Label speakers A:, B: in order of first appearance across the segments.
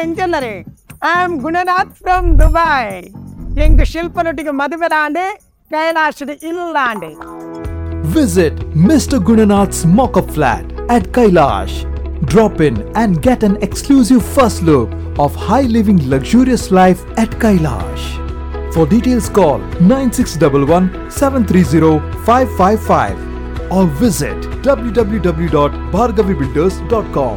A: ಮಾತಿರ್ನ ಎಂಚಲ್ಲರೆ I am Gunanath from Dubai ಎಂಗ್ ಶಿಲ್ಪನೊಟ್ಟಿಗೆ ಮದುವೆ ರಾಂಡೆ ಕೈಲಾಶದ ಇಲ್ಲಾಂಡೆ
B: Visit Mr. Gunanath's mock-up flat at Kailash. Drop in and get an exclusive first look of high living luxurious life at Kailash. For details call 9611 730 555 or visit www.bhargavibuilders.com.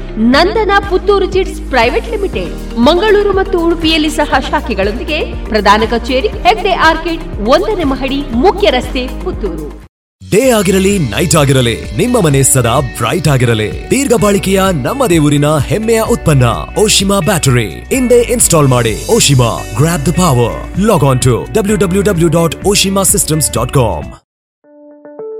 C: Nandana Puttur chits private limited, Mangaluru ಮತ್ತು ಉಡುಪಿಯಲ್ಲಿ ಸಹ ಶಾಖೆಗಳೊಂದಿಗೆ ಪ್ರಧಾನ ಕಚೇರಿ Hegde orchid ಒಂದನೇ ಮಹಡಿ ಮುಖ್ಯ ರಸ್ತೆ Puttur.
D: Day ಆಗಿರಲಿ, ನೈಟ್ ಆಗಿರಲಿ, ನಿಮ್ಮ ಮನೆ ಸದಾ ಬ್ರೈಟ್ ಆಗಿರಲಿ. ದೀರ್ಘ ಬಾಳಿಕೆಯ ನಮ್ಮದೇ ಊರಿನ ಹೆಮ್ಮೆಯ ಉತ್ಪನ್ನ, ಓಶಿಮಾ ಬ್ಯಾಟರಿ. ಹಿಂದೆ ಇನ್ಸ್ಟಾಲ್ ಮಾಡಿ, Oshima grab the power log on to W W W dot Oshima systems dot com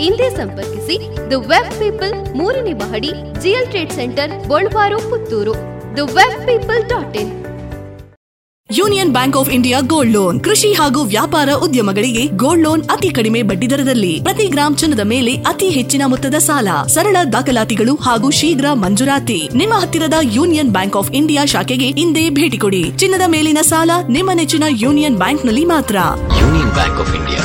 C: ಹಿಂದೆ ಸಂಪರ್ಕಿಸಿ ದ ವೆಬ್ ಪೀಪಲ್ ಮೂರನೇ ಮಹಡಿ GL trade centre Golwaru Puttur. The web people dot in.
E: Union Bank of India gold loan. ಕೃಷಿ ಹಾಗೂ ವ್ಯಾಪಾರ ಉದ್ಯಮಗಳಿಗೆ gold loan ಅತಿ ಕಡಿಮೆ ಬಡ್ಡಿ ದರದಲ್ಲಿ. ಪ್ರತಿ ಗ್ರಾಮ್ ಚಿನ್ನದ ಮೇಲೆ ಅತಿ ಹೆಚ್ಚಿನ ಮೊತ್ತದ ಸಾಲ. ಸರಳ ದಾಖಲಾತಿಗಳು ಹಾಗೂ ಶೀಘ್ರ ಮಂಜೂರಾತಿ. ನಿಮ್ಮ ಹತ್ತಿರದ ಯೂನಿಯನ್ ಬ್ಯಾಂಕ್ ಆಫ್ ಇಂಡಿಯಾ ಶಾಖೆಗೆ ಇಂದೇ ಭೇಟಿ ಕೊಡಿ. ಚಿನ್ನದ ಮೇಲಿನ ಸಾಲ ನಿಮ್ಮ ನೆಚ್ಚಿನ ಯೂನಿಯನ್ ಬ್ಯಾಂಕ್ನಲ್ಲಿ ಮಾತ್ರ.
F: Union Bank of India.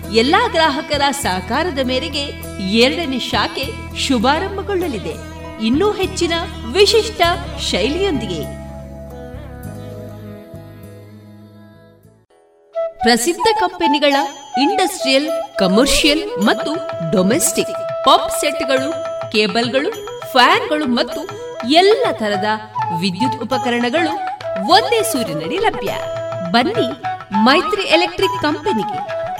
C: ಎಲ್ಲಾ ಗ್ರಾಹಕರ ಸಹಕಾರದ ಮೇರೆಗೆ ಎರಡನೇ ಶಾಖೆ ಶುಭಾರಂಭಗೊಳ್ಳಲಿದೆ. ಇನ್ನೂ ಹೆಚ್ಚಿನ ವಿಶಿಷ್ಟ ಶೈಲಿಯೊಂದಿಗೆ. ಪ್ರಸಿದ್ಧ ಕಂಪನಿಗಳ ಇಂಡಸ್ಟ್ರಿಯಲ್, ಕಮರ್ಷಿಯಲ್ ಮತ್ತು ಡೊಮೆಸ್ಟಿಕ್ ಪಂಪ್ ಸೆಟ್ಗಳು, ಕೇಬಲ್ಗಳು, ಫ್ಯಾನ್ಗಳು ಮತ್ತು ಎಲ್ಲ ತರದ ವಿದ್ಯುತ್ ಉಪಕರಣಗಳು ಒಂದೇ ಸೂರಿನಡಿ ಲಭ್ಯ. ಬನ್ನಿ ಮೈತ್ರಿ ಎಲೆಕ್ಟ್ರಿಕ್ ಕಂಪನಿಗೆ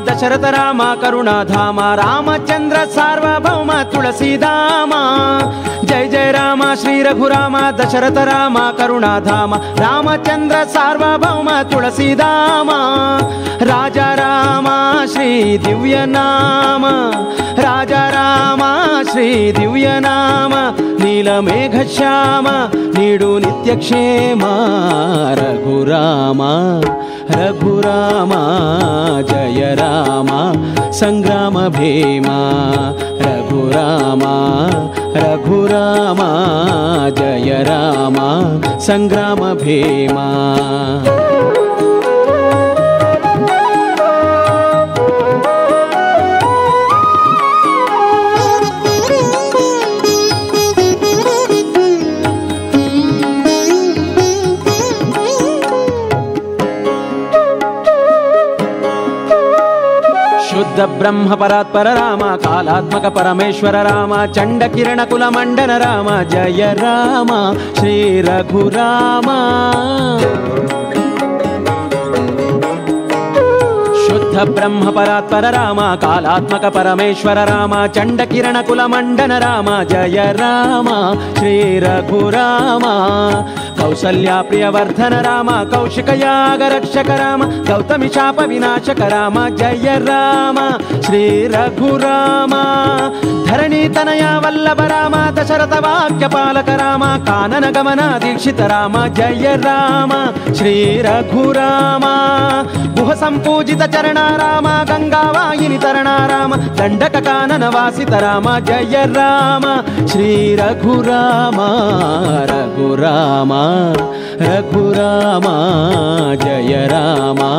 G: Dasharatha Rama करुणाधामा रामचन्द्र सार्वभौम, तुलसीधामा। जय जय राम, श्री रघुराम, दशरथ राम करुणाधाम रामचन्द्र सार्वभौम, तुलसीधामा। राजा राम, श्री दिव्य नाम। राजा राम, श्री दिव्य नाम। नील मेघ नीलमेघश्याम नीडु नित्यक्षेमा, रघुरामा। रघुरामा जय रामा सङ्ग्राम भीमा रघुरामा रघुरामा जय रामा सङ्ग्राम भीमा। ಸಂಗ್ರಾಮ ಭೀಮ ಶುದ್ಧ ಬ್ರಹ್ಮ ಪರಾತ್ಪರ ರಾಮ ಕಾಲಾತ್ಮಕ ಪರಮೇಶ್ವರ ರಾಮ ಚಂಡ ಕಿರಣ ಕುಲ ಮಂಡನ ರಾಮ ಜಯ ರಾಮ ಶ್ರೀ ರಘುರಾಮ ಶುದ್ಧ ಬ್ರಹ್ಮ ಪರಾತ್ಪರ ರಾಮ ಕಾಲಾತ್ಮಕ ಪರಮೇಶ್ವರ ರಾಮ ಚಂಡ ಕಿರಣ ಕುಲ ಮಂಡನ ರಾಮ ಜಯ ರಾಮ ಶ್ರೀ ರಘುರಾಮ ಕೌಸಲ್ಯ ಪ್ರಿಯವರ್ಧನ ರಾಮ ಕೌಶಿಕ ಯಾಗ ರಕ್ಷಕ ರಾಮ ಗೌತಮಿ ಶಾಪ ವಿನಾಶಕ ರಾಮ ಜಯ ರಾಮ ಶ್ರೀ ರಘುರಾಮ ಧರಣಿ ತನಯ ವಲ್ಲಭ ರಾಮ ದಶರಥ ವಾಕ್ಯ ಪಾಲಕ ರಾಮ ಕಾನನ ಗಮನ ದೀಕ್ಷಿತ ರಾಮ ಜಯ ರಾಮ ಶ್ರೀ ರಘುರಾಮ ಗುಹ ಸಂಪೂಜಿತ ಚರಣ ರಾಮ ಗಂಗಾವಾಹಿನಿ ತರಣ ರಾಮ ದಂಡಕ ಕಾನನ ವಾಸಿತ ರಾಮ ಜಯ रघुरामा जय रामा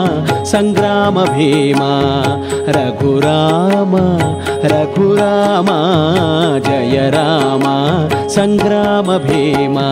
G: सङ्ग्राम भीमा। रघु राम जय रामा सङ्ग्राम भीमा।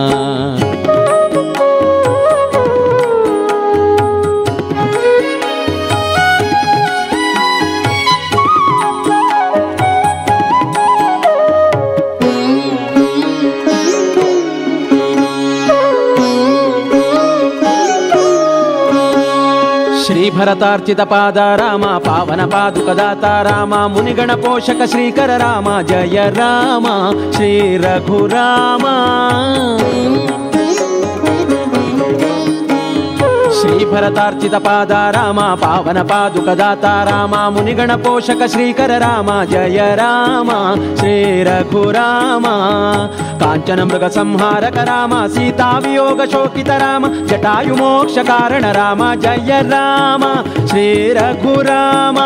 G: ಶ್ರೀಭರತಾರ್ಚಿತ ಪಾದ ರಾಮ ಪಾವನ ಪಾದುಕದಾತ ರಾಮ ಮುನಿಗಣ ಪೋಷಕ ಶ್ರೀಕರ ರಾಮ ಜಯ ರಾಮ ಶ್ರೀ ರಘುರಾಮ. ಶ್ರೀಭರತಾರ್ಚಿತ ಪಾದ ರಾಮ, ಪಾವನ ಪಾದುಕದಾತ ರಾಮ, ಮುನಿಗಣ ಪೋಷಕ ಶ್ರೀಕರ ರಾಮ, ಜಯ ರಾಮ, ಶ್ರೀ ರಘುರಾಮ. ಕಾಂಚನ ಮೃಗ ಸಂಹಾರಕ ರಾಮ, ಸೀತಾ ವಿಯೋಗ ಶೋಕಿತ ರಾಮ, ಜಟಾಯು ಮೋಕ್ಷ ಕಾರಣ ರಾಮ, ಜಯ ರಾಮ, ಶ್ರೀ ರಘುರಾಮ.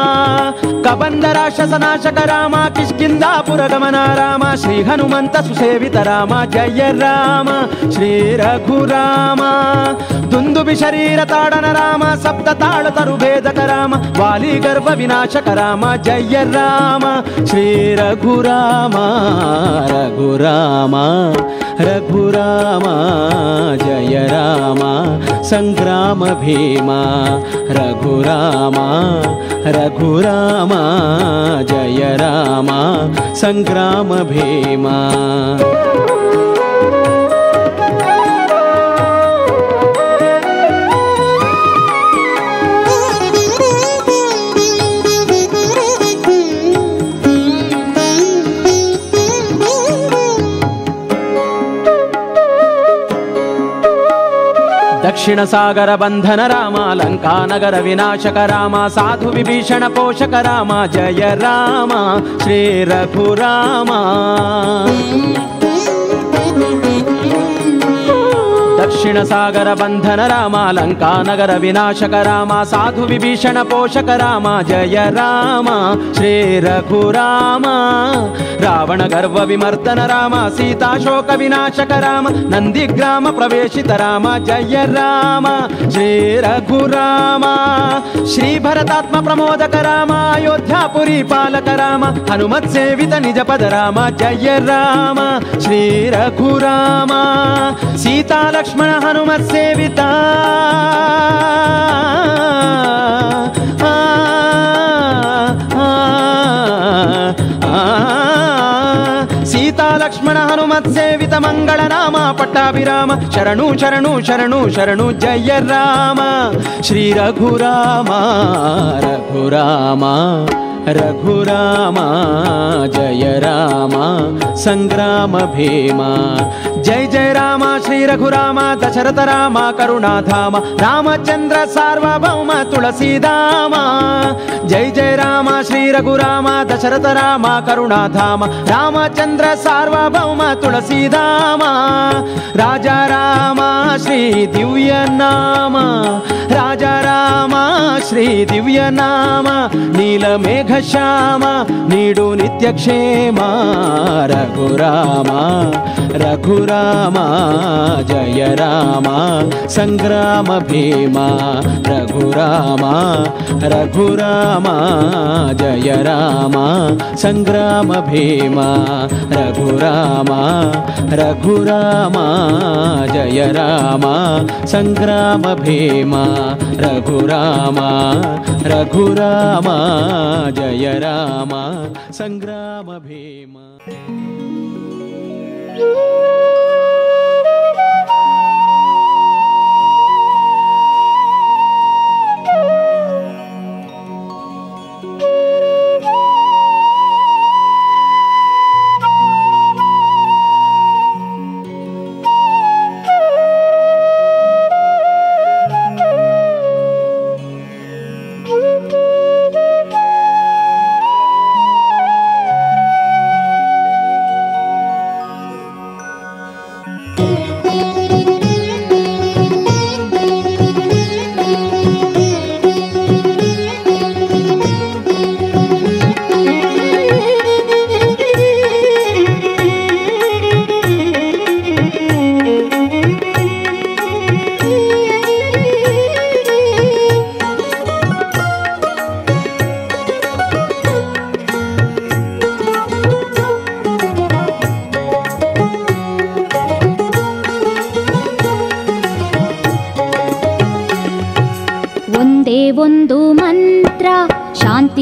G: ಕಬಂದ ರಾಕ್ಷಸನಾಶಕ ರಾಮ ಕಿಷ್ಕಿಂದಾಪುರ ಗಮನ ರಾಮ, ಶ್ರೀ ಹನುಮಂತ ಸುಸೇವಿತ ರಾಮ, ಜಯ ರಾಮ, ಶ್ರೀ ರಘುರಾಮ. ದುಂದುಬಿ ಶರೀರ ताडन राम सप्त ताड तरुभेदक राम वाली गर्भ विनाशक राम जय राम। श्री रघुराम रघुराम रघुराम जय राम। सङ्ग्राम भीमा रघुराम रघुराम जय राम। सङ्ग्राम भीमा। ಭೀಮ ದಕ್ಷಿಣ ಸಾಗರ ಬಂಧನ ರಾಮ ಲಂಕಾ ನಗರ ವಿನಾಶಕ ರಾಮ ಸಾಧು ವಿಭೀಷಣ ಪೋಷಕ ರಾಮ ಜಯ ರಾಮ ಶ್ರೀ ರಘುರಾಮ ದಕ್ಷಿಣ ಸಾಗರ ಬಂಧನ ರಾಮ ಲಂಕಾ ನಗರ ವಿನಾಶಕ ರಾಮ ಸಾಧು ವಿಭೀಷಣ ಪೋಷಕ ರಾಮ ಜಯ ರಾಮ ಶ್ರೀ ರಘುರಾಮ ರಾವಣ ಗರ್ವ ವಿಮರ್ದನ ರಾಮ ಸೀತಾ ಶೋಕ ವಿನಾಶಕ ರಾಮ ನಂದಿಗ್ರಾಮ ಪ್ರವೇಶಿತ ರಾಮ ಜಯ ರಾಮ ಶ್ರೀ ರಘುರಾಮ ಶ್ರೀ ಭರತಾತ್ಮ ಪ್ರಮೋದಕ ರಾಮ ಅಯೋಧ್ಯಾಪುರಿ ಪಾಲಕ ರಾಮ ಹನುಮತ್ ಸೇವಿತ ನಿಜ ಪದ ರಾಮ ಜಯ ರಾಮ ಶ್ರೀ ರಘುರಾಮ ಸೀತಾ ಲಕ್ಷ್ಮಣ ಹನುಮತ್ ಸೇವಿತ ಆ, ಆ, ಆ, ಸೀತಾ ಲಕ್ಷ್ಮಣ ಹನುಮತ್ ಸೇವಿತ ಮಂಗಳ ನಾಮ ಪಟ್ಟಾಭಿರಾಮ ಶರಣು ಶರಣು ಶರಣು ಶರಣು ಜಯ ರಾಮ ಶ್ರೀ ರಘುರಾಮ ರಘುರಾಮ ರಘುರಾಮ ಜಯ ರಾಮ ಸಂಗ್ರಾಮ ಭೀಮ ಜಯ ಜಯ ರಾಮ ಶ್ರೀ ರಘುರಾಮ ದಶರಥ ರಾಮ ಕರುಣಾಧಾಮ ರಾಮಚಂದ್ರ ಸಾರ್ವಭೌಮ ತುಳಸಿಧಾಮ ಜಯ ಜಯ ರಾಮ ಶ್ರೀ ರಘುರಾಮ ದಶರಥ ರಾಮ ಕರುಣಾಧಾಮ ರಾಮಚಂದ್ರ ಸಾರ್ವಭೌಮ ತುಳಸಿಧಾಮ ರಾಜ ರಾಮ ಶ್ರೀ
F: नीडो नित्यक्षेमा रघुराम रघुराम जय राम सङ्ग्राम भीमा रघुराम रघुराम जय राम सङ्ग्राम भीमा रघुराम रघुराम जय राम सङ्ग्राम भीमा रघुराम
A: रघुराम जय राम सङ्ग्राम भीम।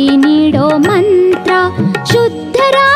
A: ो मन्त्र शुद्धरा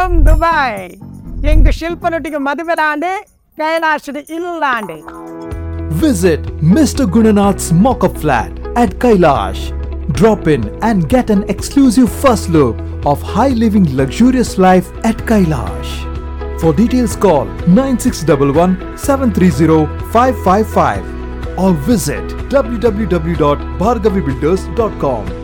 A: ಫ್ರಮ್ ದುಬೈ ಎಂಗ್ ಶಿಲ್ಪನೊಟ್ಟಿಗೆ ಮದುವೆರಾಂಡೆ ಕೈಲಾಸದ ಇಲ್ಲಾಂಡೆ
B: Visit Mr. Gunanath's mock-up flat at Kailash. Drop in and get an exclusive first look of high living luxurious life at Kailash. For details call 9611 730 555 or visit www.bhargavibuilders.com.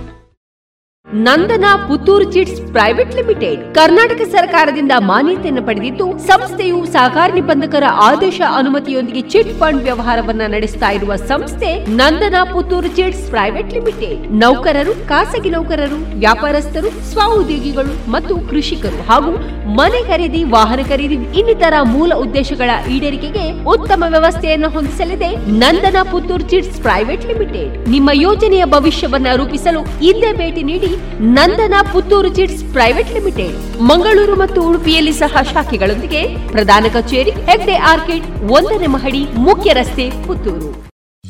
C: Nandana Puttur chits private limited. Karnataka ಸರ್ಕಾರದಿಂದ ಮಾನ್ಯತೆಯನ್ನು ಪಡೆದಿದ್ದು, ಸಂಸ್ಥೆಯು ಸಹಕಾರ ನಿಬಂಧಕರ ಆದೇಶ ಅನುಮತಿಯೊಂದಿಗೆ chit fund ವ್ಯವಹಾರವನ್ನ ನಡೆಸ್ತಾ ಇರುವ ಸಂಸ್ಥೆ Nandana Puttur chits private limited. ನೌಕರರು, ಖಾಸಗಿ ನೌಕರರು, ವ್ಯಾಪಾರಸ್ಥರು, ಸ್ವಉದ್ಯೋಗಿಗಳು ಮತ್ತು ಕೃಷಿಕರು ಹಾಗೂ ಮನೆ ಖರೀದಿ, ವಾಹನ ಖರೀದಿ ಇನ್ನಿತರ ಮೂಲ ಉದ್ದೇಶಗಳ ಈಡೇರಿಕೆಗೆ ಉತ್ತಮ ವ್ಯವಸ್ಥೆಯನ್ನು ಹೊಂದಿಸಲಿದೆ Nandana Puttur chits private limited. ನಿಮ್ಮ ಯೋಜನೆಯ ಭವಿಷ್ಯವನ್ನ ರೂಪಿಸಲು ಇಲ್ಲೇ ಭೇಟಿ ನೀಡಿ Nandana Puttur chits private limited. Mangaluru ಮತ್ತು ಉಡುಪಿಯಲ್ಲಿ ಸಹ ಶಾಖೆಗಳೊಂದಿಗೆ ಪ್ರಧಾನ ಕಚೇರಿ ಹೆಗ್ಡೆ ಆರ್ಕಿಡ್ ಒಂದನೇ ಮಹಡಿ ಮುಖ್ಯ ರಸ್ತೆ ಪುತ್ತೂರು.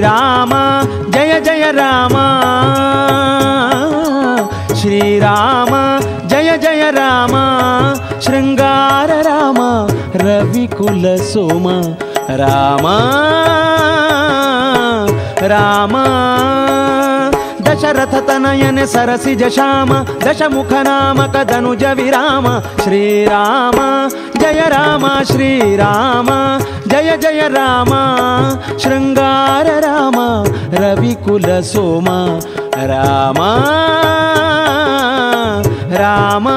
H: Shrirama ಜಯ ಜಯ ರಾಮ ಶ್ರೀರಾಮ ಜಯ ಜಯ ರಾಮ ಶೃಂಗಾರ ರಾಮ ರವಿಕುಲ ಸೋಮ ರಾಮ ರಾಮ ದಶರಥ ತನಯನೆ ಸರಸಿಜ ಶ್ಯಾಮ ದಶಮುಖ ನಾಮಕ ಧನುಜ ವಿರಾಮ ಶ್ರೀರಾಮ ಜಯ ರಾಮ ಶ್ರೀರಾಮ ಜಯ ಜಯ ರಾಮ ಶೃಂಗಾರ ರಾಮ ರವಿಕುಲ ಸೋಮ ರಾಮ ರಾಮ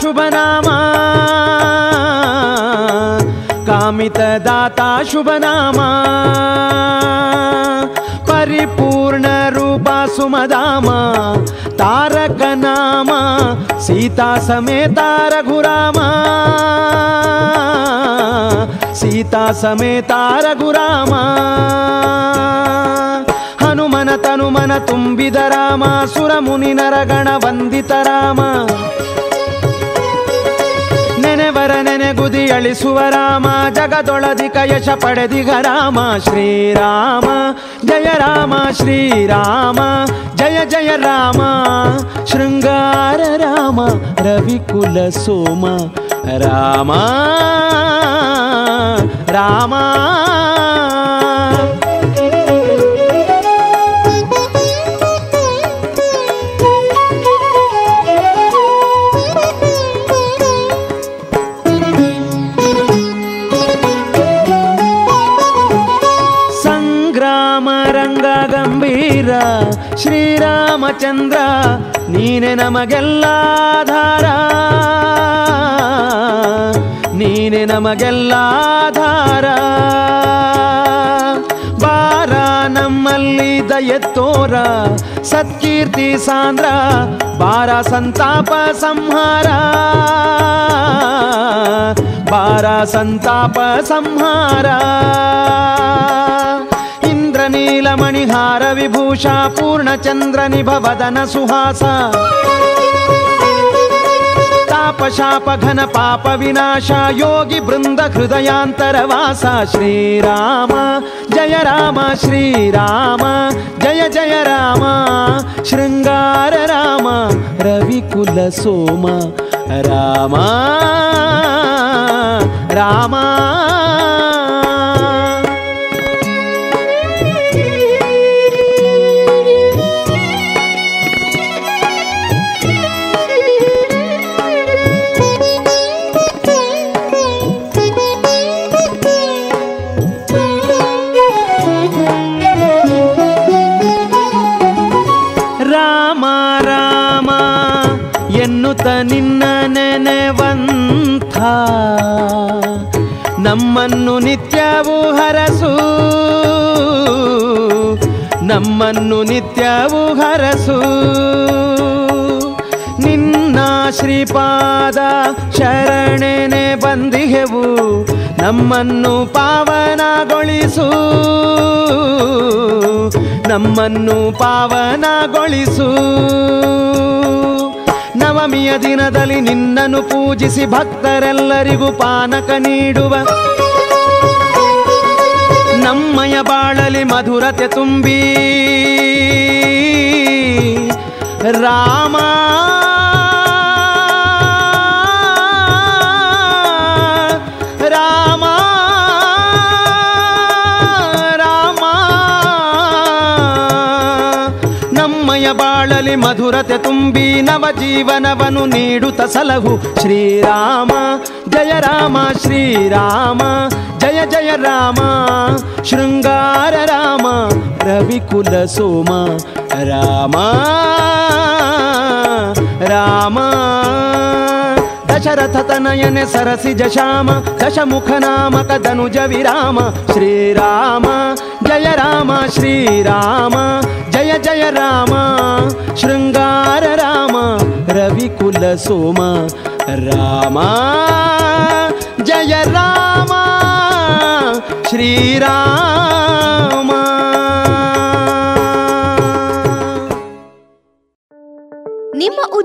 H: ಶುಭನಾಮ. ಕಾಮಿತ ದಾತ ಶುಭನಾಮ. ಪರಿಪೂರ್ಣ ರೂಪ ಸುಮದಾಮ ತಾರಕ ನಾಮ ಸೀತಾ ಸಮೇತ ರಘುರಾಮ. ಸೀತಾ ಸಮೇತ ರಘುರಾಮ. ಹನುಮನ ತನುಮನ ತುಂಬಿದ ರಾಮ ಸುರ ಮುನಿ ನರಗಣ ವಂದಿತ ರಾಮ. ನೆನೆವರ ನೆನೆಗುದಿ ಅಳಿಸುವ ರಾಮ, ಜಗದೊಳದಿಕ ಯಶ ಪಡೆದಿಗ ರಾಮ. ಶ್ರೀರಾಮ, ಜಯ ರಾಮ, ಶ್ರೀರಾಮ, ಜಯ ಜಯ ರಾಮ. ಶೃಂಗಾರ ರಾಮ, ರವಿಕುಲ ಸೋಮ. ರಾಮ ರಾಮ. ಶ್ರೀರಾಮಚಂದ್ರ ನೀನೆ ನಮಗೆಲ್ಲಾಧಾರ ನೀನೆ ನಮಗೆಲ್ಲಾಧಾರ ಬಾರ ನಮ್ಮಲ್ಲಿ ದಯತ್ತೋರ ಸತ್ಕೀರ್ತಿ ಸಾಂದ್ರ, ಬಾರ ಸಂತಾಪ ಸಂಹಾರ. ಬಾರ ಸಂತಾಪ ಸಂಹಾರ. ಇಂದ್ರನೀಲಮಣಿಹಾರ ವಿಭೂಷ ಪೂರ್ಣಚಂದ್ರ ನಿಭವದನ ಸುಹಾಸ ತಾಪ ಶಾಪ ಘನ ಪಾಪ ವಿನಾಶ ಯೋಗಿ ಬೃಂದ ಹೃದಯಾಂತರ ವಾಸ ಶ್ರೀರಾಮ ಜಯ ರಾಮ ಶ್ರೀರಾಮ ಜಯ ಜಯ ನಮ್ಮನ್ನು ನಿತ್ಯವೂ ಹರಸು. ನಿನ್ನ ಶ್ರೀಪಾದ ಶರಣೆನೆ ಬಂದಿಗೆವು ನಮ್ಮನ್ನು ಪಾವನಗೊಳಿಸು. ನಮ್ಮನ್ನು ಪಾವನಗೊಳಿಸು. ನವಮಿಯ ದಿನದಲ್ಲಿ ನಿನ್ನನ್ನು ಪೂಜಿಸಿ ಭಕ್ತರೆಲ್ಲರಿಗೂ ಪಾನಕ ನೀಡುವ. ನಮ್ಮಯ ಬಾಳಲಿ ಮಧುರತೆ ತುಂಬಿ. ರಾಮ. ರಾಮ. ರಾಮ. ನಮ್ಮಯ ಬಾಳಲಿ ಮಧುರತೆ ತುಂಬಿ ನವ ಜೀವನವನ್ನು ನೀಡುತ್ತ ಸಲಹು. ಶ್ರೀರಾಮ, ಜಯ ರಾಮ, ಶ್ರೀರಾಮ, ಜಯ ಜಯ ರಾಮ. ಶೃಂಗಾರ ರಾಮ ರವಿಕುಲ ಸೋಮ ರಾಮ ರಾಮ ದಶರಥ ತನಯನೆ ಸರಸಿಜ ಶ್ಯಾಮ ದಶಮುಖ ನಾಮಕ ಧನುಜ ವಿರಾಮ ಶ್ರೀರಾಮ ಜಯ ರಾಮ ಶ್ರೀರಾಮ ಜಯ ಜಯ ರಾಮ ಶೃಂಗಾರ ರಾಮ ರವಿಕುಲ ಸೋಮ ರಾಮ
I: श्रीरा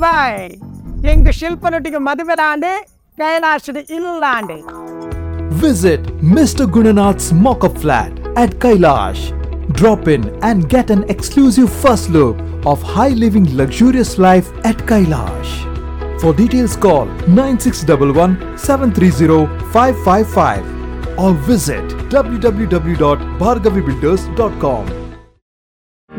A: ಫ್ರಮ್ ದುಬೈ ಎಂಗ್ ಶಿಲ್ಪನೊಟ್ಟಿಗೆ ಮದುವೆರಾಂಡೆ ಕೈಲಾಸದ ಇಲ್ಲಾಂಡೆ
B: Visit Mr. Gunanath's mock-up flat at Kailash. Drop in and get an exclusive first look of high living luxurious life at Kailash. For details call 9611 730 555 or visit www.bhargavibuilders.com.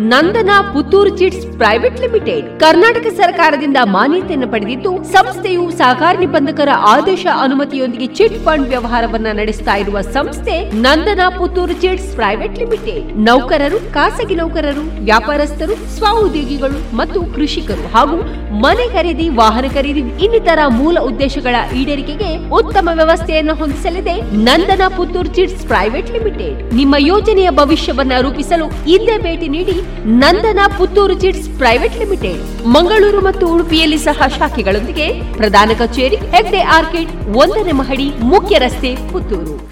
C: Nandana Puttur chits private limited. Karnataka ಸರ್ಕಾರದಿಂದ ಮಾನ್ಯತೆಯನ್ನು ಪಡೆದಿದ್ದು, ಸಂಸ್ಥೆಯು ಸಹಕಾರ ನಿಬಂಧಕರ ಆದೇಶ ಅನುಮತಿಯೊಂದಿಗೆ chit fund ವ್ಯವಹಾರವನ್ನ ನಡೆಸ್ತಾ ಇರುವ ಸಂಸ್ಥೆ Nandana Puttur chits private limited. ನೌಕರರು, ಖಾಸಗಿ ನೌಕರರು, ವ್ಯಾಪಾರಸ್ಥರು, ಸ್ವಉದ್ಯೋಗಿಗಳು ಮತ್ತು ಕೃಷಿಕರು ಹಾಗೂ ಮನೆ ಖರೀದಿ, ವಾಹನ ಖರೀದಿ ಇನ್ನಿತರ ಮೂಲ ಉದ್ದೇಶಗಳ ಈಡೇರಿಕೆಗೆ ಉತ್ತಮ ವ್ಯವಸ್ಥೆಯನ್ನು ಹೊಂದಿಸಲಿದೆ Nandana Puttur chits private limited. ನಿಮ್ಮ ಯೋಜನೆಯ ಭವಿಷ್ಯವನ್ನ ರೂಪಿಸಲು ಇಲ್ಲೇ ಭೇಟಿ ನೀಡಿ Nandana Puttur chits private limited. Mangaluru ಮತ್ತು ಉಡುಪಿಯಲ್ಲಿ ಸಹ ಶಾಖೆಗಳೊಂದಿಗೆ ಪ್ರಧಾನ ಕಚೇರಿ ಹೆಗ್ಡೆ ಆರ್ಕಿಡ್ ಒಂದನೇ ಮಹಡಿ ಮುಖ್ಯ ರಸ್ತೆ ಪುತ್ತೂರು.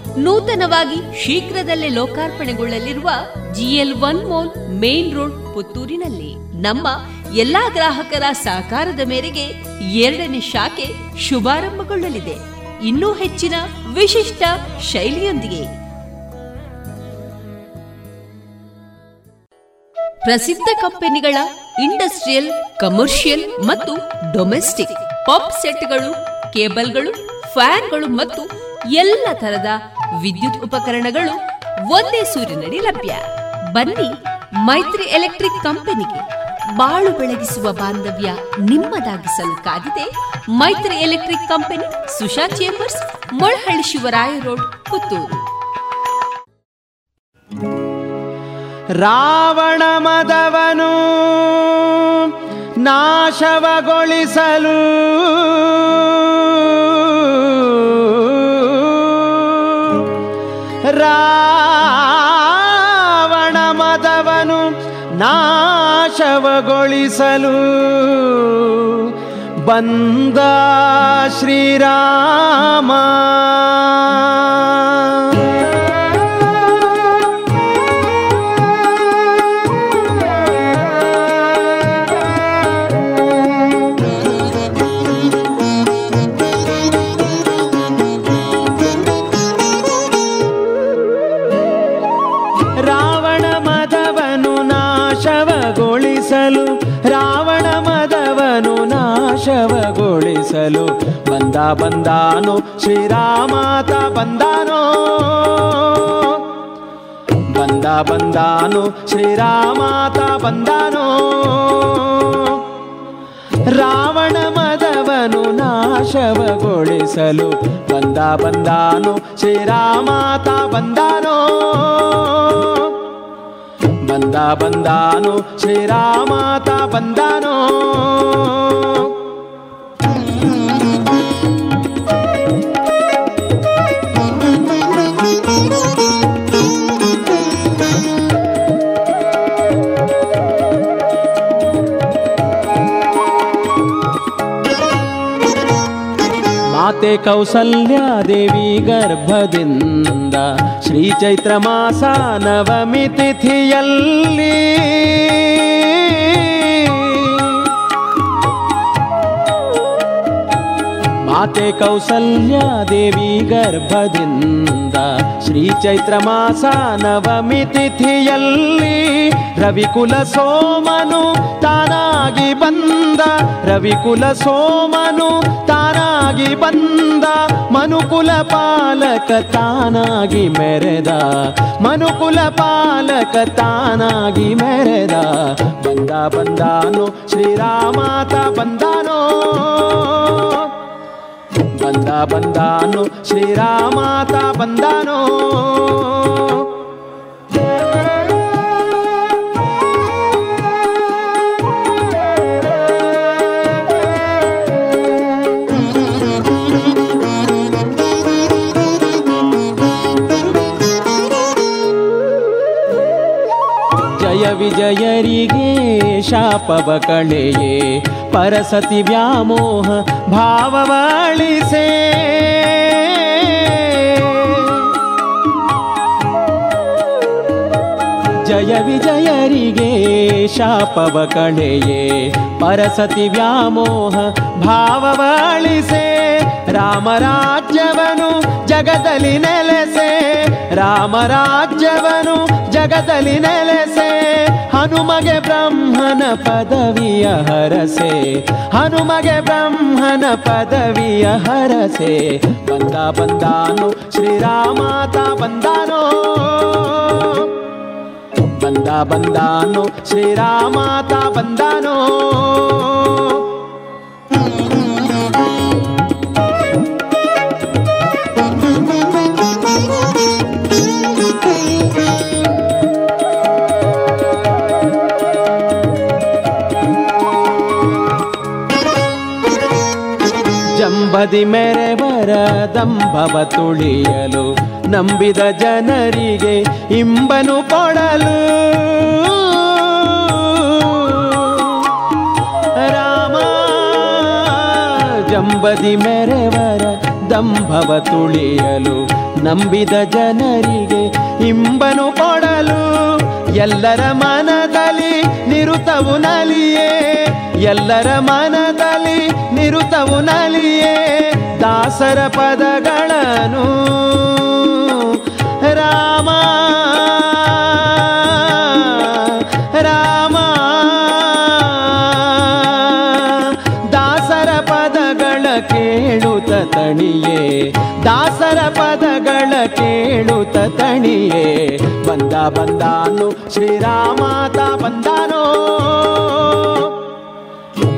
C: ನೂತನವಾಗಿ ಶೀಘ್ರದಲ್ಲೇ ಲೋಕಾರ್ಪಣೆಗೊಳ್ಳಲಿರುವ GL one mall main road ಪುತ್ತೂರಿನಲ್ಲಿ. ನಮ್ಮ ಎಲ್ಲಾ ಗ್ರಾಹಕರ ಸಹಕಾರದ ಮೇರೆಗೆ ಎರಡನೇ ಶಾಖೆ ಶುಭಾರಂಭಗೊಳ್ಳಲಿದೆ. ಇನ್ನೂ ಹೆಚ್ಚಿನ ವಿಶಿಷ್ಟ ಶೈಲಿಯೊಂದಿಗೆ. ಪ್ರಸಿದ್ಧ ಕಂಪನಿಗಳ ಇಂಡಸ್ಟ್ರಿಯಲ್, ಕಮರ್ಷಿಯಲ್ ಮತ್ತು ಡೊಮೆಸ್ಟಿಕ್. ಪಾಪ್ ಸೆಟ್ಗಳು, ಕೇಬಲ್ಗಳು, ಫ್ಯಾನ್ಗಳು ಮತ್ತು ಎಲ್ಲ ತರದ ವಿದ್ಯುತ್ ಉಪಕರಣಗಳು ಒಂದೇ ಸೂರಿನಡಿ ಲಭ್ಯ. ಬನ್ನಿ ಮೈತ್ರಿ ಎಲೆಕ್ಟ್ರಿಕ್ ಕಂಪನಿಗೆ ಬಾಳು ಬೆಳಗಿಸುವ ಬಾಂಧವ್ಯ ನಿಮ್ಮದಾಗಿಸಲು ಕಾದಿದೆ Maitri electric company, Susha chambers, Molahalli Shivaraya road, Puttur.
G: Ravana ಮದವನು ನಾಶವಗೊಳಿಸಲು ನಾಶವಗೊಳಿಸಲು ಬಂದ ಶ್ರೀರಾಮ. ನಾಶವಗೊಳಿಸಲು ಬಂದ ಬಂದಾನು ಶ್ರೀರಾಮಾತ ಬಂದಾನೋ? ಬಂದ ಬಂದಾನು ಶ್ರೀರಾಮಾತ ಬಂದಾನೋ? ರಾವಣ ಮದವನು ನಾಶವಗೊಳಿಸಲು ಬಂದ ಬಂದಾನು ಶ್ರೀರಾಮಾತ ಬಂದಾನೋ? ಬಂದ ಬಂದಾನು ಶ್ರೀರಾಮಾತ ಬಂದಾನೋ? ಮಾತೆ ಕೌಸಲ್ಯಾದೇವಿ ಗರ್ಭದಿಂದ. ಶ್ರೀ ಚೈತ್ರ ಮಾಸ ನವಮಿ ತಿಥಿಯಲ್ಲಿ. ಮಾತೆ ಕೌಸಲ್ಯಾದೇವಿ ಗರ್ಭದಿಂದ ಶ್ರೀ ಚೈತ್ರ ಮಾಸ ನವಮಿ ತಿಥಿಯಲ್ಲಿ ರವಿಕುಲ ಸೋಮನು ತಾನಾಗಿ ಬಂದ ರವಿಕುಲ ಸೋಮನು ತಾನಾಗಿ ಬಂದ ಮನುಕುಲ ಪಾಲಕ ತಾನಾಗಿ ಮೆರೆದ ಮನುಕುಲ ಪಾಲಕ ತಾನಾಗಿ ಮೆರೆದ, ಬಂದ ಬಂದಾನು ಶ್ರೀರಾಮಾತ ಬಂದಾನೋ? ಬಂದ ಬಂದಾನು ಶ್ರೀರಾಮಾತ ಬಂದಾನೋ ಜಯ ವಿಜಯರಿಗೆ ಶಾಪವ ಕಳೆಯೇ ಪರಸತಿ ವ್ಯಾಮೋಹ ಭಾವವಳಿಸೇ. ಜಯ ವಿಜಯರಿಗೆ ಶಾಪವ ಕಳೆಯೇ ಪರಸತಿ ವ್ಯಾಮೋಹ ಭಾವವಾಳಿಸೆ. ರಾಮರಾಜ್ಯವನು ಜಗದಲ್ಲಿ ನೆಲೆಸೆ ರಾಮರಾಜ್ಯವನು ಜಗದಲ್ಲಿ ನೆಲೆಸೆ. ಹನುಮಗೆ ಬ್ರಹ್ಮನ ಪದವಿಯ ಹರಸೆ. ಹನುಮಗೆ ಬ್ರಹ್ಮನ ಪದವಿಯ ಹರಸೆ. ಬಂದ ಬಂದಾನು ಶ್ರೀರಾಮಾತ ಬಂದಾನೋ? ಬಂದ ಬಂದಾನು ಶ್ರೀರಾಮಾತ ಬಂದಾನೋ? ಜಂಬದಿ ಮೆರೆವರ ದಂಭವ ತುಳಿಯಲು ನಂಬಿದ ಜನರಿಗೆ ಇಂಬನು ಕೊಡಲು. ರಾಮ, ಜಂಬದಿ ಮೆರೆವರ ದಂಭವ ತುಳಿಯಲು ನಂಬಿದ ಜನರಿಗೆ ಇಂಬನು ಕೊಡಲು. ಎಲ್ಲರ ಮನದಲ್ಲಿ ನಿರುತವು ನಲಿಯೇ. ಎಲ್ಲರ ಮನದಲ್ಲಿ ನಿರುತವು ನಲಿಯೇ ದಾಸರ ಪದಗಳನ್ನು. ರಾಮ ರಾಮ, ದಾಸರ ಪದಗಳ ಕೇಳುತ್ತ ತಣಿಯೇ, ದಾಸರ ಪದಗಳ ಕೇಳುತ್ತ ತಣಿಯೇ. ಬಂದ
H: ಬಂದಾನು ಶ್ರೀರಾಮಾತ ಬಂದಾನೋ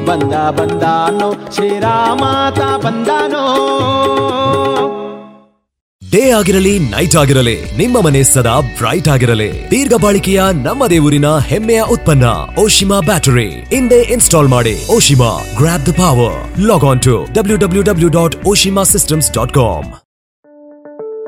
H: ಬಂದ ಬಂದಾನೋ ಶ್ರೀರಾಮಾತ ಬಂದಾನೋ.
D: ಡೇ ಆಗಿರಲಿ, ನೈಟ್ ಆಗಿರಲಿ, ನಿಮ್ಮ ಮನೆ ಸದಾ ಬ್ರೈಟ್ ಆಗಿರಲಿ. ದೀರ್ಘ ಬಾಳಿಕೆಯ ನಮ್ಮ ದೇವರಿನ ಹೆಮ್ಮೆಯ ಉತ್ಪನ್ನ, ಓಶಿಮಾ ಬ್ಯಾಟರಿ. ಇಂದೇ ಇನ್ಸ್ಟಾಲ್ ಮಾಡಿ, Oshima grab the power log on to W W W dot Oshima systems dot com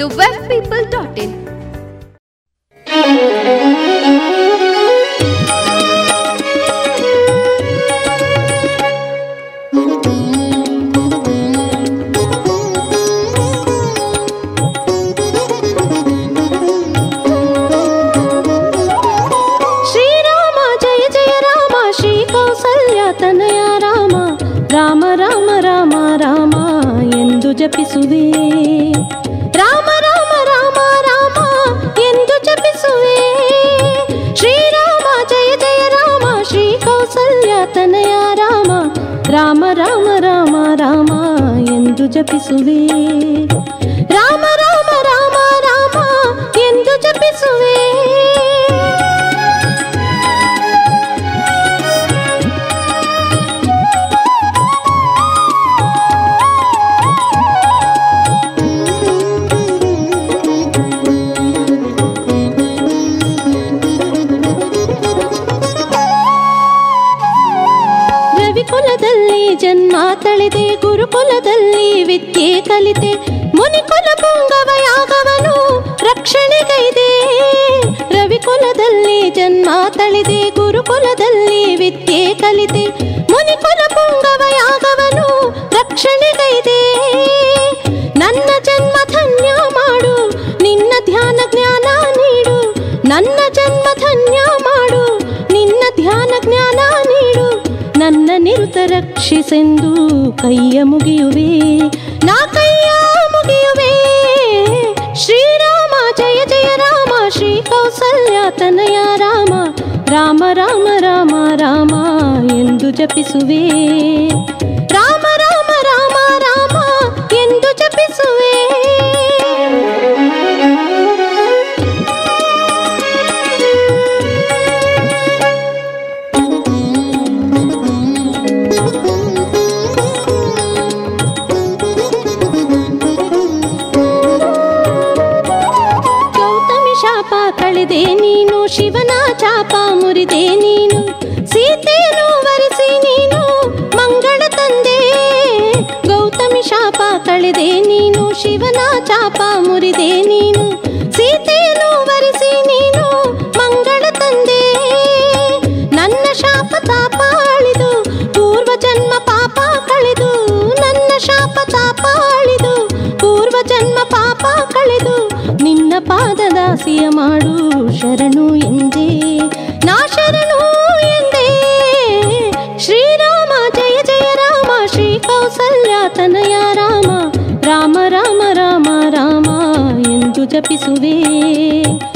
I: the
J: ರಕ್ಷಿಸೆಂದು ಕೈಯ ಮುಗಿಯುವೆ. ನಾ ಕೈಯ ಮುಗಿಯುವೆ. ಶ್ರೀರಾಮ, ಜಯ ಜಯ ರಾಮ, ಶ್ರೀ ಕೌಸಲ್ಯ ತನಯ ರಾಮ. ರಾಮ ರಾಮ ರಾಮ ರಾಮ ಎಂದು ಜಪಿಸುವೆ. ಶಿವನ ಚಾಪ ಮುರಿದೆ ನೀನು, ಸೀತೆಯನ್ನು ವರಿಸಿ ನೀನು ಮಂಗಳ ತಂದೆ. ನನ್ನ ಶಾಪ ತಾಪ ಅಳಿದು, ಪೂರ್ವ ಜನ್ಮ ಪಾಪ ಕಳೆದು, ನನ್ನ ಶಾಪ ತಾಪ ಅಳಿದು, ಪೂರ್ವ ಜನ್ಮ ಪಾಪ ಕಳೆದು, ನಿನ್ನ ಪಾದದಾಸಿಯ ಮಾಡು ಶರಣು ಎಂದೇ. ನಾ ಶರಣು ಎಂದು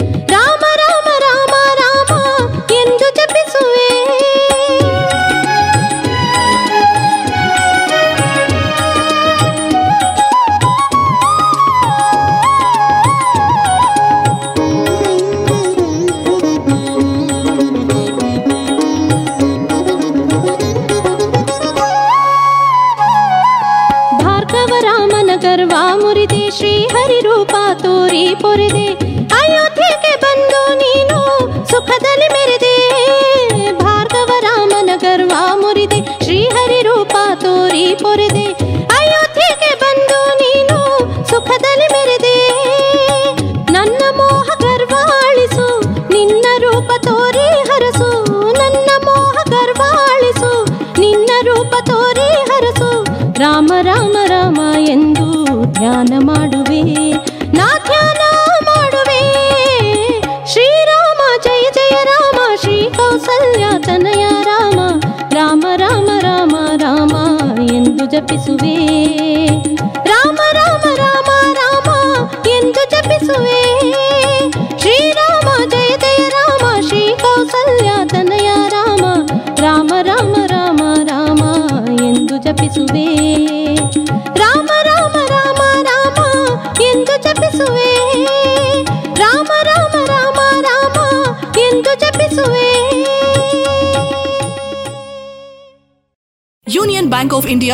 J: ಧ್ಯಾನ ಮಾಡುವೆ, ನಾ ಧ್ಯಾನ ಮಾಡುವೆ. ಶ್ರೀರಾಮ, ಜಯ ಜಯ ರಾಮ, ಶ್ರೀ ಕೌಸಲ್ಯ ತನಯ ರಾಮ ರಾಮ ರಾಮ ರಾಮ ರಾಮ ಎಂದು ಜಪಿಸುವೆ.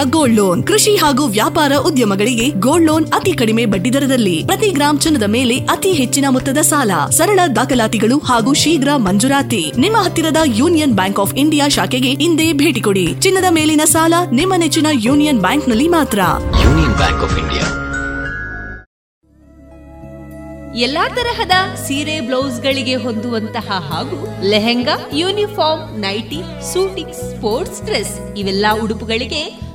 E: ಗೋಲ್ಡ್ ಲೋನ್ ಕೃಷಿ ಹಾಗೂ ವ್ಯಾಪಾರ ಉದ್ಯಮಗಳಿಗೆ ಗೋಲ್ಡ್ ಲೋನ್ ಅತಿ ಕಡಿಮೆ ಬಡ್ಡಿ ದರದಲ್ಲಿ. ಪ್ರತಿ ಗ್ರಾಂ ಚಿನ್ನದ ಮೇಲೆ ಅತಿ ಹೆಚ್ಚಿನ ಮೊತ್ತದ ಸಾಲ. ಸರಳ ದಾಖಲಾತಿಗಳು ಹಾಗೂ ಶೀಘ್ರ ಮಂಜೂರಾತಿ. ನಿಮ್ಮ ಹತ್ತಿರದ ಯೂನಿಯನ್ ಬ್ಯಾಂಕ್ ಆಫ್ ಇಂಡಿಯಾ ಶಾಖೆಗೆ ಇಂದೇ ಭೇಟಿ ಕೊಡಿ. ಚಿನ್ನದ ಮೇಲಿನ ಸಾಲ ನಿಮ್ಮ ನೆಚ್ಚಿನ ಯೂನಿಯನ್ ಬ್ಯಾಂಕ್ನಲ್ಲಿ ಮಾತ್ರ.
K: Union Bank of India.
C: ಎಲ್ಲಾ ತರಹದ ಸೀರೆ ಬ್ಲೌಸ್ಗಳಿಗೆ ಹೊಂದುವಂತಹ ಹಾಗೂ lehenga uniform nighty suiting sports dress ಇವೆಲ್ಲ ಉಡುಪುಗಳಿಗೆ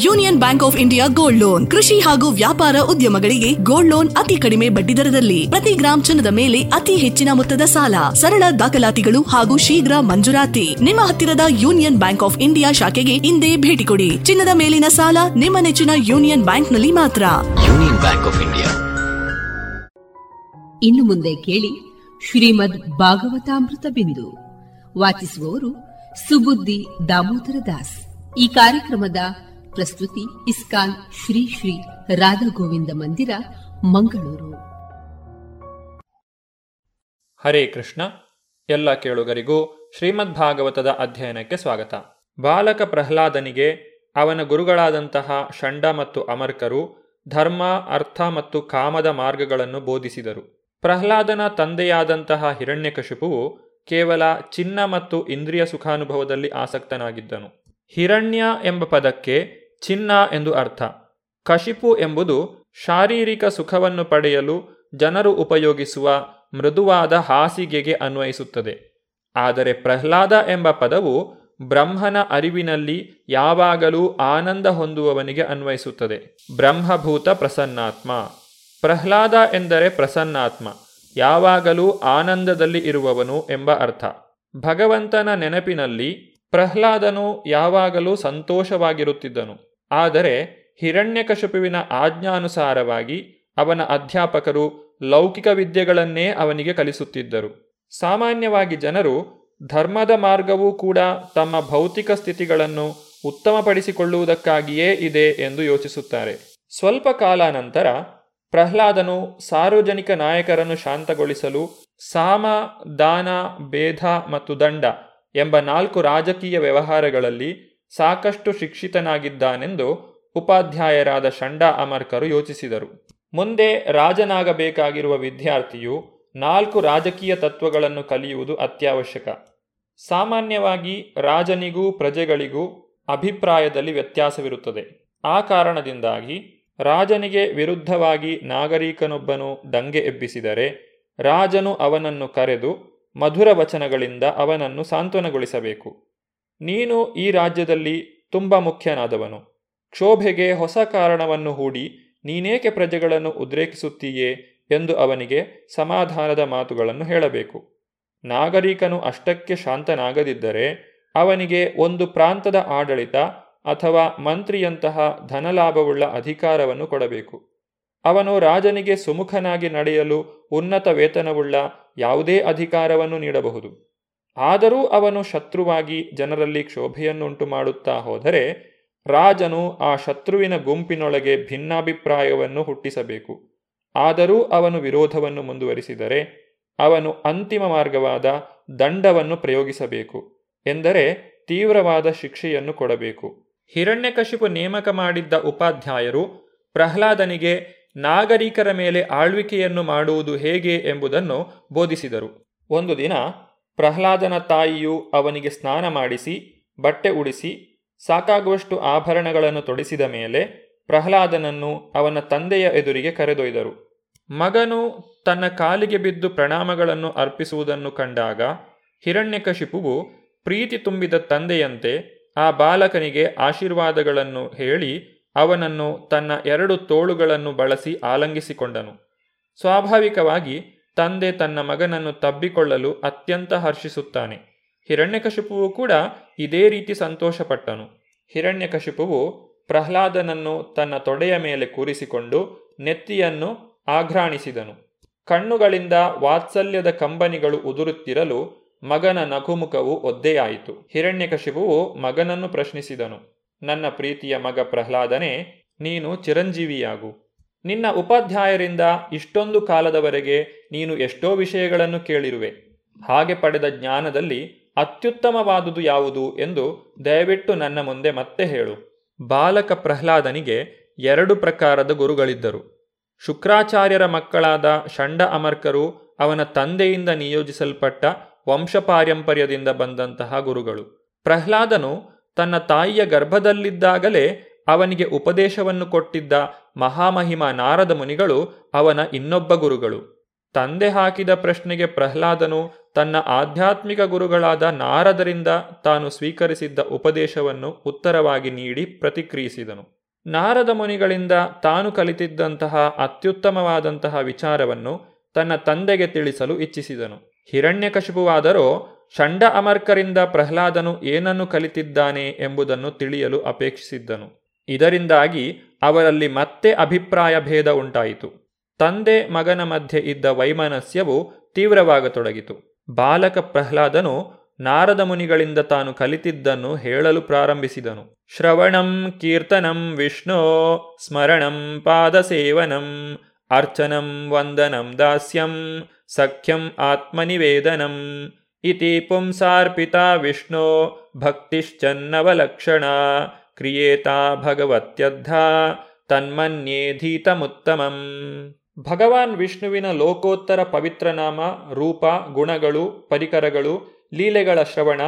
E: Union Bank of India gold loan. ಕೃಷಿ ಹಾಗೂ ವ್ಯಾಪಾರ ಉದ್ಯಮಗಳಿಗೆ ಗೋಲ್ಡ್ ಲೋನ್ ಅತಿ ಕಡಿಮೆ ಬಡ್ಡಿ ದರದಲ್ಲಿ. ಪ್ರತಿ ಗ್ರಾಮ್ ಚಿನ್ನದ ಮೇಲೆ ಅತಿ ಹೆಚ್ಚಿನ ಮೊತ್ತದ ಸಾಲ. ಸರಳ ದಾಖಲಾತಿಗಳು ಹಾಗೂ ಶೀಘ್ರ ಮಂಜೂರಾತಿ. ನಿಮ್ಮ ಹತ್ತಿರದ ಯೂನಿಯನ್ ಬ್ಯಾಂಕ್ ಆಫ್ ಇಂಡಿಯಾ ಶಾಖೆಗೆ ಇಂದೇ ಭೇಟಿ ಕೊಡಿ. ಚಿನ್ನದ ಮೇಲಿನ ಸಾಲ ನಿಮ್ಮ ನೆಚ್ಚಿನ ಯೂನಿಯನ್ ಬ್ಯಾಂಕ್ನಲ್ಲಿ ಮಾತ್ರ.
K: Union Bank of India.
C: ಇನ್ನು ಮುಂದೆ ಕೇಳಿ ಶ್ರೀಮದ್ ಭಾಗವತಾಮೃತ ಬಿಂದು. ವಾಚಿಸುವವರು ಸುಬುದ್ದಿ ದಾಮೋದರ ದಾಸ್. ಈ ಕಾರ್ಯಕ್ರಮದ ಪ್ರಸ್ತುತಿ ಇಸ್ಕಾನ್ ಶ್ರೀ ಶ್ರೀ ರಾಧಾ ಗೋವಿಂದ ಮಂದಿರ, ಮಂಗಳೂರು.
L: ಹರೇ ಕೃಷ್ಣ. ಎಲ್ಲ ಕೇಳುಗರಿಗೂ ಶ್ರೀಮದ್ ಭಾಗವತದ ಅಧ್ಯಯನಕ್ಕೆ ಸ್ವಾಗತ. ಬಾಲಕ ಪ್ರಹ್ಲಾದನಿಗೆ ಅವನ ಗುರುಗಳಾದಂತಹ ಷಂಡ ಮತ್ತು ಅಮರ್ಕರು ಧರ್ಮ, ಅರ್ಥ ಮತ್ತು ಕಾಮದ ಮಾರ್ಗಗಳನ್ನು ಬೋಧಿಸಿದರು. ಪ್ರಹ್ಲಾದನ ತಂದೆಯಾದಂತಹ ಹಿರಣ್ಯಕಶಿಪುವು ಕೇವಲ ಚಿನ್ನ ಮತ್ತು ಇಂದ್ರಿಯ ಸುಖಾನುಭವದಲ್ಲಿ ಆಸಕ್ತನಾಗಿದ್ದನು. ಹಿರಣ್ಯ ಎಂಬ ಪದಕ್ಕೆ ಚಿನ್ನ ಎಂದು ಅರ್ಥ. ಕಶಿಪು ಎಂಬುದು ಶಾರೀರಿಕ ಸುಖವನ್ನು ಪಡೆಯಲು ಜನರು ಉಪಯೋಗಿಸುವ ಮೃದುವಾದ ಹಾಸಿಗೆಗೆ ಅನ್ವಯಿಸುತ್ತದೆ. ಆದರೆ ಪ್ರಹ್ಲಾದ ಎಂಬ ಪದವು ಬ್ರಹ್ಮನ ಅರಿವಿನಲ್ಲಿ ಯಾವಾಗಲೂ ಆನಂದ ಹೊಂದುವವನಿಗೆ ಅನ್ವಯಿಸುತ್ತದೆ. ಬ್ರಹ್ಮಭೂತ ಪ್ರಸನ್ನಾತ್ಮ. ಪ್ರಹ್ಲಾದ ಎಂದರೆ ಪ್ರಸನ್ನಾತ್ಮ. ಯಾವಾಗಲೂ ಆನಂದದಲ್ಲಿ ಇರುವವನು ಎಂಬ ಅರ್ಥ. ಭಗವಂತನ ನೆನಪಿನಲ್ಲಿ ಪ್ರಹ್ಲಾದನು ಯಾವಾಗಲೂ ಸಂತೋಷವಾಗಿರುತ್ತಿದ್ದನು. ಆದರೆ ಹಿರಣ್ಯಕಶಪುವಿನ ಆಜ್ಞಾನುಸಾರವಾಗಿ ಅವನ ಅಧ್ಯಾಪಕರು ಲೌಕಿಕ ವಿದ್ಯೆಗಳನ್ನೇ ಅವನಿಗೆ ಕಲಿಸುತ್ತಿದ್ದರು. ಸಾಮಾನ್ಯವಾಗಿ ಜನರು ಧರ್ಮದ ಮಾರ್ಗವೂ ಕೂಡ ತಮ್ಮ ಭೌತಿಕ ಸ್ಥಿತಿಗಳನ್ನು ಉತ್ತಮಪಡಿಸಿಕೊಳ್ಳುವುದಕ್ಕಾಗಿಯೇ ಇದೆ ಎಂದು ಯೋಚಿಸುತ್ತಾರೆ. ಸ್ವಲ್ಪ ಕಾಲ ನಂತರ ಪ್ರಹ್ಲಾದನು ಸಾರ್ವಜನಿಕ ನಾಯಕರನ್ನು ಶಾಂತಗೊಳಿಸಲು ಸಾಮ, ದಾನ ಭೇದ ಮತ್ತು ದಂಡ ಎಂಬ ನಾಲ್ಕು ರಾಜಕೀಯ ವ್ಯವಹಾರಗಳಲ್ಲಿ ಸಾಕಷ್ಟು ಶಿಕ್ಷಿತನಾಗಿದ್ದಾನೆಂದು ಉಪಾಧ್ಯಾಯರಾದ ಷಂಡಾ ಅಮರ್ಕರು ಯೋಚಿಸಿದರು. ಮುಂದೆ ರಾಜನಾಗಬೇಕಾಗಿರುವ ವಿದ್ಯಾರ್ಥಿಯು ನಾಲ್ಕು ರಾಜಕೀಯ ತತ್ವಗಳನ್ನು ಕಲಿಯುವುದು ಅತ್ಯವಶ್ಯಕ. ಸಾಮಾನ್ಯವಾಗಿ ರಾಜನಿಗೂ ಪ್ರಜೆಗಳಿಗೂ ಅಭಿಪ್ರಾಯದಲ್ಲಿ ವ್ಯತ್ಯಾಸವಿರುತ್ತದೆ. ಆ ಕಾರಣದಿಂದಾಗಿ ರಾಜನಿಗೆ ವಿರುದ್ಧವಾಗಿ ನಾಗರಿಕನೊಬ್ಬನು ದಂಗೆ ಎಬ್ಬಿಸಿದರೆ ರಾಜನು ಅವನನ್ನು ಕರೆದು ಮಧುರ ವಚನಗಳಿಂದ ಅವನನ್ನು ಸಾಂತ್ವನಗೊಳಿಸಬೇಕು. ನೀನು ಈ ರಾಜ್ಯದಲ್ಲಿ ತುಂಬ ಮುಖ್ಯನಾದವನು. ಕ್ಷೋಭೆಗೆ ಹೊಸ ಕಾರಣವನ್ನು ಹೂಡಿ ನೀನೇಕೆ ಪ್ರಜೆಗಳನ್ನು ಉದ್ರೇಕಿಸುತ್ತೀಯೇ ಎಂದು ಅವನಿಗೆ ಸಮಾಧಾನದ ಮಾತುಗಳನ್ನು ಹೇಳಬೇಕು. ನಾಗರಿಕನು ಅಷ್ಟಕ್ಕೆ ಶಾಂತನಾಗದಿದ್ದರೆ ಅವನಿಗೆ ಒಂದು ಪ್ರಾಂತದ ಆಡಳಿತ ಅಥವಾ ಮಂತ್ರಿಯಂತಹ ಧನಲಾಭವುಳ್ಳ ಅಧಿಕಾರವನ್ನು ಕೊಡಬೇಕು. ಅವನು ರಾಜನಿಗೆ ಸುಮುಖನಾಗಿ ನಡೆಯಲು ಉನ್ನತ ವೇತನವುಳ್ಳ ಯಾವುದೇ ಅಧಿಕಾರವನ್ನು ನೀಡಬಹುದು. ಆದರೂ ಅವನು ಶತ್ರುವಾಗಿ ಜನರಲ್ಲಿ ಕ್ಷೋಭೆಯನ್ನುಂಟು ಮಾಡುತ್ತಾ ಹೋದರೆ ರಾಜನು ಆ ಶತ್ರುವಿನ ಗುಂಪಿನೊಳಗೆ ಭಿನ್ನಾಭಿಪ್ರಾಯವನ್ನು ಹುಟ್ಟಿಸಬೇಕು. ಆದರೂ ಅವನು ವಿರೋಧವನ್ನು ಮುಂದುವರಿಸಿದರೆ ಅವನು ಅಂತಿಮ ಮಾರ್ಗವಾದ ದಂಡವನ್ನು ಪ್ರಯೋಗಿಸಬೇಕು ಎಂದರೆ ತೀವ್ರವಾದ ಶಿಕ್ಷೆಯನ್ನು ಕೊಡಬೇಕು. ಹಿರಣ್ಯಕಶಿಪು ನೇಮಕ ಮಾಡಿದ್ದ ಉಪಾಧ್ಯಾಯರು ಪ್ರಹ್ಲಾದನಿಗೆ ನಾಗರಿಕರ ಮೇಲೆ ಆಳ್ವಿಕೆಯನ್ನು ಮಾಡುವುದು ಹೇಗೆ ಎಂಬುದನ್ನು ಬೋಧಿಸಿದರು. ಒಂದು ದಿನ ಪ್ರಹ್ಲಾದನ ತಾಯಿಯು ಅವನಿಗೆ ಸ್ನಾನ ಮಾಡಿಸಿ, ಬಟ್ಟೆ ಉಡಿಸಿ, ಸಾಕಾಗುವಷ್ಟು ಆಭರಣಗಳನ್ನು ತೊಡಿಸಿದ ಮೇಲೆ ಪ್ರಹ್ಲಾದನನ್ನು ಅವನ ತಂದೆಯ ಎದುರಿಗೆ ಕರೆದೊಯ್ದರು. ಮಗನು ತನ್ನ ಕಾಲಿಗೆ ಬಿದ್ದು ಪ್ರಣಾಮಗಳನ್ನು ಅರ್ಪಿಸುವುದನ್ನು ಕಂಡಾಗ ಹಿರಣ್ಯಕಶಿಪುವು ಪ್ರೀತಿ ತುಂಬಿದ ತಂದೆಯಂತೆ ಆ ಬಾಲಕನಿಗೆ ಆಶೀರ್ವಾದಗಳನ್ನು ಹೇಳಿ ಅವನನ್ನು ತನ್ನ ಎರಡು ತೋಳುಗಳನ್ನು ಬಳಸಿ ಆಲಂಗಿಸಿಕೊಂಡನು. ಸ್ವಾಭಾವಿಕವಾಗಿ ತಂದೆ ತನ್ನ ಮಗನನ್ನು ತಬ್ಬಿಕೊಳ್ಳಲು ಅತ್ಯಂತ ಹರ್ಷಿಸುತ್ತಾನೆ. ಹಿರಣ್ಯಕಶಿಪುವು ಕೂಡ ಇದೇ ರೀತಿ ಸಂತೋಷಪಟ್ಟನು. ಹಿರಣ್ಯಕಶಿಪುವು ಪ್ರಹ್ಲಾದನನ್ನು ತನ್ನ ತೊಡೆಯ ಮೇಲೆ ಕೂರಿಸಿಕೊಂಡು ನೆತ್ತಿಯನ್ನು ಆಘ್ರಾಣಿಸಿದನು. ಕಣ್ಣುಗಳಿಂದ ವಾತ್ಸಲ್ಯದ ಕಂಬನಿಗಳು ಉದುರುತ್ತಿರಲು ಮಗನ ನಗುಮುಖವು ಒದ್ದೆಯಾಯಿತು. ಹಿರಣ್ಯಕಶಿಪುವು ಮಗನನ್ನು ಪ್ರಶ್ನಿಸಿದನು. ನನ್ನ ಪ್ರೀತಿಯ ಮಗ ಪ್ರಹ್ಲಾದನೇ, ನೀನು ಚಿರಂಜೀವಿಯಾಗು. ನಿನ್ನ ಉಪಾಧ್ಯಾಯರಿಂದ ಇಷ್ಟೊಂದು ಕಾಲದವರೆಗೆ ನೀನು ಎಷ್ಟೋ ವಿಷಯಗಳನ್ನು ಕೇಳಿರುವೆ. ಹಾಗೆ ಪಡೆದ ಜ್ಞಾನದಲ್ಲಿ ಅತ್ಯುತ್ತಮವಾದುದು ಯಾವುದು ಎಂದು ದಯವಿಟ್ಟು ನನ್ನ ಮುಂದೆ ಮತ್ತೆ ಹೇಳು. ಬಾಲಕ ಪ್ರಹ್ಲಾದನಿಗೆ ಎರಡು ಪ್ರಕಾರದ ಗುರುಗಳಿದ್ದರು. ಶುಕ್ರಾಚಾರ್ಯರ ಮಕ್ಕಳಾದ ಷಂಡ ಅಮರ್ಕರು ಅವನ ತಂದೆಯಿಂದ ನಿಯೋಜಿಸಲ್ಪಟ್ಟ ವಂಶಪಾರಂಪರ್ಯದಿಂದ ಬಂದಂತಹ ಗುರುಗಳು. ಪ್ರಹ್ಲಾದನು ತನ್ನ ತಾಯಿಯ ಗರ್ಭದಲ್ಲಿದ್ದಾಗಲೇ ಅವನಿಗೆ ಉಪದೇಶವನ್ನು ಕೊಟ್ಟಿದ್ದ ಮಹಾಮಹಿಮ ನಾರದ ಮುನಿಗಳು ಅವನ ಇನ್ನೊಬ್ಬ ಗುರುಗಳು. ತಂದೆ ಹಾಕಿದ ಪ್ರಶ್ನೆಗೆ ಪ್ರಹ್ಲಾದನು ತನ್ನ ಆಧ್ಯಾತ್ಮಿಕ ಗುರುಗಳಾದ ನಾರದರಿಂದ ತಾನು ಸ್ವೀಕರಿಸಿದ್ದ ಉಪದೇಶವನ್ನು ಉತ್ತರವಾಗಿ ನೀಡಿ ಪ್ರತಿಕ್ರಿಯಿಸಿದನು. ನಾರದ ಮುನಿಗಳಿಂದ ತಾನು ಕಲಿತಿದ್ದಂತಹ ಅತ್ಯುತ್ತಮವಾದಂತಹ ವಿಚಾರವನ್ನು ತನ್ನ ತಂದೆಗೆ ತಿಳಿಸಲು ಇಚ್ಛಿಸಿದನು. ಹಿರಣ್ಯಕಶಿಪುವಾದರೋ ಷಂಡ ಅಮರ್ಕರಿಂದ ಪ್ರಹ್ಲಾದನು ಏನನ್ನು ಕಲಿತಿದ್ದಾನೆ ಎಂಬುದನ್ನು ತಿಳಿಯಲು ಅಪೇಕ್ಷಿಸಿದ್ದನು. ಇದರಿಂದಾಗಿ ಅವರಲ್ಲಿ ಮತ್ತೆ ಅಭಿಪ್ರಾಯ ಭೇದ ಉಂಟಾಯಿತು. ತಂದೆ ಮಗನ ಮಧ್ಯೆ ಇದ್ದ ವೈಮನಸ್ಯವು ತೀವ್ರವಾಗತೊಡಗಿತು. ಬಾಲಕ ಪ್ರಹ್ಲಾದನು ನಾರದ ಮುನಿಗಳಿಂದ ತಾನು ಕಲಿತಿದ್ದನ್ನು ಹೇಳಲು ಪ್ರಾರಂಭಿಸಿದನು. ಶ್ರವಣಂ ಕೀರ್ತನಂ ವಿಷ್ಣೋ ಸ್ಮರಣಂ ಪಾದಸೇವನಂ ಅರ್ಚನಂ ವಂದನಂ ದಾಸ್ಯಂ ಸಖ್ಯಂ ಆತ್ಮನಿವೇದನಂ ಇತಿ ಪುಂಸಾರ್ಪಿತ ವಿಷ್ಣೋ ಭಕ್ತಿಶ್ಚನ್ನವಲಕ್ಷಣ ಕ್ರಿಯೇತಾ ಭಗವತ್ಯದ್ಧ ತನ್ಮನ್ಯೇಧೀತಮುತ್ತಮಂ ಭಗವಾನ್ ವಿಷ್ಣುವಿನ ಲೋಕೋತ್ತರ ಪವಿತ್ರ ನಾಮ ರೂಪ, ಗುಣಗಳು, ಪರಿಕರಗಳು, ಲೀಲೆಗಳ ಶ್ರವಣ,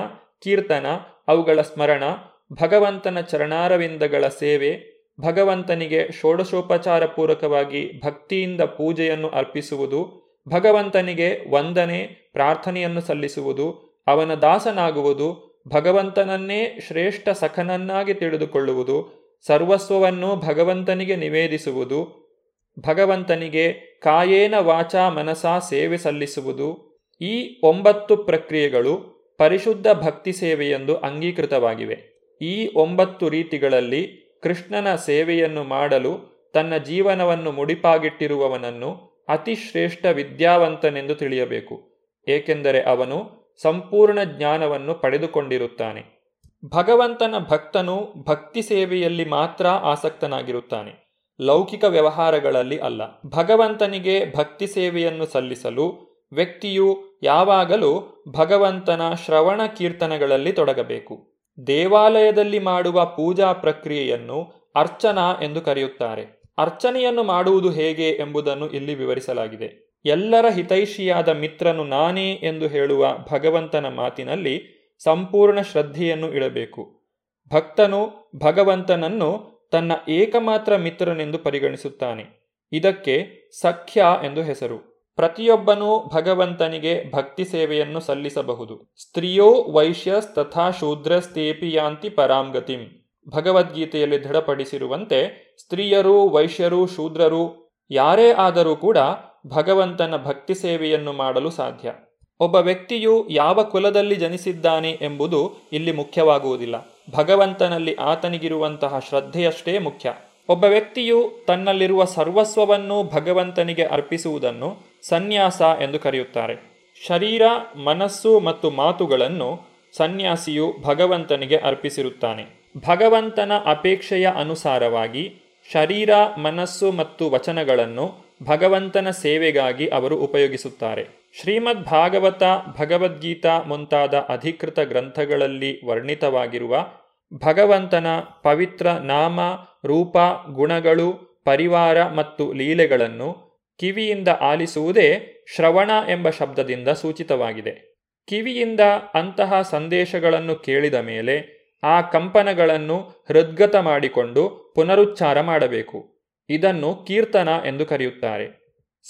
L: ಕೀರ್ತನ, ಅವುಗಳ ಸ್ಮರಣ, ಭಗವಂತನ ಚರಣಾರವಿಂದಗಳ ಸೇವೆ, ಭಗವಂತನಿಗೆ ಷೋಡಶೋಪಚಾರ ಪೂರಕವಾಗಿ ಭಕ್ತಿಯಿಂದ ಪೂಜೆಯನ್ನು ಅರ್ಪಿಸುವುದು, ಭಗವಂತನಿಗೆ ವಂದನೆ, ಪ್ರಾರ್ಥನೆಯನ್ನು ಸಲ್ಲಿಸುವುದು, ಅವನ ದಾಸನಾಗುವುದು ಭಗವಂತನನ್ನೇ ಶ್ರೇಷ್ಠ ಸಖನನ್ನಾಗಿ ತಿಳಿದುಕೊಳ್ಳುವುದು, ಸರ್ವಸ್ವವನ್ನು ಭಗವಂತನಿಗೆ ನಿವೇದಿಸುವುದು, ಭಗವಂತನಿಗೆ ಕಾಯೇನ ವಾಚಾ ಮನಸಾ ಸೇವೆ ಸಲ್ಲಿಸುವುದು, ಈ ಒಂಬತ್ತು ಪ್ರಕ್ರಿಯೆಗಳು ಪರಿಶುದ್ಧ ಭಕ್ತಿ ಸೇವೆಯೆಂದು ಅಂಗೀಕೃತವಾಗಿವೆ. ಈ ಒಂಬತ್ತು ರೀತಿಗಳಲ್ಲಿ ಕೃಷ್ಣನ ಸೇವೆಯನ್ನು ಮಾಡಲು ತನ್ನ ಜೀವನವನ್ನು ಮುಡಿಪಾಗಿಟ್ಟಿರುವವನನ್ನು ಅತಿಶ್ರೇಷ್ಠ ವಿದ್ಯಾವಂತನೆಂದು ತಿಳಿಯಬೇಕು. ಏಕೆಂದರೆ ಅವನು ಸಂಪೂರ್ಣ ಜ್ಞಾನವನ್ನು ಪಡೆದುಕೊಂಡಿರುತ್ತಾನೆ. ಭಗವಂತನ ಭಕ್ತನು ಭಕ್ತಿ ಸೇವೆಯಲ್ಲಿ ಮಾತ್ರ ಆಸಕ್ತನಾಗಿರುತ್ತಾನೆ. ಲೌಕಿಕ ವ್ಯವಹಾರಗಳಲ್ಲಿ ಅಲ್ಲ. ಭಗವಂತನಿಗೆ ಭಕ್ತಿ ಸೇವೆಯನ್ನು ಸಲ್ಲಿಸಲು ವ್ಯಕ್ತಿಯು ಯಾವಾಗಲೂ ಭಗವಂತನ ಶ್ರವಣ ಕೀರ್ತನಗಳಲ್ಲಿ ತೊಡಗಬೇಕು. ದೇವಾಲಯದಲ್ಲಿ ಮಾಡುವ ಪೂಜಾ ಪ್ರಕ್ರಿಯೆಯನ್ನು ಅರ್ಚನಾ ಎಂದು ಕರೆಯುತ್ತಾರೆ. ಅರ್ಚನೆಯನ್ನು ಮಾಡುವುದು ಹೇಗೆ ಎಂಬುದನ್ನು ಇಲ್ಲಿ ವಿವರಿಸಲಾಗಿದೆ. ಎಲ್ಲರ ಹಿತೈಷಿಯಾದ ಮಿತ್ರನು ನಾನೇ ಎಂದು ಹೇಳುವ ಭಗವಂತನ ಮಾತಿನಲ್ಲಿ ಸಂಪೂರ್ಣ ಶ್ರದ್ಧೆಯನ್ನು ಇಡಬೇಕು. ಭಕ್ತನು ಭಗವಂತನನ್ನು ತನ್ನ ಏಕಮಾತ್ರ ಮಿತ್ರನೆಂದು ಪರಿಗಣಿಸುತ್ತಾನೆ. ಇದಕ್ಕೆ ಸಖ್ಯ ಎಂದು ಹೆಸರು. ಪ್ರತಿಯೊಬ್ಬನೂ ಭಗವಂತನಿಗೆ ಭಕ್ತಿ ಸೇವೆಯನ್ನು ಸಲ್ಲಿಸಬಹುದು. ಸ್ತ್ರೀಯೋ ವೈಶ್ಯಸ್ ತಥಾ ಶೂದ್ರಸ್ತೇಪಿಯಾಂತಿ ಪರಾಂಗತಿಂ ಭಗವದ್ಗೀತೆಯಲ್ಲಿ ದೃಢಪಡಿಸಿರುವಂತೆ ಸ್ತ್ರೀಯರು ವೈಶ್ಯರು ಶೂದ್ರರು ಯಾರೇ ಆದರೂ ಕೂಡ ಭಗವಂತನ ಭಕ್ತಿ ಸೇವೆಯನ್ನು ಮಾಡಲು ಸಾಧ್ಯ. ಒಬ್ಬ ವ್ಯಕ್ತಿಯು ಯಾವ ಕುಲದಲ್ಲಿ ಜನಿಸಿದ್ದಾನೆ ಎಂಬುದು ಇಲ್ಲಿ ಮುಖ್ಯವಾಗುವುದಿಲ್ಲ. ಭಗವಂತನಲ್ಲಿ ಆತನಿಗಿರುವಂತಹ ಶ್ರದ್ಧೆಯಷ್ಟೇ ಮುಖ್ಯ. ಒಬ್ಬ ವ್ಯಕ್ತಿಯು ತನ್ನಲ್ಲಿರುವ ಸರ್ವಸ್ವವನ್ನು ಭಗವಂತನಿಗೆ ಅರ್ಪಿಸುವುದನ್ನು ಸನ್ಯಾಸ ಎಂದು ಕರೆಯುತ್ತಾರೆ. ಶರೀರ, ಮನಸ್ಸು ಮತ್ತು ಮಾತುಗಳನ್ನು ಸನ್ಯಾಸಿಯು ಭಗವಂತನಿಗೆ ಅರ್ಪಿಸಿರುತ್ತಾನೆ. ಭಗವಂತನ ಅಪೇಕ್ಷೆಯ ಅನುಸಾರವಾಗಿ ಶರೀರ, ಮನಸ್ಸು ಮತ್ತು ವಚನಗಳನ್ನು ಭಗವಂತನ ಸೇವೆಗಾಗಿ ಅವರು ಉಪಯೋಗಿಸುತ್ತಾರೆ. ಶ್ರೀಮದ್ ಭಾಗವತ ಭಗವದ್ಗೀತಾ ಮುಂತಾದ ಅಧಿಕೃತ ಗ್ರಂಥಗಳಲ್ಲಿ ವರ್ಣಿತವಾಗಿರುವ ಭಗವಂತನ ಪವಿತ್ರ ನಾಮ, ರೂಪ, ಗುಣಗಳು, ಪರಿವಾರ ಮತ್ತು ಲೀಲೆಗಳನ್ನು ಕಿವಿಯಿಂದ ಆಲಿಸುವುದೇ ಶ್ರವಣ ಎಂಬ ಶಬ್ದದಿಂದ ಸೂಚಿತವಾಗಿದೆ. ಕಿವಿಯಿಂದ ಅಂತಹ ಸಂದೇಶಗಳನ್ನು ಕೇಳಿದ ಮೇಲೆ ಆ ಕಂಪನಗಳನ್ನು ಹೃದ್ಗತ ಮಾಡಿಕೊಂಡು ಪುನರುಚ್ಚಾರ ಮಾಡಬೇಕು. ಇದನ್ನು ಕೀರ್ತನ ಎಂದು ಕರೆಯುತ್ತಾರೆ.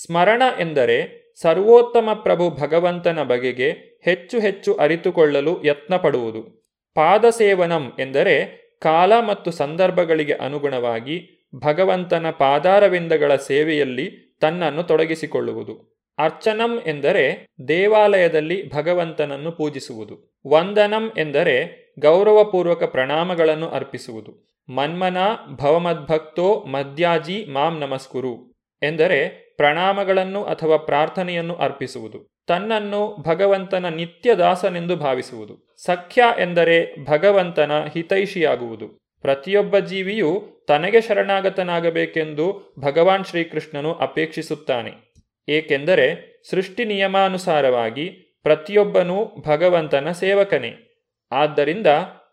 L: ಸ್ಮರಣ ಎಂದರೆ ಸರ್ವೋತ್ತಮ ಪ್ರಭು ಭಗವಂತನ ಬಗೆಗೆ ಹೆಚ್ಚು ಹೆಚ್ಚು ಅರಿತುಕೊಳ್ಳಲು ಯತ್ನ ಪಡುವುದು ಪಾದಸೇವನಂ ಎಂದರೆ ಕಾಲ ಮತ್ತು ಸಂದರ್ಭಗಳಿಗೆ ಅನುಗುಣವಾಗಿ ಭಗವಂತನ ಪಾದಾರವಿಂದಗಳ ಸೇವೆಯಲ್ಲಿ ತನ್ನನ್ನು ತೊಡಗಿಸಿಕೊಳ್ಳುವುದು. ಅರ್ಚನಂ ಎಂದರೆ ದೇವಾಲಯದಲ್ಲಿ ಭಗವಂತನನ್ನು ಪೂಜಿಸುವುದು. ವಂದನಂ ಎಂದರೆ ಗೌರವಪೂರ್ವಕ ಪ್ರಣಾಮಗಳನ್ನು ಅರ್ಪಿಸುವುದು. ಮನ್ಮನ ಭವಮದ್ಭಕ್ತೋ ಮದ್ಯಾಜಿ ಮಾಂ ನಮಸ್ಕುರು ಎಂದರೆ ಪ್ರಣಾಮಗಳನ್ನು ಅಥವಾ ಪ್ರಾರ್ಥನೆಯನ್ನು ಅರ್ಪಿಸುವುದು. ತನ್ನನ್ನು ಭಗವಂತನ ನಿತ್ಯದಾಸನೆಂದು ಭಾವಿಸುವುದು. ಸಖ್ಯ ಎಂದರೆ ಭಗವಂತನ ಹಿತೈಷಿಯಾಗುವುದು. ಪ್ರತಿಯೊಬ್ಬ ಜೀವಿಯು ತನಗೆ ಶರಣಾಗತನಾಗಬೇಕೆಂದು ಭಗವಾನ್ ಶ್ರೀಕೃಷ್ಣನು ಅಪೇಕ್ಷಿಸುತ್ತಾನೆ. ಏಕೆಂದರೆ ಸೃಷ್ಟಿ ನಿಯಮಾನುಸಾರವಾಗಿ ಪ್ರತಿಯೊಬ್ಬನೂ ಭಗವಂತನ ಸೇವಕನೇ. ಆದ್ದರಿಂದ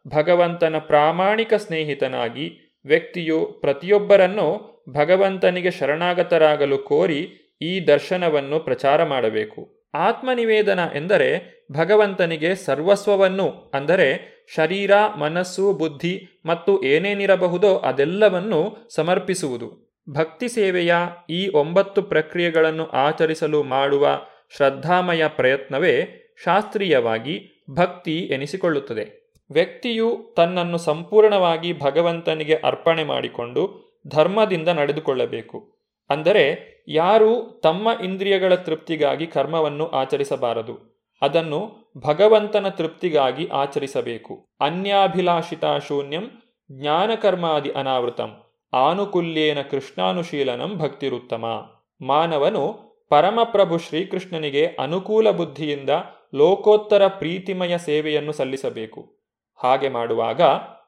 L: ಭಗವಂತನ ಪ್ರಾಮಾಣಿಕ ಸ್ನೇಹಿತನಾಗಿ ವ್ಯಕ್ತಿಯು ಪ್ರತಿಯೊಬ್ಬರನ್ನು ಭಗವಂತನಿಗೆ ಶರಣಾಗತರಾಗಲು ಕೋರಿ ಈ ದರ್ಶನವನ್ನು ಪ್ರಚಾರ ಮಾಡಬೇಕು. ಆತ್ಮನಿವೇದನ ಎಂದರೆ ಭಗವಂತನಿಗೆ ಸರ್ವಸ್ವವನ್ನು, ಅಂದರೆ ಶರೀರ, ಮನಸ್ಸು, ಬುದ್ಧಿ ಮತ್ತು ಏನೇನಿರಬಹುದೋ ಅದೆಲ್ಲವನ್ನು ಸಮರ್ಪಿಸುವುದು. ಭಕ್ತಿ ಸೇವೆಯ ಈ ಒಂಬತ್ತು ಪ್ರಕ್ರಿಯೆಗಳನ್ನು ಆಚರಿಸಲು ಮಾಡುವ ಶ್ರದ್ಧಾಮಯ ಪ್ರಯತ್ನವೇ ಶಾಸ್ತ್ರೀಯವಾಗಿ ಭಕ್ತಿ ಎನಿಸಿಕೊಳ್ಳುತ್ತದೆ. ವ್ಯಕ್ತಿಯು ತನ್ನನ್ನು ಸಂಪೂರ್ಣವಾಗಿ ಭಗವಂತನಿಗೆ ಅರ್ಪಣೆ ಮಾಡಿಕೊಂಡು ಧರ್ಮದಿಂದ ನಡೆದುಕೊಳ್ಳಬೇಕು. ಅಂದರೆ ಯಾರು ತಮ್ಮ ಇಂದ್ರಿಯಗಳ ತೃಪ್ತಿಗಾಗಿ ಕರ್ಮವನ್ನು ಆಚರಿಸಬಾರದು. ಅದನ್ನು ಭಗವಂತನ ತೃಪ್ತಿಗಾಗಿ ಆಚರಿಸಬೇಕು. ಅನ್ಯಾಭಿಲಾಷಿತ ಶೂನ್ಯಂ ಜ್ಞಾನಕರ್ಮಾದಿ ಅನಾವೃತಂ ಆನುಕೂಲ್ಯೇನ ಕೃಷ್ಣಾನುಶೀಲನಂ ಭಕ್ತಿರುತ್ತಮ. ಮಾನವನು ಪರಮಪ್ರಭು ಶ್ರೀಕೃಷ್ಣನಿಗೆ ಅನುಕೂಲ ಬುದ್ಧಿಯಿಂದ ಲೋಕೋತ್ತರ ಪ್ರೀತಿಮಯ ಸೇವೆಯನ್ನು ಸಲ್ಲಿಸಬೇಕು. ಹಾಗೆ ಮಾಡುವಾಗ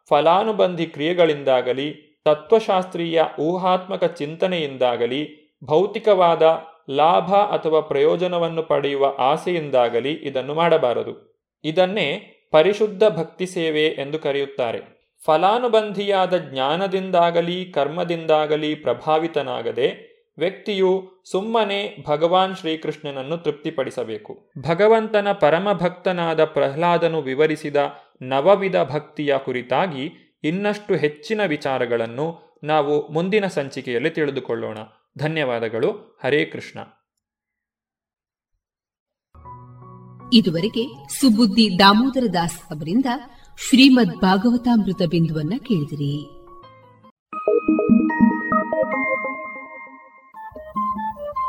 L: ಫಲಾನುಬಂಧಿ ಕ್ರಿಯೆಗಳಿಂದಾಗಲಿ, ತತ್ವಶಾಸ್ತ್ರೀಯ ಊಹಾತ್ಮಕ ಚಿಂತನೆಯಿಂದಾಗಲಿ, ಭೌತಿಕವಾದ ಲಾಭ ಅಥವಾ ಪ್ರಯೋಜನವನ್ನು ಪಡೆಯುವ ಆಸೆಯಿಂದಾಗಲಿ ಇದನ್ನು ಮಾಡಬಾರದು. ಇದನ್ನೇ ಪರಿಶುದ್ಧ ಭಕ್ತಿ ಸೇವೆ ಎಂದು ಕರೆಯುತ್ತಾರೆ. ಫಲಾನುಬಂಧಿಯಾದ ಜ್ಞಾನದಿಂದಾಗಲಿ, ಕರ್ಮದಿಂದಾಗಲಿ ಪ್ರಭಾವಿತನಾಗದೆ ವ್ಯಕ್ತಿಯು ಸುಮ್ಮನೆ ಭಗವಾನ್ ಶ್ರೀಕೃಷ್ಣನನ್ನು ತೃಪ್ತಿಪಡಿಸಬೇಕು. ಭಗವಂತನ ಪರಮಭಕ್ತನಾದ ಪ್ರಹ್ಲಾದನು ವಿವರಿಸಿದ ನವವಿಧ ಭಕ್ತಿಯ ಕುರಿತಾಗಿ ಇನ್ನಷ್ಟು ಹೆಚ್ಚಿನ ವಿಚಾರಗಳನ್ನು ನಾವು ಮುಂದಿನ ಸಂಚಿಕೆಯಲ್ಲಿ ತಿಳಿದುಕೊಳ್ಳೋಣ. ಧನ್ಯವಾದಗಳು. ಹರೇ ಕೃಷ್ಣ.
C: ಇದುವರೆಗೆ ಸುಬುದ್ದಿ ದಾಮೋದರ ದಾಸ್ ಅವರಿಂದ ಶ್ರೀಮದ್ ಭಾಗವತಾಮೃತ ಬಿಂದುವನ್ನ ಕೇಳಿದಿರಿ.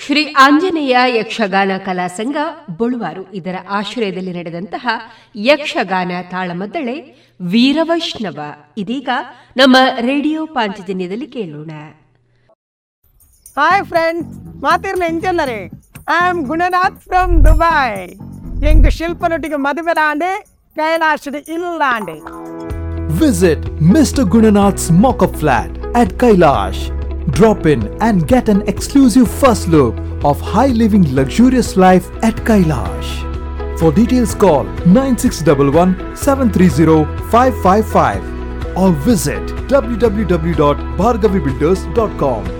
C: ಶ್ರೀ ಆಂಜನೇಯ ಯಕ್ಷಗಾನ ಕಲಾ ಸಂಘ ಬುಳುವಾರು ಇದರ ಆಶ್ರಯದಲ್ಲಿ ನಡೆದಂತಹ ಯಕ್ಷಗಾನ ತಾಳಮದ್ದಳೆ ವೀರವೈಷ್ಣವ ಇದೀಗ ನಮ್ಮ ರೇಡಿಯೋ ಪಾಂಚಜನ್ಯದಲ್ಲಿ ಕೇಳೋಣ
A: ಹಾಯ್ ಫ್ರೆಂಡ್ಸ್ ಮಾತಿರ್ನ ಎಂಚನ್ನರೆ I am Gunanath from Dubai ಎಂಗ್ ಶಿಲ್ಪನೊಟ್ಟಿಗೆ ಮದುವೆ ದಾಂಡೆ ಕೈಲಾಸದ ಇಲ್ಲಾಂಡೆ
B: Visit Mr. Gunanath's mock-up flat at Kailash. Drop in and get an exclusive first look of high living luxurious life at Kailash. For details call 9611 730 555 or visit www.bhargavibuilders.com.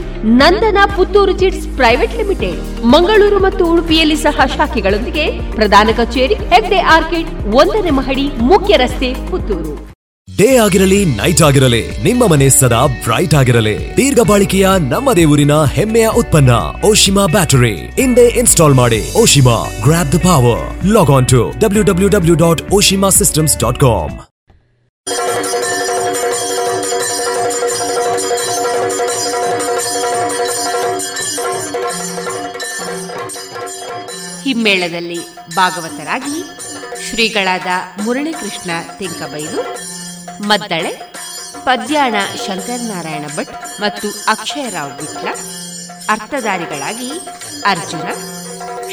M: Nandana Puttur chits private limited. Mangaluru ಮತ್ತು ಉಡುಪಿಯಲ್ಲಿ ಸಹ ಶಾಖೆಗಳೊಂದಿಗೆ ಪ್ರಧಾನ ಕಚೇರಿ, Hegde orchid, ಒಂದನೇ ಮಹಡಿ, ಮುಖ್ಯ ರಸ್ತೆ, Puttur.
D: Day ಆಗಿರಲಿ, ನೈಟ್ ಆಗಿರಲಿ, ನಿಮ್ಮ ಮನೆ ಸದಾ ಬ್ರೈಟ್ ಆಗಿರಲಿ. ದೀರ್ಘ ಬಾಳಿಕೆಯ ನಮ್ಮ ಊರಿನ ಹೆಮ್ಮೆಯ ಉತ್ಪನ್ನ, ಓಶಿಮಾ ಬ್ಯಾಟರಿ. ಹಿಂದೆ ಇನ್ಸ್ಟಾಲ್ ಮಾಡಿ, Oshima grab the power log on to W W W dot Oshima systems dot com
M: ಹಿಮ್ಮೇಳದಲ್ಲಿ ಭಾಗವತರಾಗಿ ಶ್ರೀಗಳಾದ ಮುರಳೀಕೃಷ್ಣ ತೆಂಕಬೈಲು, ಮದ್ದಳೆ, ಪದ್ಯಾಣ ಶಂಕರನಾರಾಯಣ ಭಟ್ ಮತ್ತು ಅಕ್ಷಯರಾವ್ ವಿಟ್ಲ, ಅರ್ಥಧಾರಿಗಳಾಗಿ ಅರ್ಜುನ,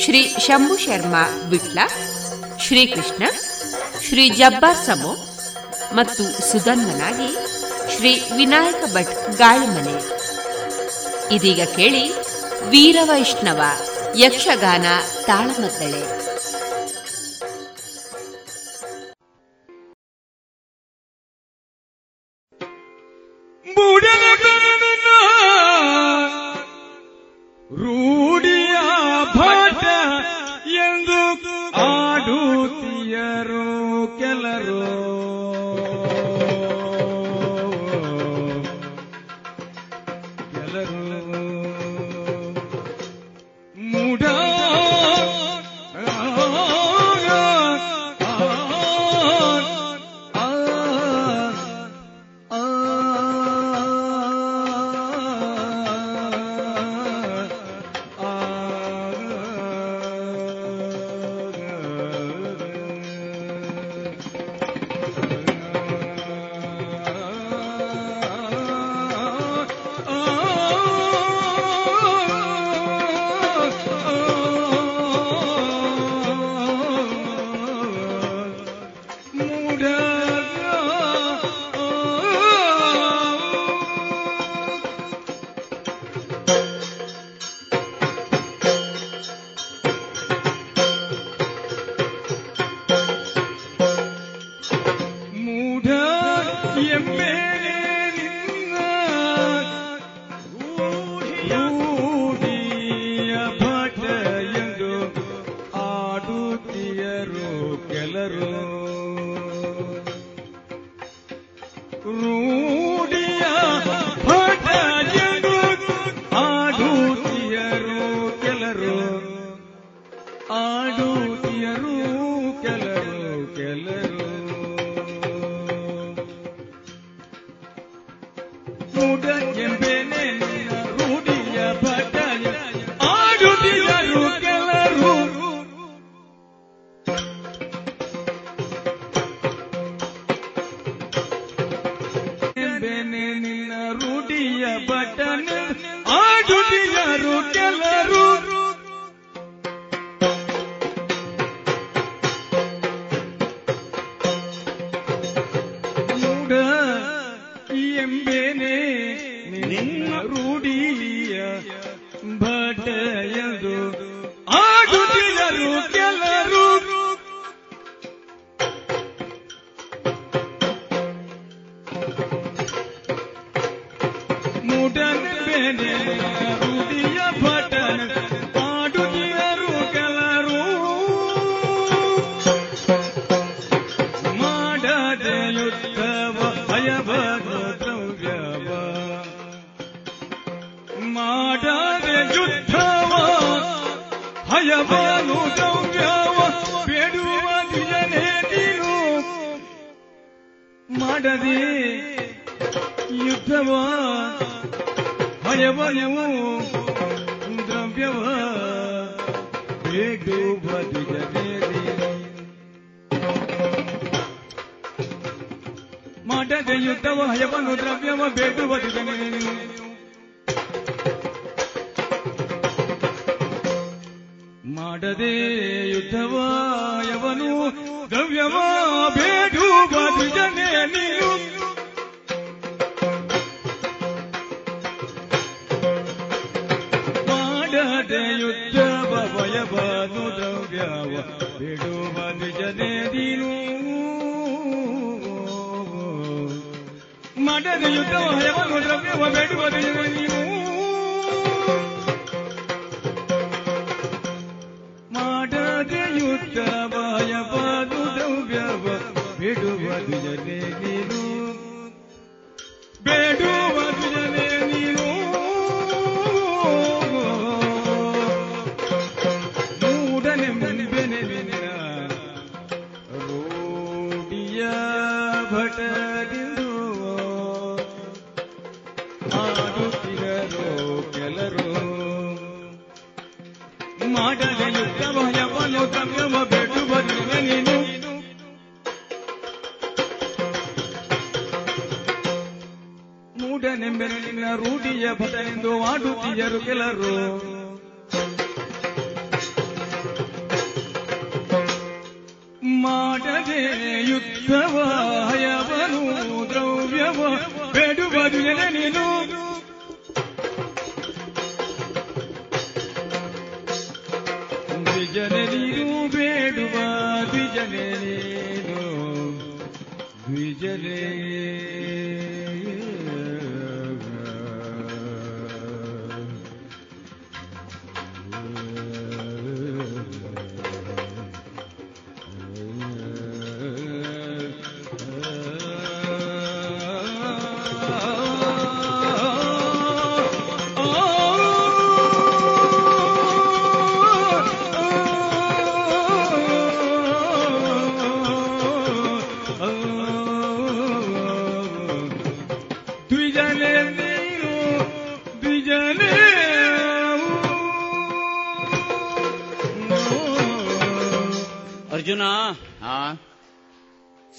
M: ಶ್ರೀ ಶಂಭು ಶರ್ಮಾ ವಿಟ್ಲ, ಶ್ರೀಕೃಷ್ಣ, ಶ್ರೀ ಜಬ್ಬಾರ್ ಸಮೋ ಮತ್ತು ಸುಧನ್ಮನಾಗಿ ಶ್ರೀ ವಿನಾಯಕ ಭಟ್ ಗಾಳಿಮನೆ ಇದೀಗ ಕೇಳಿ ವೀರವೈಷ್ಣವ ಯಕ್ಷಗಾನ ತಾಳಮದ್ದಳೆ.
N: बटन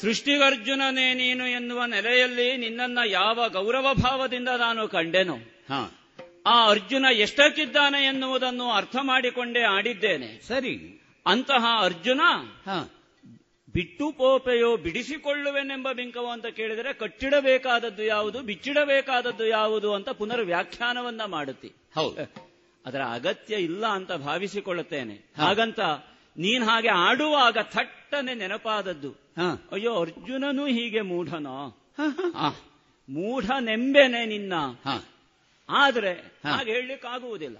N: ಸೃಷ್ಟಿಗರ್ಜುನನೇ ನೀನು ಎನ್ನುವ ನೆಲೆಯಲ್ಲಿ ನಿನ್ನನ್ನ ಯಾವ ಗೌರವ ಭಾವದಿಂದ ನಾನು ಕಂಡೆನು? ಆ ಅರ್ಜುನ ಎಷ್ಟಕ್ಕಿದ್ದಾನೆ ಎನ್ನುವುದನ್ನು ಅರ್ಥ ಮಾಡಿಕೊಂಡೇ ಆಡಿದ್ದೇನೆ.
H: ಸರಿ.
N: ಅಂತಹ ಅರ್ಜುನ ಬಿಟ್ಟು ಪೋಪೆಯೋ ಬಿಡಿಸಿಕೊಳ್ಳುವೆನೆಂಬ ಬಿಂಕವೋ ಅಂತ ಕೇಳಿದರೆ ಕಟ್ಟಿಡಬೇಕಾದದ್ದು ಯಾವುದು ಬಿಚ್ಚಿಡಬೇಕಾದದ್ದು ಯಾವುದು ಅಂತ ಪುನರ್ ವ್ಯಾಖ್ಯಾನವನ್ನ ಮಾಡುತ್ತಿ.
H: ಹೌದು.
N: ಅದರ ಅಗತ್ಯ ಇಲ್ಲ ಅಂತ ಭಾವಿಸಿಕೊಳ್ಳುತ್ತೇನೆ. ಹಾಗಂತ ನೀನ್ ಹಾಗೆ ಆಡುವಾಗ ಥಟ್ಟನೆ ನೆನಪಾದದ್ದು. ಅಯ್ಯೋ ಅರ್ಜುನನು ಹೀಗೆ ಮೂಢನೋ? ಮೂಢ ಮೂಢನೆಂಬೆನೆ ನಿನ್ನ. ಆದ್ರೆ ಹಾಗೆ ಹೇಳಲಿಕ್ಕಾಗುವುದಿಲ್ಲ.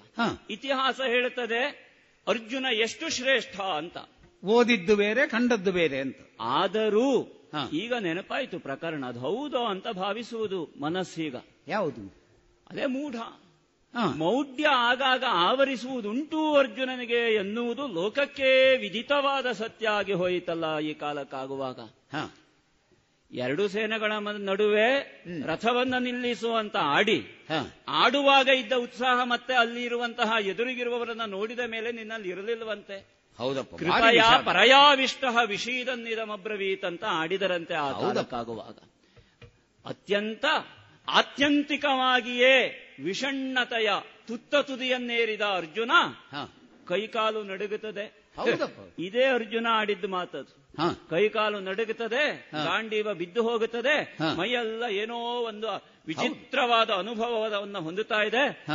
N: ಇತಿಹಾಸ ಹೇಳುತ್ತದೆ ಅರ್ಜುನ ಎಷ್ಟು ಶ್ರೇಷ್ಠ ಅಂತ.
H: ಓದಿದ್ದು ಬೇರೆ ಕಂಡದ್ದು ಬೇರೆ ಅಂತ.
N: ಆದರೂ ಈಗ ನೆನಪಾಯಿತು ಪ್ರಕರಣ. ಅದು ಹೌದೋ ಅಂತ ಭಾವಿಸುವುದು ಮನಸ್ಸೀಗ.
H: ಯಾವುದು?
N: ಅದೇ ಮೂಢ. ಮೌಢ್ಯ ಆಗಾಗ ಆವರಿಸುವುದುಂಟು ಅರ್ಜುನನಿಗೆ ಎನ್ನುವುದು ಲೋಕಕ್ಕೆ ವಿಧಿತವಾದ ಸತ್ಯ ಆಗಿ ಹೋಯಿತಲ್ಲ ಈ ಕಾಲಕ್ಕಾಗುವಾಗ. ಎರಡು ಸೇನೆಗಳ ನಡುವೆ ರಥವನ್ನ ನಿಲ್ಲಿಸುವಂತ ಆಡಿ ಆಡುವಾಗ ಇದ್ದ ಉತ್ಸಾಹ ಮತ್ತೆ ಅಲ್ಲಿ ಇರುವಂತಹ ಎದುರಿಗಿರುವವರನ್ನ ನೋಡಿದ ಮೇಲೆ ನಿನ್ನಲ್ಲಿ ಇರಲಿಲ್ವಂತೆ ಕೃಪಯ. ಪರಯಾವಿಷ್ಟ ವಿಷೀದನ್ನಿದಮಬ್ರವೀತ್ ಅಂತ ಆಡಿದರಂತೆ ಆ ಕಾಲಕ್ಕಾಗುವಾಗ. ಅತ್ಯಂತ ಆತ್ಯಂತಿಕವಾಗಿಯೇ ವಿಷಣ್ಣತೆಯ ತುತ್ತ ತುದಿಯನ್ನೇರಿದ ಅರ್ಜುನ ಕೈಕಾಲು ನಡುಗುತ್ತದೆ. ಇದೇ ಅರ್ಜುನ ಆಡಿದ್ದು ಮಾತದು. ಕೈಕಾಲು ನಡುಗುತ್ತದೆ ಗಾಂಡೀವ ಬಿದ್ದು ಹೋಗುತ್ತದೆ ಮೈಯೆಲ್ಲ ಏನೋ ಒಂದು ವಿಚಿತ್ರವಾದ ಅನುಭವವನ್ನ ಹೊಂದುತ್ತಾ ಇದೆ.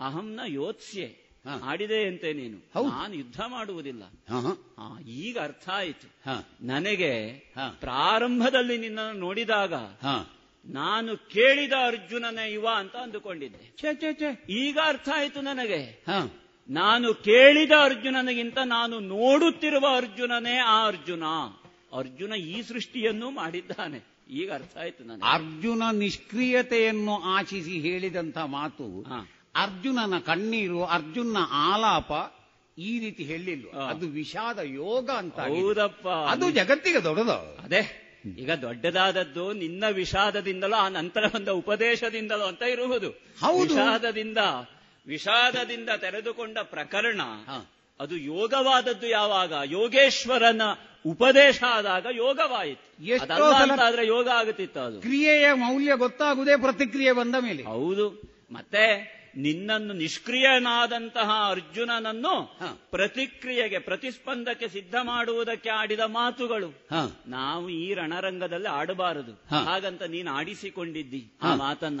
N: ಅಹಂನ ಯೋತ್ಸ್ಯೆ. ಆಡಿದೆ ಅಂತೆ ನೀನು. ನಾನು ಯುದ್ಧ ಮಾಡುವುದಿಲ್ಲ. ಈಗ ಅರ್ಥ ಆಯಿತು. ನನಗೆ ಪ್ರಾರಂಭದಲ್ಲಿ ನಿನ್ನನ್ನು ನೋಡಿದಾಗ ನಾನು ಕೇಳಿದ ಅರ್ಜುನನೇ ಇವ ಅಂತ ಅಂದುಕೊಂಡಿದ್ದೆ. ಈಗ ಅರ್ಥ ಆಯಿತು ನನಗೆ. ನಾನು ಕೇಳಿದ ಅರ್ಜುನನಿಗಿಂತ ನಾನು ನೋಡುತ್ತಿರುವ ಅರ್ಜುನನೇ ಆ ಅರ್ಜುನ. ಅರ್ಜುನ ಈ ಸೃಷ್ಟಿಯನ್ನು ಮಾಡಿದ್ದಾನೆ. ಈಗ ಅರ್ಥ ಆಯ್ತು ನನಗೆ.
H: ಅರ್ಜುನ ನಿಷ್ಕ್ರಿಯತೆಯನ್ನು ಆಶಿಸಿ ಹೇಳಿದಂತ ಮಾತು ಅರ್ಜುನನ ಕಣ್ಣೀರು ಅರ್ಜುನ ಆಲಾಪ ಈ ರೀತಿ ಹೇಳಿಲ್ಲ ಅದು ವಿಷಾದ ಯೋಗ ಅಂತ.
N: ಹೌದಪ್ಪ.
H: ಅದು ಜಗತ್ತಿಗೆ ದೊಡ್ಡದು.
N: ಅದೇ. ಈಗ ದೊಡ್ಡದಾದದ್ದು ನಿನ್ನ ವಿಷಾದದಿಂದಲೋ ಆ ನಂತರ ಬಂದ ಉಪದೇಶದಿಂದಲೋ ಅಂತ ಇರುವುದು. ವಿಷಾದದಿಂದ ವಿಷಾದದಿಂದ ತೆರೆದುಕೊಂಡ ಪ್ರಕರಣ ಅದು ಯೋಗವಾದದ್ದು ಯಾವಾಗ? ಯೋಗೇಶ್ವರನ ಉಪದೇಶ ಆದಾಗ ಯೋಗವಾಯಿತು. ಆದ್ರೆ ಯೋಗ ಆಗುತ್ತಿತ್ತು ಅದು.
H: ಕ್ರಿಯೆಯ ಮೌಲ್ಯ ಗೊತ್ತಾಗುವುದೇ ಪ್ರತಿಕ್ರಿಯೆ ಬಂದ ಮೇಲೆ.
N: ಹೌದು. ಮತ್ತೆ ನಿನ್ನನ್ನು ನಿಷ್ಕ್ರಿಯನಾದಂತಹ ಅರ್ಜುನನನ್ನು ಪ್ರತಿಕ್ರಿಯೆಗೆ ಪ್ರತಿಸ್ಪಂದಕ್ಕೆ ಸಿದ್ಧ ಮಾಡುವುದಕ್ಕೆ ಆಡಿದ ಮಾತುಗಳು. ನಾವು ಈ ರಣರಂಗದಲ್ಲಿ ಆಡಬಾರದು. ಹಾಗಂತ ನೀನು ಆಡಿಸಿಕೊಂಡಿದ್ದಿ ಆ ಮಾತನ್ನ.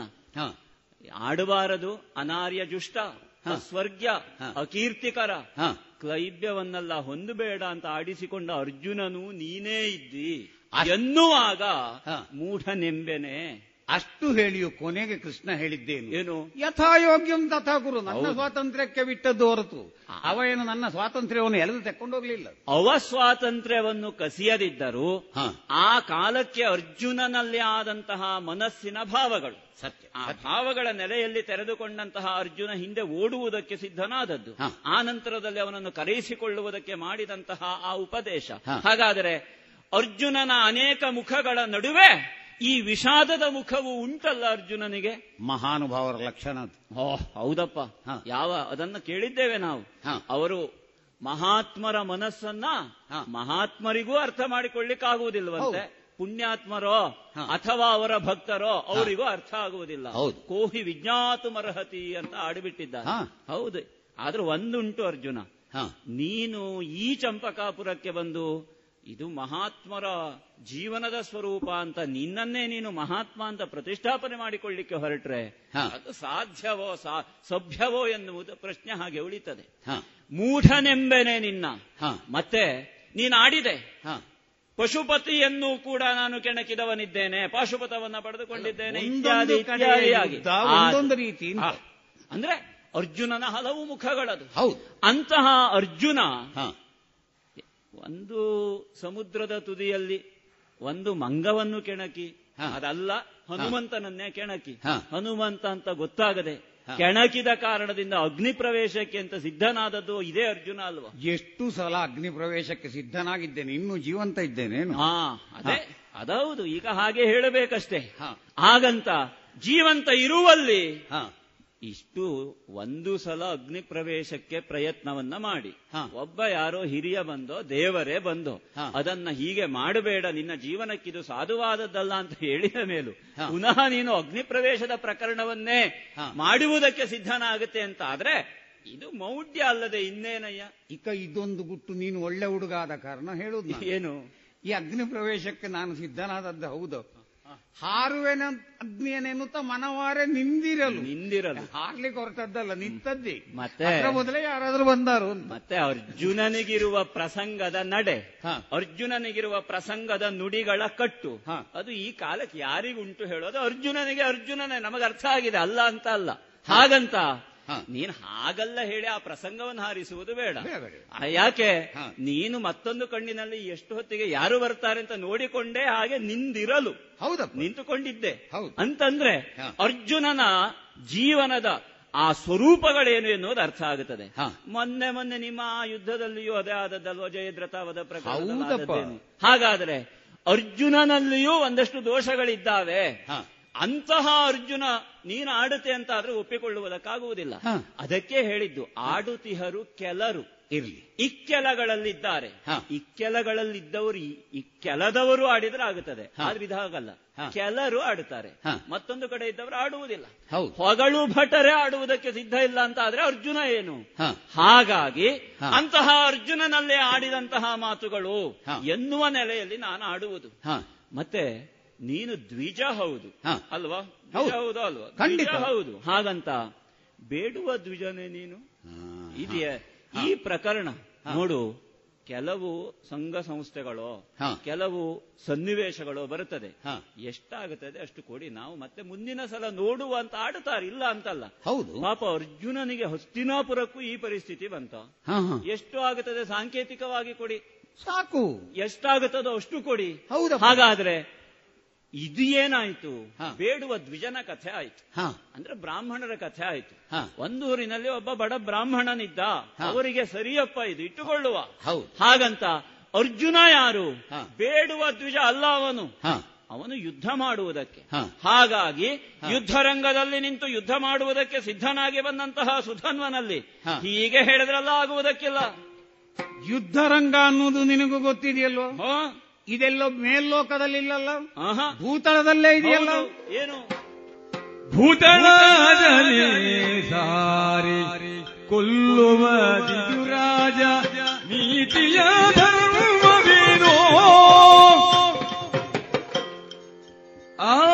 N: ಆಡಬಾರದು ಅನಾರ್ಯ ಜುಷ್ಟ ಸ್ವರ್ಗ್ಯ ಅಕೀರ್ತಿಕರ. ಕ್ಲೈಬ್ಯವನ್ನೆಲ್ಲ ಹೊಂದಬೇಡ ಅಂತ ಆಡಿಸಿಕೊಂಡ ಅರ್ಜುನನು ನೀನೇ ಇದ್ದಿ. ಎನ್ನುವಾಗ ಮೂಢನೆಂಬೆನೆ
H: ಅಷ್ಟು ಹೇಳಿಯು ಕೊನೆಗೆ ಕೃಷ್ಣ ಹೇಳಿದ್ದೇನು.
N: ಏನು?
H: ಯಥಾಯೋಗ್ಯಂ ತಥಾ ಗುರು ನನ್ನ ಸ್ವಾತಂತ್ರ್ಯಕ್ಕೆ ಬಿಟ್ಟದ್ದು ಹೊರತು. ಅವ ಏನು ನನ್ನ ಸ್ವಾತಂತ್ರ್ಯವನ್ನು ಎಳೆದು ತೆಕ್ಕೊಂಡೋಗ್ಲಿಲ್ಲ
N: ಅವ ಸ್ವಾತಂತ್ರ್ಯವನ್ನು ಕಸಿಯದಿದ್ದರೂ ಆ ಕಾಲಕ್ಕೆ ಅರ್ಜುನನಲ್ಲಿ ಆದಂತಹ ಮನಸ್ಸಿನ ಭಾವಗಳು
H: ಸತ್ಯ
N: ಆ ಭಾವಗಳ ನೆಲೆಯಲ್ಲಿ ತೆರೆದುಕೊಂಡಂತಹ ಅರ್ಜುನ ಹಿಂದೆ ಓಡುವುದಕ್ಕೆ ಸಿದ್ಧನಾದದ್ದು. ಆ ನಂತರದಲ್ಲಿ ಅವನನ್ನು ಕರೆಯಿಸಿಕೊಳ್ಳುವುದಕ್ಕೆ ಮಾಡಿದಂತಹ ಆ ಉಪದೇಶ. ಹಾಗಾದರೆ ಅರ್ಜುನನ ಅನೇಕ ಮುಖಗಳ ನಡುವೆ ಈ ವಿಷಾದದ ಮುಖವು ಉಂಟಲ್ಲ ಅರ್ಜುನನಿಗೆ?
H: ಮಹಾನುಭಾವರ ಲಕ್ಷಣ.
N: ಓ ಹೌದಪ್ಪ. ಯಾವ ಅದನ್ನ ಕೇಳಿದ್ದೇವೆ ನಾವು. ಅವರು ಮಹಾತ್ಮರ ಮನಸ್ಸನ್ನ ಮಹಾತ್ಮರಿಗೂ ಅರ್ಥ ಮಾಡಿಕೊಳ್ಳಿಕ್ಕಾಗುವುದಿಲ್ವಂತೆ ಪುಣ್ಯಾತ್ಮರೋ ಅಥವಾ ಅವರ ಭಕ್ತರೋ ಅವರಿಗೂ ಅರ್ಥ ಆಗುವುದಿಲ್ಲ. ಕೋಹಿ ವಿಜ್ಞಾತು ಮರಹತಿ ಅಂತ ಆಡಿಬಿಟ್ಟಿದ್ದ ಹೌದು. ಆದ್ರೂ ಒಂದುಂಟು ಅರ್ಜುನ. ನೀನು ಈ ಚಂಪಕಾಪುರಕ್ಕೆ ಬಂದು ಇದು ಮಹಾತ್ಮರ ಜೀವನದ ಸ್ವರೂಪ ಅಂತ ನಿನ್ನನ್ನೇ ನೀನು ಮಹಾತ್ಮ ಅಂತ ಪ್ರತಿಷ್ಠಾಪನೆ ಮಾಡಿಕೊಳ್ಳಿಕ್ಕೆ ಹೊರಟ್ರೆ ಅದು ಸಾಧ್ಯವೋ ಸಭ್ಯವೋ ಎನ್ನುವುದು ಪ್ರಶ್ನೆ ಹಾಗೆ ಉಳಿತದೆ. ಮೂಢನೆಂಬೆನೆ ನಿನ್ನ. ಮತ್ತೆ ನೀನಾಡಿದೆ. ಆಡಿದೆ ಪಶುಪತಿಯನ್ನು ಕೂಡ ನಾನು ಕೆಣಕಿದವನಿದ್ದೇನೆ ಪಾಶುಪತವನ್ನ ಪಡೆದುಕೊಂಡಿದ್ದೇನೆ ಇತ್ಯಾದಿ ಇತ್ಯಾದಿಯಾಗಿ
H: ರೀತಿಯಿಂದ.
N: ಅಂದ್ರೆ ಅರ್ಜುನನ ಹಲವು ಮುಖಗಳದು. ಅಂತಹ ಅರ್ಜುನ ಒಂದು ಸಮುದ್ರದ ತುದಿಯಲ್ಲಿ ಒಂದು ಮಂಗವನ್ನು ಕೆಣಕಿ ಅದಲ್ಲ ಹನುಮಂತನನ್ನೇ ಕೆಣಕಿ. ಹನುಮಂತ ಅಂತ ಗೊತ್ತಾಗದೆ ಕೆಣಕಿದ ಕಾರಣದಿಂದ ಅಗ್ನಿ ಪ್ರವೇಶಕ್ಕೆ ಅಂತ ಸಿದ್ಧನಾದದ್ದು ಇದೇ ಅರ್ಜುನ ಅಲ್ವಾ?
H: ಎಷ್ಟು ಸಲ ಅಗ್ನಿ ಪ್ರವೇಶಕ್ಕೆ ಸಿದ್ಧನಾಗಿದ್ದೇನೆ ಇನ್ನು ಜೀವಂತ ಇದ್ದೇನೆ
N: ಹಾ ಅದೇ ಅದೌದು ಈಗ ಹಾಗೆ ಹೇಳಬೇಕಷ್ಟೇ. ಹಾಗಂತ ಜೀವಂತ ಇರುವಲ್ಲಿ ಇಷ್ಟು ಒಂದು ಸಲ ಅಗ್ನಿ ಪ್ರವೇಶಕ್ಕೆ ಪ್ರಯತ್ನವನ್ನ ಮಾಡಿ. ಒಬ್ಬ ಯಾರೋ ಹಿರಿಯ ಬಂದೋ ದೇವರೇ ಬಂದೋ ಅದನ್ನ ಹೀಗೆ ಮಾಡಬೇಡ ನಿನ್ನ ಜೀವನಕ್ಕಿದು ಸಾಧುವಾದದ್ದಲ್ಲ ಅಂತ ಹೇಳಿದ ಮೇಲೂ ಪುನಃ ನೀನು ಅಗ್ನಿ ಪ್ರವೇಶದ ಪ್ರಕರಣವನ್ನೇ ಮಾಡುವುದಕ್ಕೆ ಸಿದ್ಧನಾಗುತ್ತೆ ಅಂತ ಆದ್ರೆ ಇದು ಮೌಢ್ಯ ಅಲ್ಲದೆ ಇನ್ನೇನಯ್ಯ?
H: ಇಕ ಇದೊಂದು ಗುಟ್ಟು ನೀನು ಒಳ್ಳೆ ಹುಡುಗ ಆದ ಕಾರಣ ಹೇಳುದು ನಾನು.
N: ಏನು?
H: ಈ ಅಗ್ನಿ ಪ್ರವೇಶಕ್ಕೆ ನಾನು ಸಿದ್ಧನಾದದ್ದು ಹೌದು. ಹಾರುವೆನ ಅಗ್ನಿಯನ್ನೆನ್ನುತ್ತಾ ಮನವಾರೆ ನಿಂದಿರಲು.
N: ನಿಂದಿರಲು.
H: ಹಾರ್ಲಿಕ್ಕೆ ಹೊರಟದ್ದಲ್ಲ ನಿಂತದ್ದೇ.
N: ಮತ್ತೆ?
H: ಮೊದಲೇ ಯಾರಾದ್ರೂ ಬಂದಾರು.
N: ಮತ್ತೆ ಅರ್ಜುನನಿಗಿರುವ ಪ್ರಸಂಗದ ನಡೆ ಅರ್ಜುನನಿಗಿರುವ ಪ್ರಸಂಗದ ನುಡಿಗಳ ಕಟ್ಟು. ಅದು ಈ ಕಾಲಕ್ಕೆ ಯಾರಿಗುಂಟು ಹೇಳೋದು ಅರ್ಜುನನಿಗೆ ಅರ್ಜುನನೇ ನಮಗೆ ಅರ್ಥ ಆಗಿದೆ ಅಲ್ಲ ಅಂತ ಅಲ್ಲ. ಹಾಗಂತ ನೀನು ಹಾಗಲ್ಲ ಹೇಳಿ ಆ ಪ್ರಸಂಗವನ್ನು ಹಾರಿಸುವುದು ಬೇಡ. ಯಾಕೆ? ನೀನು ಮತ್ತೊಂದು ಕಣ್ಣಿನಲ್ಲಿ ಎಷ್ಟು ಹೊತ್ತಿಗೆ ಯಾರು ಬರ್ತಾರೆ ಅಂತ ನೋಡಿಕೊಂಡೇ ಹಾಗೆ ನಿಂದಿರಲು.
H: ಹೌದಪ್ಪ.
N: ನಿಂತುಕೊಂಡಿದ್ದೆ. ಅಂತಂದ್ರೆ ಅರ್ಜುನನ ಜೀವನದ ಆ ಸ್ವರೂಪಗಳೇನು ಎನ್ನುವುದು ಅರ್ಥ ಆಗುತ್ತದೆ. ಮೊನ್ನೆ ಮೊನ್ನೆ ನಿಮ್ಮ ಆ ಯುದ್ಧದಲ್ಲಿಯೂ ಅದೇ ಆದದ್ದಲ್ವ
H: ಜಯದ್ರತಾವದ
N: ಪ್ರಕಾರ ಹಾಗಾದ್ರೆ ಅರ್ಜುನನಲ್ಲಿಯೂ ಒಂದಷ್ಟು ದೋಷಗಳಿದ್ದಾವೆ. ಅಂತಹ ಅರ್ಜುನ ನೀನು ಆಡುತ್ತೆ ಅಂತ ಆದ್ರೆ ಒಪ್ಪಿಕೊಳ್ಳುವುದಕ್ಕಾಗುವುದಿಲ್ಲ. ಅದಕ್ಕೆ ಹೇಳಿದ್ದು ಆಡುತಿಹರು ಕೆಲರು.
H: ಇರ್ಲಿ.
N: ಇಕ್ಕೆಲಗಳಲ್ಲಿದ್ದಾರೆ. ಇಕ್ಕೆಲಗಳಲ್ಲಿದ್ದವರು ಇಕ್ಕೆಲದವರು ಆಡಿದ್ರೆ ಆಗುತ್ತದೆ. ಆದ್ರೆ ವಿಧ ಆಗಲ್ಲ ಕೆಲರು ಆಡುತ್ತಾರೆ. ಮತ್ತೊಂದು ಕಡೆ ಇದ್ದವರು ಆಡುವುದಿಲ್ಲ. ಹೊಗಳು ಭಟರೇ ಆಡುವುದಕ್ಕೆ ಸಿದ್ಧ ಇಲ್ಲ ಅಂತ ಆದ್ರೆ ಅರ್ಜುನ ಏನು? ಹಾಗಾಗಿ ಅಂತಹ ಅರ್ಜುನನಲ್ಲೇ ಆಡಿದಂತಹ ಮಾತುಗಳು ಎನ್ನುವ ನೆಲೆಯಲ್ಲಿ ನಾನು ಆಡುವುದು. ಮತ್ತೆ ನೀನು ದ್ವಿಜ ಹೌದು. ಅಲ್ವಾ? ಹೌದು. ಅಲ್ವಾ?
H: ಖಂಡಿತ.
N: ಹೌದು. ಹಾಗಂತ. ಬೇಡುವ ದ್ವಿಜನೇ ನೀನು? ಇದೆಯಾ? ಈ ಪ್ರಕರಣ ನೋಡು. ಕೆಲವು ಸಂಘ ಸಂಸ್ಥೆಗಳು ಕೆಲವು ಸನ್ನಿವೇಶಗಳು ಬರುತ್ತದೆ. ಎಷ್ಟಾಗುತ್ತದೆ ಅಷ್ಟು ಕೊಡಿ. ನಾವು ಮತ್ತೆ ಮುಂದಿನ ಸಲ ನೋಡುವ ಅಂತ ಆಡುತ್ತಾರೆ. ಇಲ್ಲ ಅಂತಲ್ಲ.
H: ಹೌದು.
N: ಪಾಪ ಅರ್ಜುನನಿಗೆ ಹಸ್ತಿನಾಪುರಕ್ಕೂ ಈ ಪರಿಸ್ಥಿತಿ ಬಂತ. ಎಷ್ಟು ಆಗುತ್ತದೆ. ಸಾಂಕೇತಿಕವಾಗಿ ಕೊಡಿ.
H: ಸಾಕು.
N: ಎಷ್ಟಾಗುತ್ತದೋ ಅಷ್ಟು ಕೊಡಿ.
H: ಹೌದು
N: ಹಾಗಾದ್ರೆ ಇದು ಏನಾಯ್ತು ಬೇಡುವ ದ್ವಿಜನ ಕಥೆ ಆಯ್ತು. ಅಂದ್ರೆ ಬ್ರಾಹ್ಮಣರ ಕಥೆ ಆಯ್ತು. ಒಂದು ಊರಿನಲ್ಲಿ ಒಬ್ಬ ಬಡ ಬ್ರಾಹ್ಮಣನಿದ್ದ. ಅವರಿಗೆ ಸರಿಯಪ್ಪ ಇದು ಇಟ್ಟುಕೊಳ್ಳುವ. ಹಾಗಂತ ಅರ್ಜುನ ಯಾರು? ಬೇಡುವ ದ್ವಿಜ ಅಲ್ಲ ಅವನು. ಅವನು ಯುದ್ಧ ಮಾಡುವುದಕ್ಕೆ. ಹಾಗಾಗಿ ಯುದ್ಧ ರಂಗದಲ್ಲಿ ನಿಂತು ಯುದ್ಧ ಮಾಡುವುದಕ್ಕೆ ಸಿದ್ಧನಾಗಿ ಬಂದಂತಹ ಸುಧನ್ವನಲ್ಲಿ ಹೀಗೆ ಹೇಳಿದ್ರಲ್ಲ ಆಗುವುದಕ್ಕಿಲ್ಲ.
H: ಯುದ್ಧರಂಗ ಅನ್ನೋದು ನಿನಗೂ ಗೊತ್ತಿದೆಯಲ್ವೋ? ಇದೆಲ್ಲೋ ಮೇಲ್ಲೋಕದಲ್ಲಿಲ್ಲಲ್ಲ? ಭೂತಳದಲ್ಲೇ ಇದೆಯಲ್ಲ.
N: ಏನು?
M: ಭೂತಳದಲ್ಲಿ ಸಾರಿ ಕೊಲ್ಲುವ ರಾಜ ನೀತಿಯ ಧರ್ಮವೇನೋ? ಆ,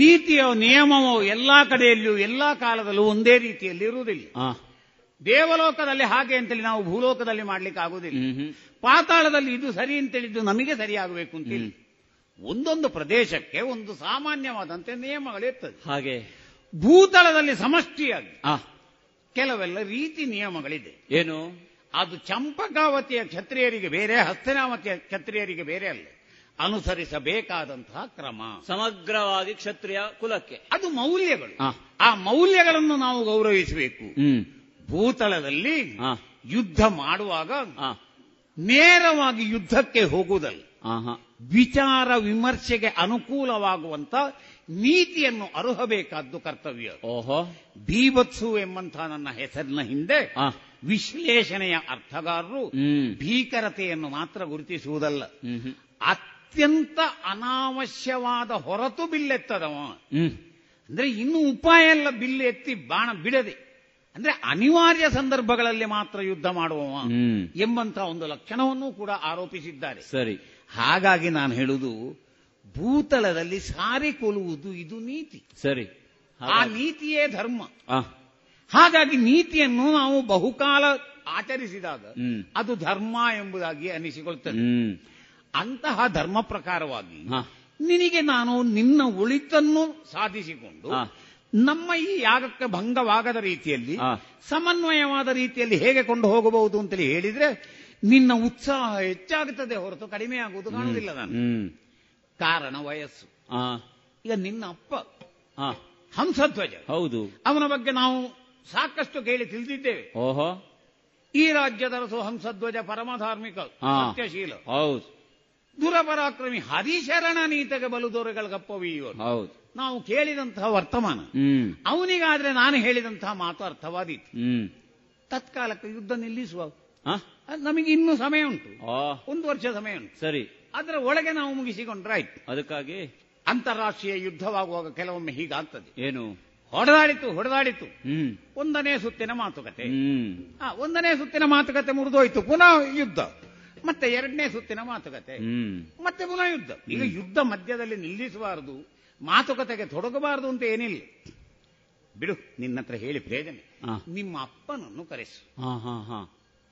M: ನೀತಿಯ
H: ನಿಯಮವು ಎಲ್ಲಾ ಕಡೆಯಲ್ಲಿಯೂ ಎಲ್ಲಾ ಕಾಲದಲ್ಲೂ ಒಂದೇ ರೀತಿಯಲ್ಲಿ ಇರುವುದಿಲ್ಲ. ದೇವಲೋಕದಲ್ಲಿ ಹಾಗೆ ಅಂತೇಳಿ ನಾವು ಭೂಲೋಕದಲ್ಲಿ ಮಾಡ್ಲಿಕ್ಕೆ ಆಗುವುದಿಲ್ಲ. ಪಾತಾಳದಲ್ಲಿ ಇದು ಸರಿ ಅಂತೇಳಿದ್ದು ನಮಗೆ ಸರಿಯಾಗಬೇಕು ಅಂತಿಲ್ಲ ಒಂದೊಂದು ಪ್ರದೇಶಕ್ಕೆ ಒಂದು ಸಾಮಾನ್ಯವಾದಂತೆ ನಿಯಮಗಳಿರ್ತದೆ.
N: ಹಾಗೆ.
H: ಭೂತಳದಲ್ಲಿ ಸಮಷ್ಟಿಯಾಗಿ ಕೆಲವೆಲ್ಲ ರೀತಿ ನಿಯಮಗಳಿದೆ.
N: ಏನು?
H: ಅದು ಚಂಪಕಾವತಿಯ ಕ್ಷತ್ರಿಯರಿಗೆ ಬೇರೆ ಹಸ್ತನಾವತಿಯ ಕ್ಷತ್ರಿಯರಿಗೆ ಬೇರೆ ಅಲ್ಲ. ಅನುಸರಿಸಬೇಕಾದಂತಹ ಕ್ರಮ.
N: ಸಮಗ್ರವಾಗಿ ಕ್ಷತ್ರಿಯ ಕುಲಕ್ಕೆ.
H: ಅದು ಮೌಲ್ಯಗಳು. ಆ ಮೌಲ್ಯಗಳನ್ನು ನಾವು ಗೌರವಿಸಬೇಕು. ಭೂತಳದಲ್ಲಿ ಯುದ್ಧ ಮಾಡುವಾಗ ನೇರವಾಗಿ ಯುದ್ಧಕ್ಕೆ ಹೋಗುವುದಲ್ಲ. ವಿಚಾರ ವಿಮರ್ಶೆಗೆ ಅನುಕೂಲವಾಗುವಂತ ನೀತಿಯನ್ನು ಅರ್ಹಬೇಕಾದ್ದು ಕರ್ತವ್ಯ.
N: ಓಹೋ.
H: ಭೀಭತ್ಸು ಎಂಬಂತಹ ನನ್ನ ಹೆಸರಿನ ಹಿಂದೆ ವಿಶ್ಲೇಷಣೆಯ ಅರ್ಥಗಾರರು ಭೀಕರತೆಯನ್ನು ಮಾತ್ರ ಗುರುತಿಸುವುದಲ್ಲ. ಅತ್ಯಂತ ಅನಾವಶ್ಯವಾದ ಹೊರತು ಬಿಲ್ಲೆತ್ತದವ. ಅಂದ್ರೆ ಇನ್ನು ಉಪಾಯ ಎಲ್ಲ ಬಿಲ್ಲು ಎತ್ತಿ ಬಾಣ ಬಿಡದೆ. ಅಂದ್ರೆ ಅನಿವಾರ್ಯ ಸಂದರ್ಭಗಳಲ್ಲಿ ಮಾತ್ರ ಯುದ್ಧ ಮಾಡುವವ ಎಂಬಂತ ಒಂದು ಲಕ್ಷಣವನ್ನು ಕೂಡ ಆರೋಪಿಸಿದ್ದಾರೆ.
N: ಸರಿ.
H: ಹಾಗಾಗಿ ನಾನು ಹೇಳುವುದು ಭೂತಳದಲ್ಲಿ ಸಾರಿ ಕೊಲ್ಲುವುದು ಇದು ನೀತಿ.
N: ಸರಿ.
H: ಆ ನೀತಿಯೇ ಧರ್ಮ. ಹಾಗಾಗಿ ನೀತಿಯನ್ನು ನಾವು ಬಹುಕಾಲ ಆಚರಿಸಿದಾಗ ಅದು ಧರ್ಮ ಎಂಬುದಾಗಿ ಅನಿಸಿಕೊಳ್ತದೆ ಅಂತಹ ಧರ್ಮ ಪ್ರಕಾರವಾಗಿ ನಿನಗೆ ನಾನು ನಿನ್ನ ಉಳಿತನ್ನು ಸಾಧಿಸಿಕೊಂಡು ನಮ್ಮ ಈ ಯಾಗಕ್ಕೆ ಭಂಗವಾಗದ ರೀತಿಯಲ್ಲಿ ಸಮನ್ವಯವಾದ ರೀತಿಯಲ್ಲಿ ಹೇಗೆ ಕೊಂಡು ಹೋಗಬಹುದು ಅಂತೇಳಿ ಹೇಳಿದ್ರೆ ನಿನ್ನ ಉತ್ಸಾಹ ಹೆಚ್ಚಾಗುತ್ತದೆ ಹೊರತು ಕಡಿಮೆ ಆಗುವುದು ಕಾಣುವುದಿಲ್ಲ ನಾನು. ಕಾರಣ ವಯಸ್ಸು. ಈಗ ನಿನ್ನ ಅಪ್ಪ ಹಂಸಧ್ವಜ.
N: ಹೌದು.
H: ಅವನ ಬಗ್ಗೆ ನಾವು ಸಾಕಷ್ಟು ಕೇಳಿ ತಿಳಿದಿದ್ದೇವೆ.
N: ಓಹೋ.
H: ಈ ರಾಜ್ಯದ ರಸು ಹಂಸಧ್ವಜ ಪರಮಧಾರ್ಮಿಕ ಸತ್ಯಶೀಲ.
N: ಹೌದು.
H: ದುರಪರಾಕ್ರಮಿ ಹರಿಶರಣ ನೀತಗೆ ಬಲು ದೊರೆಗಳ ಗಪ್ಪವೀಯರು
N: ಹೌದು.
H: ನಾವು ಕೇಳಿದಂತಹ ವರ್ತಮಾನ. ಅವನಿಗಾದ್ರೆ ನಾನು ಹೇಳಿದಂತಹ ಮಾತು ಅರ್ಥವಾದೀತು. ತತ್ಕಾಲಕ್ಕೆ ಯುದ್ಧ ನಿಲ್ಲಿಸುವ? ನಮಗೆ ಇನ್ನೂ ಸಮಯ ಉಂಟು.
N: ಆ,
H: ಒಂದು ವರ್ಷ ಸಮಯ ಉಂಟು.
N: ಸರಿ.
H: ಅದರ ಒಳಗೆ ನಾವು ಮುಗಿಸಿಕೊಂಡ್ರಾಯ್ತು.
N: ಅದಕ್ಕಾಗಿ?
H: ಅಂತಾರಾಷ್ಟ್ರೀಯ ಯುದ್ಧವಾಗುವಾಗ ಕೆಲವೊಮ್ಮೆ ಹೀಗಾಗ್ತದೆ.
N: ಏನು?
H: ಹೊಡೆದಾಡಿತು ಹೊಡೆದಾಡಿತು. ಒಂದನೇ ಸುತ್ತಿನ ಮಾತುಕತೆ. ಒಂದನೇ ಸುತ್ತಿನ ಮಾತುಕತೆ ಮುರಿದೋಯ್ತು. ಪುನಃ ಯುದ್ಧ. ಮತ್ತೆ ಎರಡನೇ ಸುತ್ತಿನ ಮಾತುಕತೆ. ಮತ್ತೆ ಪುನಃ ಯುದ್ಧ. ಈಗ ಯುದ್ಧ ಮಧ್ಯದಲ್ಲಿ ನಿಲ್ಲಿಸಬಾರದು ಮಾತುಕತೆಗೆ ತೊಡಗಬಾರದು ಅಂತ ಏನಿಲ್ಲ. ಬಿಡು ನಿನ್ನ ಹತ್ರ ಹೇಳಿ ಪ್ರಯೋಜನ. ನಿಮ್ಮ ಅಪ್ಪನನ್ನು ಕರೆಸು.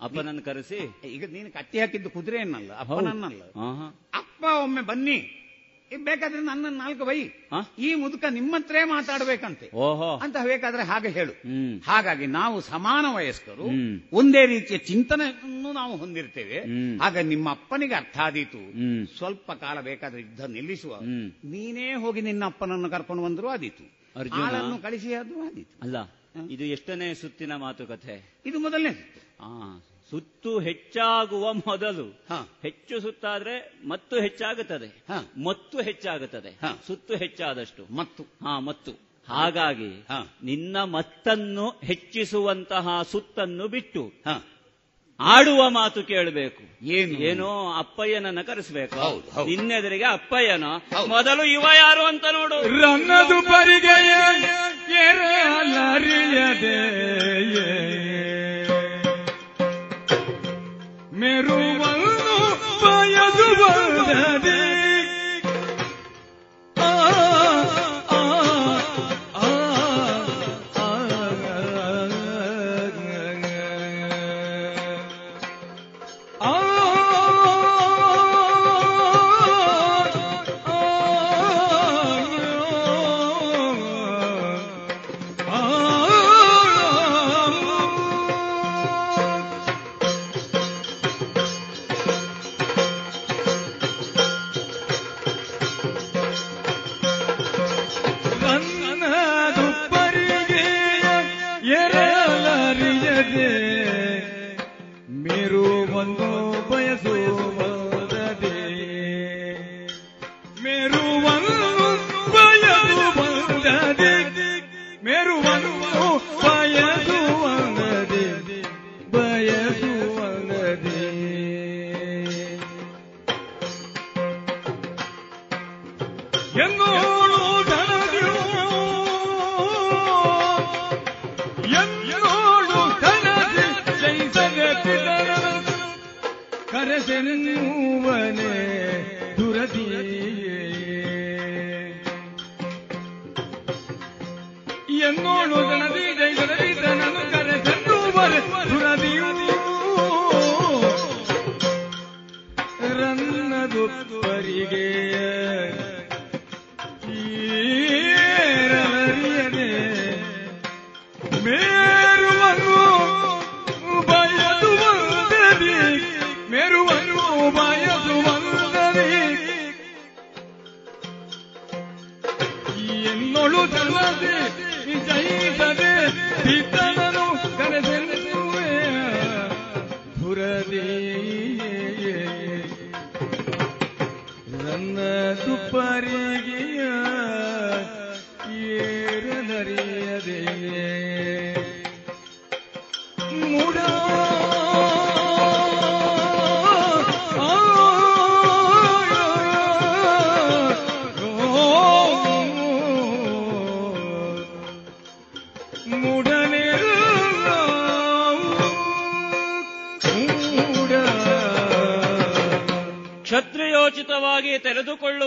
N: ಅಪ್ಪನನ್ನು ಕರೆಸಿ.
H: ಈಗ ನೀನು ಕಟ್ಟಿ ಹಾಕಿದ್ದು ಕುದುರೆಯನ್ನಲ್ಲ ಅಪ್ಪನನ್ನಲ್ಲ. ಅಪ್ಪ ಒಮ್ಮೆ ಬನ್ನಿ. ಬೇಕಾದ್ರೆ ನನ್ನ ನಾಲ್ಕು ಬೈ? ಈ ಮುದುಕ ನಿಮ್ಮತ್ರೇ ಮಾತಾಡಬೇಕಂತೆ.
N: ಓಹೋ.
H: ಅಂತ ಬೇಕಾದ್ರೆ ಹಾಗೆ ಹೇಳು. ಹಾಗಾಗಿ ನಾವು ಸಮಾನ ವಯಸ್ಕರು. ಒಂದೇ ರೀತಿಯ ಚಿಂತನೆಯನ್ನು ನಾವು ಹೊಂದಿರ್ತೇವೆ. ಆಗ ನಿಮ್ಮ ಅಪ್ಪನಿಗೆ ಅರ್ಥ ಆದೀತು. ಸ್ವಲ್ಪ ಕಾಲ ಬೇಕಾದ್ರೆ ಯುದ್ಧ ನಿಲ್ಲಿಸುವ. ನೀನೇ ಹೋಗಿ ನಿನ್ನ ಅಪ್ಪನನ್ನು ಕರ್ಕೊಂಡು ಬಂದರೂ ಆದೀತು.
N: ಅರ್ಜುನ.
H: ಆಳನ್ನು ಕಳಿಸಿ ಆದ್ರೂ ಆದೀತು.
N: ಅಲ್ಲ ಇದು ಎಷ್ಟನೇ ಸುತ್ತಿನ ಮಾತುಕತೆ?
H: ಇದು ಮೊದಲನೇ
N: ಆ. ಸುತ್ತು ಹೆಚ್ಚಾಗುವ ಮೊದಲು
H: ಹ.
N: ಹೆಚ್ಚು ಸುತ್ತಾದ್ರೆ ಮತ್ತು ಹೆಚ್ಚಾಗುತ್ತದೆ
H: ಹ.
N: ಮತ್ತು ಹೆಚ್ಚಾಗುತ್ತದೆ
H: ಹ.
N: ಸುತ್ತು ಹೆಚ್ಚಾದಷ್ಟು
H: ಮತ್ತು
N: ಹಾ ಮತ್ತು ಹಾಗಾಗಿ
H: ಹ.
N: ನಿನ್ನ ಮತ್ತನ್ನು ಹೆಚ್ಚಿಸುವಂತಹ ಸುತ್ತನ್ನು ಬಿಟ್ಟು
H: ಹ.
N: ಆಡುವ ಮಾತು ಕೇಳಬೇಕು
H: ಏನು?
N: ಏನೋ ಅಪ್ಪಯ್ಯನನ್ನ ಕರೆಸಬೇಕು. ನಿನ್ನೆದುರಿಗೆ ಅಪ್ಪಯ್ಯನ ಮೊದಲು ಇವ ಯಾರು ಅಂತ ನೋಡು
M: ರನ್ನದು ಪರಿಗೆಯ मेरू बंदो पाया दुबा
N: दे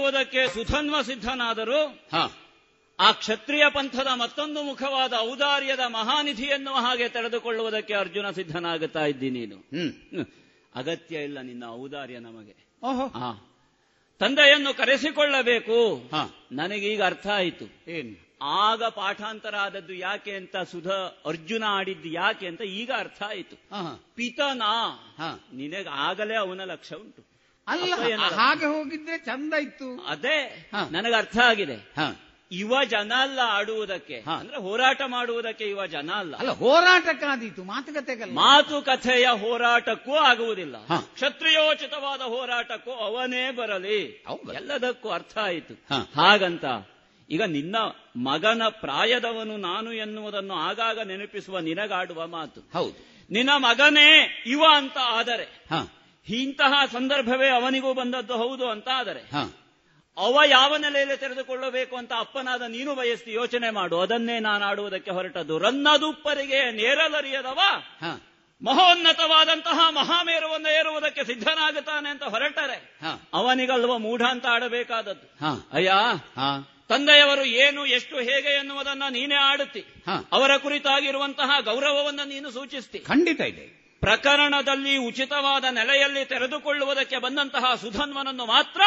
N: ತೆರೆದುಕೊಳ್ಳುವುದಕ್ಕೆ ಸುಧನ್ವ ಸಿದ್ಧನಾದರೂ ಆ ಕ್ಷತ್ರಿಯ ಪಂಥದ ಮತ್ತೊಂದು ಮುಖವಾದ ಔದಾರ್ಯದ ಮಹಾನಿಧಿಯನ್ನು ಹಾಗೆ ತೆರೆದುಕೊಳ್ಳುವುದಕ್ಕೆ ಅರ್ಜುನ ಸಿದ್ಧನಾಗುತ್ತಾ ಇದ್ದಿ ನೀನು. ಅಗತ್ಯ ಇಲ್ಲ ನಿನ್ನ ಔದಾರ್ಯ ನಮಗೆ. ತಂದೆಯನ್ನು ಕರೆಸಿಕೊಳ್ಳಬೇಕು.
H: ಹ.
N: ನನಗೀಗ ಅರ್ಥ ಆಯಿತು.
H: ಏನು?
N: ಆಗ ಪಾಠಾಂತರ ಆದದ್ದು ಯಾಕೆ ಅಂತ ಸುಧ ಅರ್ಜುನ ಆಡಿದ್ದು ಯಾಕೆ ಅಂತ ಈಗ ಅರ್ಥ ಆಯಿತು. ಪಿತನಾ.
H: ಹ.
N: ನಿನಗೆ ಆಗಲೇ ಅವನ ಲಕ್ಷ್ಯ ಉಂಟು.
H: ಅಲ್ಲ ಹಾಗೆ ಹೋಗಿದ್ರೆ ಚಂದ ಇತ್ತು.
N: ಅದೇ ನನಗೆ ಅರ್ಥ ಆಗಿದೆ. ಯುವ ಜನ ಅಲ್ಲ ಆಡುವುದಕ್ಕೆ. ಅಂದ್ರೆ ಹೋರಾಟ ಮಾಡುವುದಕ್ಕೆ ಯುವ ಜನ ಅಲ್ಲ.
H: ಅಲ್ಲ ಹೋರಾಟಕ್ಕಾದೀತು ಮಾತುಕತೆಗೆ
N: ಮಾತುಕಥೆಯ ಹೋರಾಟಕ್ಕೂ ಆಗುವುದಿಲ್ಲ. ಕ್ಷತ್ರಿಯೋಚಿತವಾದ ಹೋರಾಟಕ್ಕೂ ಅವನೇ ಬರಲಿ. ಎಲ್ಲದಕ್ಕೂ ಅರ್ಥ ಆಯಿತು. ಹಾಗಂತ ಈಗ ನಿನ್ನ ಮಗನ ಪ್ರಾಯದವನು ನಾನು ಎನ್ನುವುದನ್ನು ಆಗಾಗ ನೆನಪಿಸುವ ನಿನಗಾಡುವ ಮಾತು.
H: ಹೌದು.
N: ನಿನ್ನ ಮಗನೇ ಯುವ ಅಂತ ಆದರೆ
H: ಹ.
N: ಇಂತಹ ಸಂದರ್ಭವೇ ಅವನಿಗೂ ಬಂದದ್ದು ಹೌದು ಅಂತ ಆದರೆ ಅವ ಯಾವ ನೆಲೆಯಲ್ಲಿ ತೆರೆದುಕೊಳ್ಳಬೇಕು ಅಂತ ಅಪ್ಪನಾದ ನೀನು ಬಯಸ್ತಿ ಯೋಚನೆ ಮಾಡು. ಅದನ್ನೇ ನಾನು ಆಡುವುದಕ್ಕೆ ಹೊರಟದ್ದು. ರನ್ನದುಪ್ಪರಿಗೆ ನೇರಲರಿಯದವ ಮಹೋನ್ನತವಾದಂತಹ ಮಹಾಮೇರುವನ್ನು ಏರುವುದಕ್ಕೆ ಸಿದ್ಧನಾಗುತ್ತಾನೆ ಅಂತ ಹೊರಟರೆ. ಅವನಿಗಲ್ವ ಮೂಢ ಅಂತ ಆಡಬೇಕಾದದ್ದು. ಅಯ್ಯ
H: ಹ.
N: ತಂದೆಯವರು ಏನು ಎಷ್ಟು ಹೇಗೆ ಎನ್ನುವುದನ್ನ ನೀನೇ ಆಡುತ್ತಿ. ಅವರ ಕುರಿತಾಗಿರುವಂತಹ ಗೌರವವನ್ನು ನೀನು ಸೂಚಿಸ್ತಿ.
H: ಖಂಡಿತ ಇದೆ.
N: ಪ್ರಕರಣದಲ್ಲಿ ಉಚಿತವಾದ ನೆಲೆಯಲ್ಲಿ ತೆರೆದುಕೊಳ್ಳುವುದಕ್ಕೆ ಬಂದಂತಹ ಸುಧನ್ವನನ್ನು ಮಾತ್ರ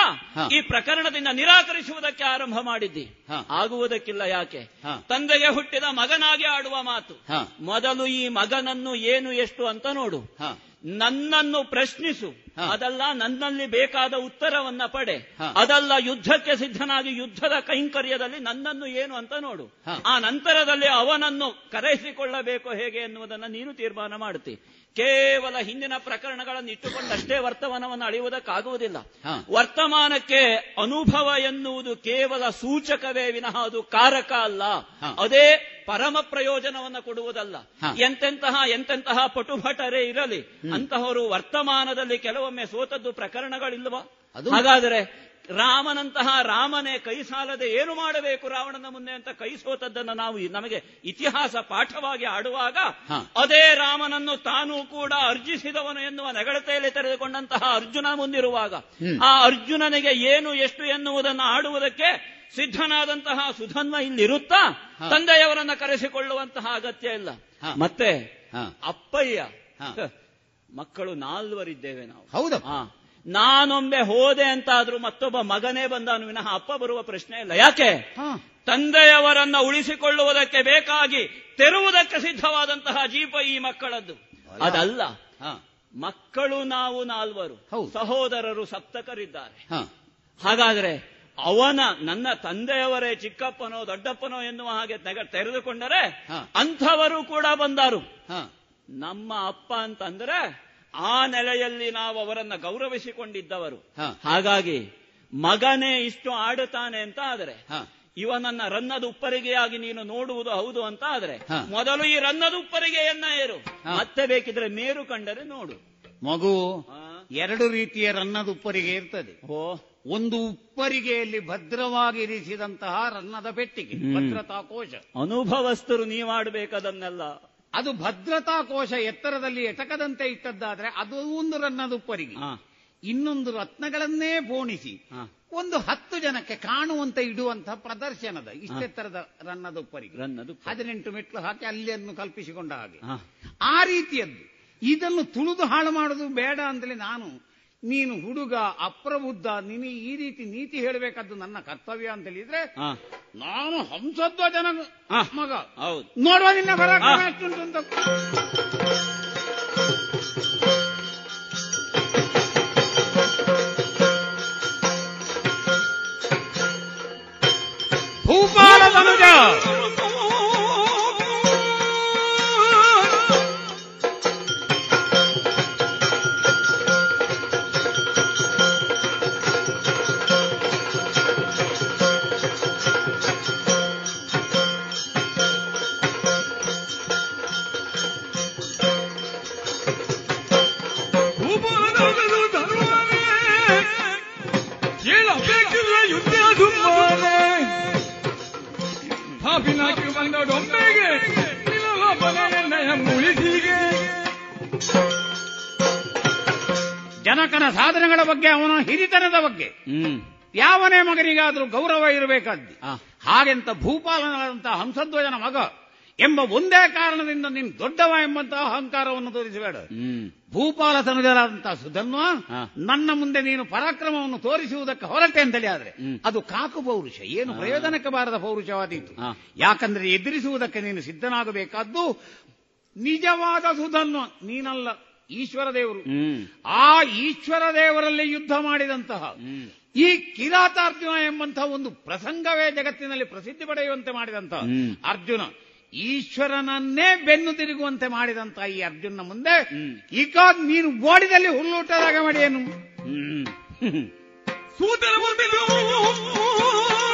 N: ಈ ಪ್ರಕರಣದಿಂದ ನಿರಾಕರಿಸುವುದಕ್ಕೆ ಆರಂಭ ಮಾಡಿದ್ದಿ. ಆಗುವುದಕ್ಕಿಲ್ಲ ಯಾಕೆ? ತಂದೆಗೆ ಹುಟ್ಟಿದ ಮಗನಾಗಿ ಆಡುವ ಮಾತು. ಮೊದಲು ಈ ಮಗನನ್ನು ಏನು ಎಷ್ಟು ಅಂತ ನೋಡು. ನನ್ನನ್ನು ಪ್ರಶ್ನಿಸು. ಅದಲ್ಲ ನನ್ನಲ್ಲಿ ಬೇಕಾದ ಉತ್ತರವನ್ನ ಪಡೆ. ಅದಲ್ಲ ಯುದ್ಧಕ್ಕೆ ಸಿದ್ಧನಾಗಿ ಯುದ್ಧದ ಕೈಂಕರ್ಯದಲ್ಲಿ ನನ್ನನ್ನು ಏನು ಅಂತ ನೋಡು. ಆ ನಂತರದಲ್ಲಿ ಅವನನ್ನು ಕರೆಸಿಕೊಳ್ಳಬೇಕು ಹೇಗೆ ಎನ್ನುವುದನ್ನು ನೀನು ತೀರ್ಮಾನ ಮಾಡುತ್ತಿ ಕೇವಲ ಹಿಂದಿನ ಪ್ರಕರಣಗಳನ್ನು ಇಟ್ಟುಕೊಂಡಷ್ಟೇ ವರ್ತಮಾನವನ್ನು ಅಳೆಯುವುದಕ್ಕಾಗುವುದಿಲ್ಲ. ವರ್ತಮಾನಕ್ಕೆ ಅನುಭವ ಎನ್ನುವುದು ಕೇವಲ ಸೂಚಕವೇ ವಿನಃ ಅದು ಕಾರಕ ಅಲ್ಲ. ಅದೇ ಪರಮ ಪ್ರಯೋಜನವನ್ನು ಕೊಡುವುದಲ್ಲ. ಎಂತೆಂತಹ ಎಂತೆಂತಹ ಪಟುಭಟರೇ ಇರಲಿ ಅಂತಹವರು ವರ್ತಮಾನದಲ್ಲಿ ಕೆಲವೊಮ್ಮೆ ಸೋತದ್ದು ಪ್ರಕರಣಗಳಿಲ್ವಾ? ಹಾಗಾದರೆ ರಾಮನಂತಹ ರಾಮನೇ ಕೈ ಸಾಲದೆ ಏನು ಮಾಡಬೇಕು ರಾವಣನ ಮುಂದೆ ಅಂತ ಕೈ ಸೋತದ್ದನ್ನು ನಾವು ನಮಗೆ ಇತಿಹಾಸ ಪಾಠವಾಗಿ ಆಡುವಾಗ ಅದೇ ರಾಮನನ್ನು ತಾನೂ ಕೂಡ ಅರ್ಜಿಸಿದವನು ಎನ್ನುವ ನೆಗಳತೆಯಲ್ಲಿ ತೆರೆದುಕೊಂಡಂತಹ ಅರ್ಜುನ ಮುಂದಿರುವಾಗ ಆ ಅರ್ಜುನನಿಗೆ ಏನು ಎಷ್ಟು ಎನ್ನುವುದನ್ನು ಆಡುವುದಕ್ಕೆ ಸಿದ್ಧನಾದಂತಹ ಸುಧನ್ವ ಇಲ್ಲಿರುತ್ತಾ? ತಂದೆಯವರನ್ನ ಕರೆಸಿಕೊಳ್ಳುವಂತಹ ಅಗತ್ಯ ಇಲ್ಲ. ಮತ್ತೆ ಅಪ್ಪಯ್ಯ ಮಕ್ಕಳು ನಾಲ್ವರಿದ್ದೇವೆ ನಾವು.
H: ಹೌದು.
N: ನಾನೊಮ್ಮೆ ಹೋದೆ ಅಂತಾದ್ರೂ ಮತ್ತೊಬ್ಬ ಮಗನೇ ಬಂದಾನು ವಿನಃ ಅಪ್ಪ ಬರುವ ಪ್ರಶ್ನೆ ಇಲ್ಲ. ಯಾಕೆ? ತಂದೆಯವರನ್ನ ಉಳಿಸಿಕೊಳ್ಳುವುದಕ್ಕೆ ಬೇಕಾಗಿ ತೆರುವುದಕ್ಕೆ ಸಿದ್ಧವಾದಂತಹ ಜೀಪ ಈ ಮಕ್ಕಳದ್ದು. ಅದಲ್ಲ. ಮಕ್ಕಳು ನಾವು ನಾಲ್ವರು. ಸಹೋದರರು ಸಪ್ತಕರಿದ್ದಾರೆ. ಹಾಗಾದ್ರೆ ಅವನ ನನ್ನ ತಂದೆಯವರೇ ಚಿಕ್ಕಪ್ಪನೋ ದೊಡ್ಡಪ್ಪನೋ ಎನ್ನುವ ಹಾಗೆ ತೆರೆದುಕೊಂಡರೆ ಅಂಥವರು ಕೂಡ ಬಂದರು. ನಮ್ಮ ಅಪ್ಪ ಅಂತಂದ್ರೆ ಆ ನೆಲೆಯಲ್ಲಿ ನಾವು ಅವರನ್ನ ಗೌರವಿಸಿಕೊಂಡಿದ್ದವರು. ಹಾಗಾಗಿ ಮಗನೇ ಇಷ್ಟು ಆಡುತ್ತಾನೆ ಅಂತ ಆದರೆ ಇವನನ್ನ ರನ್ನದ ಉಪ್ಪರಿಗೆಯಾಗಿ ನೀನು ನೋಡುವುದು ಹೌದು ಅಂತ ಆದ್ರೆ ಮೊದಲು ಈ ರನ್ನದ ಉಪ್ಪರಿಗೆಯನ್ನ ಏರು. ಮತ್ತೆ ಬೇಕಿದ್ರೆ ಮೇರು ಕಂಡರೆ ನೋಡು.
H: ಮಗು ಎರಡು ರೀತಿಯ ರನ್ನದ ಉಪ್ಪರಿಗೆ ಇರ್ತದೆ ಒಂದು ಉಪ್ಪರಿಗೆಯಲ್ಲಿ ಭದ್ರವಾಗಿ ಇರಿಸಿದಂತಹ ರನ್ನದ ಪೆಟ್ಟಿಗೆ. ಭದ್ರತಾ ಕೋಶ.
N: ಅನುಭವಸ್ಥರು ನೀವಾಡಬೇಕದನ್ನೆಲ್ಲ.
H: ಅದು ಭದ್ರತಾ ಕೋಶ ಎತ್ತರದಲ್ಲಿ ಎಟಕದಂತೆ ಇಟ್ಟದ್ದಾದ್ರೆ ಅದು ಒಂದು ರನ್ನದ ಉಪ್ಪರಿಗೆ ಇನ್ನೊಂದು ರತ್ನಗಳನ್ನೇ ಪೋಣಿಸಿ ಒಂದು ಹತ್ತು ಜನಕ್ಕೆ ಕಾಣುವಂತೆ ಇಡುವಂತಹ ಪ್ರದರ್ಶನದ ಇಷ್ಟೆತ್ತರದ ರನ್ನದ ರನ್ನದು ಹದಿನೆಂಟು ಮೆಟ್ಲು ಹಾಕಿ ಅಲ್ಲಿಯನ್ನು ಕಲ್ಪಿಸಿಕೊಂಡ ಹಾಗೆ. ಆ ರೀತಿಯದ್ದು. ಇದನ್ನು ತುಳಿದು ಹಾಳು ಮಾಡುದು ಬೇಡ ಅಂತಲೇ ನಾನು ನೀನು ಹುಡುಗ ಅಪ್ರಬುದ್ಧ ನೀನು ಈ ರೀತಿ ನೀತಿ ಹೇಳಬೇಕಾದ್ದು ನನ್ನ ಕರ್ತವ್ಯ ಅಂತ ಹೇಳಿದ್ರೆ ನಾನು ಹಂಸಧ್ವಜನ ಮಗ.
N: ಹೌದು.
H: ನೋಡುವ ನಿನ್ನ ಅಂತ. ಭೂಪಾಲ ಬಗ್ಗೆ ಅವನ ಹಿರಿತನದ ಬಗ್ಗೆ. ಯಾವನೇ ಮಗನಿಗಾದರೂ ಗೌರವ ಇರಬೇಕಾದ್ದು. ಹಾಗೆಂತ ಭೂಪಾಲನಾದಂತಹ ಹಂಸಧ್ವಜನ ಮಗ ಎಂಬ ಒಂದೇ ಕಾರಣದಿಂದ ನೀನು ದೊಡ್ಡವ ಎಂಬಂತಹ ಅಹಂಕಾರವನ್ನು ತೋರಿಸಬೇಡ. ಭೂಪಾಲ ತನುಜರಾದಂತಹ ಸುಧನ್ವ ನನ್ನ ಮುಂದೆ ನೀನು ಪರಾಕ್ರಮವನ್ನು ತೋರಿಸುವುದಕ್ಕೆ ಹೊರಟೆ ಅಂತೇಳಿ ಆದ್ರೆ ಅದು ಕಾಕು ಪೌರುಷ ಏನು ಪ್ರಯೋಜನಕ್ಕೆ ಬಾರದ ಪೌರುಷವಾದೀತು. ಯಾಕಂದ್ರೆ ಎದುರಿಸುವುದಕ್ಕೆ ನೀನು ಸಿದ್ಧನಾಗಬೇಕಾದ್ದು ನಿಜವಾದ ಸುಧನ್ವ ನೀನಲ್ಲ. ಈಶ್ವರ ದೇವರು. ಆ ಈಶ್ವರ ದೇವರಲ್ಲಿ ಯುದ್ಧ ಮಾಡಿದಂತಹ ಈ ಕಿರಾತಾರ್ಜುನ ಎಂಬಂತಹ ಒಂದು ಪ್ರಸಂಗವೇ ಜಗತ್ತಿನಲ್ಲಿ ಪ್ರಸಿದ್ಧಿ ಪಡೆಯುವಂತೆ ಮಾಡಿದಂತಹ ಅರ್ಜುನ. ಈಶ್ವರನನ್ನೇ ಬೆನ್ನು ತಿರುಗುವಂತೆ ಮಾಡಿದಂತಹ ಈ ಅರ್ಜುನ ಮುಂದೆ ಈಗ ನೀನು ಓಡಿದಲ್ಲಿ ಹುಲ್ಲೂಟದಾಗ ಮಾಡಿಯೇನು?
M: ಸೂತರ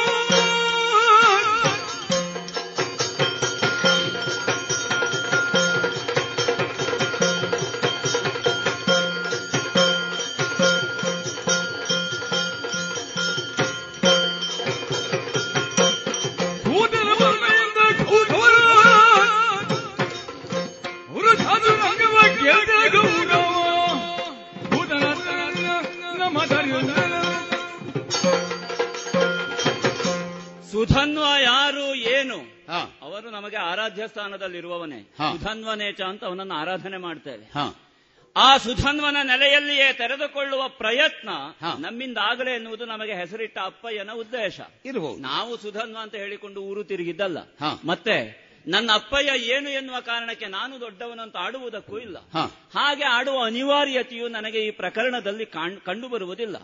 N: ಸುಧನ್ವ ಯಾರು ಏನು? ಅವರು ನಮಗೆ ಆರಾಧ್ಯ ಸ್ಥಾನದಲ್ಲಿರುವವನೇ. ಸುಧನ್ವನೇಚ ಅಂತ ಅವನನ್ನು ಆರಾಧನೆ ಮಾಡ್ತೇವೆ. ಆ ಸುಧನ್ವನ ನೆಲೆಯಲ್ಲಿಯೇ ತೆರೆದುಕೊಳ್ಳುವ ಪ್ರಯತ್ನ ನಮ್ಮಿಂದ ಆಗಲೇ ಎನ್ನುವುದು ನಮಗೆ ಹೆಸರಿಟ್ಟ ಅಪ್ಪಯ್ಯನ ಉದ್ದೇಶ.
H: ಇರಬಹುದು.
N: ನಾವು ಸುಧನ್ವ ಅಂತ ಹೇಳಿಕೊಂಡು ಊರು ತಿರುಗಿದ್ದಲ್ಲ. ಮತ್ತೆ ನನ್ನ ಅಪ್ಪಯ್ಯ ಏನು ಎನ್ನುವ ಕಾರಣಕ್ಕೆ ನಾನು ದೊಡ್ಡವನಂತ ಆಡುವುದಕ್ಕೂ ಇಲ್ಲ. ಹಾಗೆ ಆಡುವ ಅನಿವಾರ್ಯತೆಯು ನನಗೆ ಈ ಪ್ರಕರಣದಲ್ಲಿ ಕಂಡು ಬರುವುದಿಲ್ಲ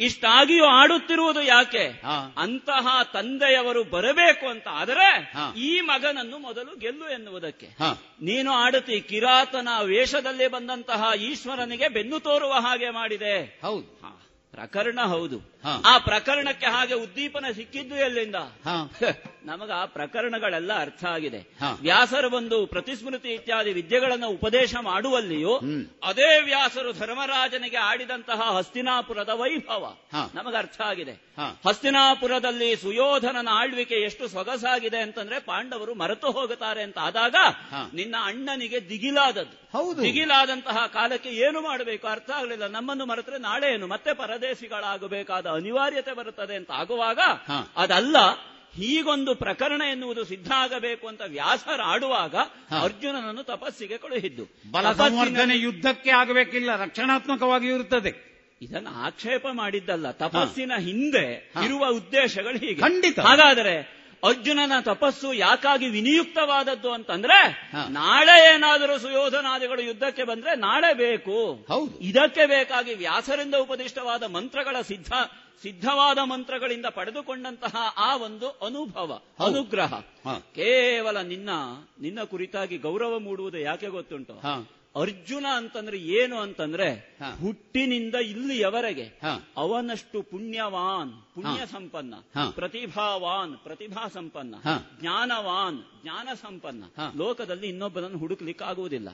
N: ಇಷ್ಟಾಗಿಯೂ ಆಡುತ್ತಿರುವುದು ಯಾಕೆ? ಅಂತಹ ತಂದೆಯವರು ಬರಬೇಕು ಅಂತ ಆದರೆ ಈ ಮಗನನ್ನು ಮೊದಲು ಗೆಲ್ಲು ಎನ್ನುವುದಕ್ಕೆ. ನೀನು ಆಡುತ್ತಿ ಕಿರಾತನ ವೇಷದಲ್ಲಿ ಬಂದಂತಹ ಈಶ್ವರನಿಗೆ ಬೆನ್ನು ತೋರುವ ಹಾಗೆ ಮಾಡಿದೆ.
H: ಹೌದು.
N: ಪ್ರಕರಣ ಹೌದು. ಆ ಪ್ರಕರಣಕ್ಕೆ ಹಾಗೆ ಉದ್ದೀಪನ ಸಿಕ್ಕಿದ್ದು ಎಲ್ಲಿಂದ? ನಮಗ ಆ ಪ್ರಕರಣಗಳೆಲ್ಲ ಅರ್ಥ ಆಗಿದೆ. ವ್ಯಾಸರು ಬಂದು ಪ್ರತಿಸ್ಮೃತಿ ಇತ್ಯಾದಿ ವಿದ್ಯೆಗಳನ್ನು ಉಪದೇಶ ಮಾಡುವಲ್ಲಿಯೂ ಅದೇ ವ್ಯಾಸರು ಧರ್ಮರಾಜನಿಗೆ ಆಡಿದಂತಹ ಹಸ್ತಿನಾಪುರದ ವೈಭವ ನಮಗ ಅರ್ಥ ಆಗಿದೆ. ಹಸ್ತಿನಾಪುರದಲ್ಲಿ ಸುಯೋಧನನ ಆಳ್ವಿಕೆ ಎಷ್ಟು ಸೊಗಸಾಗಿದೆ ಅಂತಂದ್ರೆ ಪಾಂಡವರು ಮರೆತು ಹೋಗುತ್ತಾರೆ ಅಂತ ಆದಾಗ ನಿನ್ನ ಅಣ್ಣನಿಗೆ ದಿಗಿಲಾದದ್ದು.
H: ಹೌದು.
N: ದಿಗಿಲಾದಂತಹ ಕಾಲಕ್ಕೆ ಏನು ಮಾಡಬೇಕು? ಅರ್ಥ ಆಗಲಿಲ್ಲ. ನಮ್ಮನ್ನು ಮರೆತರೆ ನಾಳೆ ಏನು ಮತ್ತೆ ಪರದೇಶಿಗಳಾಗಬೇಕಾದ ಅನಿವಾರ್ಯತೆ ಬರುತ್ತದೆ ಅಂತ ಆಗುವಾಗ ಅದಲ್ಲ ಹೀಗೊಂದು ಪ್ರಕರಣ ಎನ್ನುವುದು ಸಿದ್ಧ ಆಗಬೇಕು ಅಂತ ವ್ಯಾಸರ ಆಡುವಾಗ ಅರ್ಜುನನನ್ನು ತಪಸ್ಸಿಗೆ ಕಳುಹಿದ್ದು.
H: ಬಲ ಸಂವರ್ಧನೆ ಯುದ್ಧಕ್ಕೆ ಆಗಬೇಕಿಲ್ಲ ರಕ್ಷಣಾತ್ಮಕವಾಗಿ ಇರುತ್ತದೆ.
N: ಇದನ್ನು ಆಕ್ಷೇಪ ಮಾಡಿದ್ದಲ್ಲ ತಪಸ್ಸಿನ ಹಿಂದೆ ಇರುವ ಉದ್ದೇಶಗಳು ಹೀಗೆ.
H: ಖಂಡಿತ.
N: ಹಾಗಾದರೆ ಅರ್ಜುನನ ತಪಸ್ಸು ಯಾಕಾಗಿ ವಿನಿಯುಕ್ತವಾದದ್ದು ಅಂತಂದ್ರೆ ನಾಳೆ ಏನಾದರೂ ಸುಯೋಧನಾದಿಗಳು ಯುದ್ಧಕ್ಕೆ ಬಂದ್ರೆ ನಾಳೆ ಬೇಕು. ಇದಕ್ಕೆ ಬೇಕಾಗಿ ವ್ಯಾಸರಿಂದ ಉಪದಿಷ್ಟವಾದ ಮಂತ್ರಗಳ ಸಿದ್ಧ ಸಿದ್ಧವಾದ ಮಂತ್ರಗಳಿಂದ ಪಡೆದುಕೊಂಡಂತಹ ಆ ಒಂದು ಅನುಭವ ಅನುಗ್ರಹ. ಕೇವಲ ನಿನ್ನ ನಿನ್ನ ಕುರಿತಾಗಿ ಗೌರವ ಮೂಡುವುದು ಯಾಕೆ ಗೊತ್ತುಂಟು? ಅರ್ಜುನ ಅಂತಂದ್ರೆ ಏನು ಅಂತಂದ್ರೆ ಹುಟ್ಟಿನಿಂದ ಇಲ್ಲಿಯವರೆಗೆ ಅವನಷ್ಟು ಪುಣ್ಯವಾನ್ ಪುಣ್ಯ ಸಂಪನ್ನ ಪ್ರತಿಭಾವಾನ್ ಪ್ರತಿಭಾ ಸಂಪನ್ನ ಜ್ಞಾನವಾನ್ ಜ್ಞಾನ ಸಂಪನ್ನ. ಲೋಕದಲ್ಲಿ ಇನ್ನೊಬ್ಬನನ್ನು ಹುಡುಕ್ಲಿಕ್ಕಾಗುವುದಿಲ್ಲ.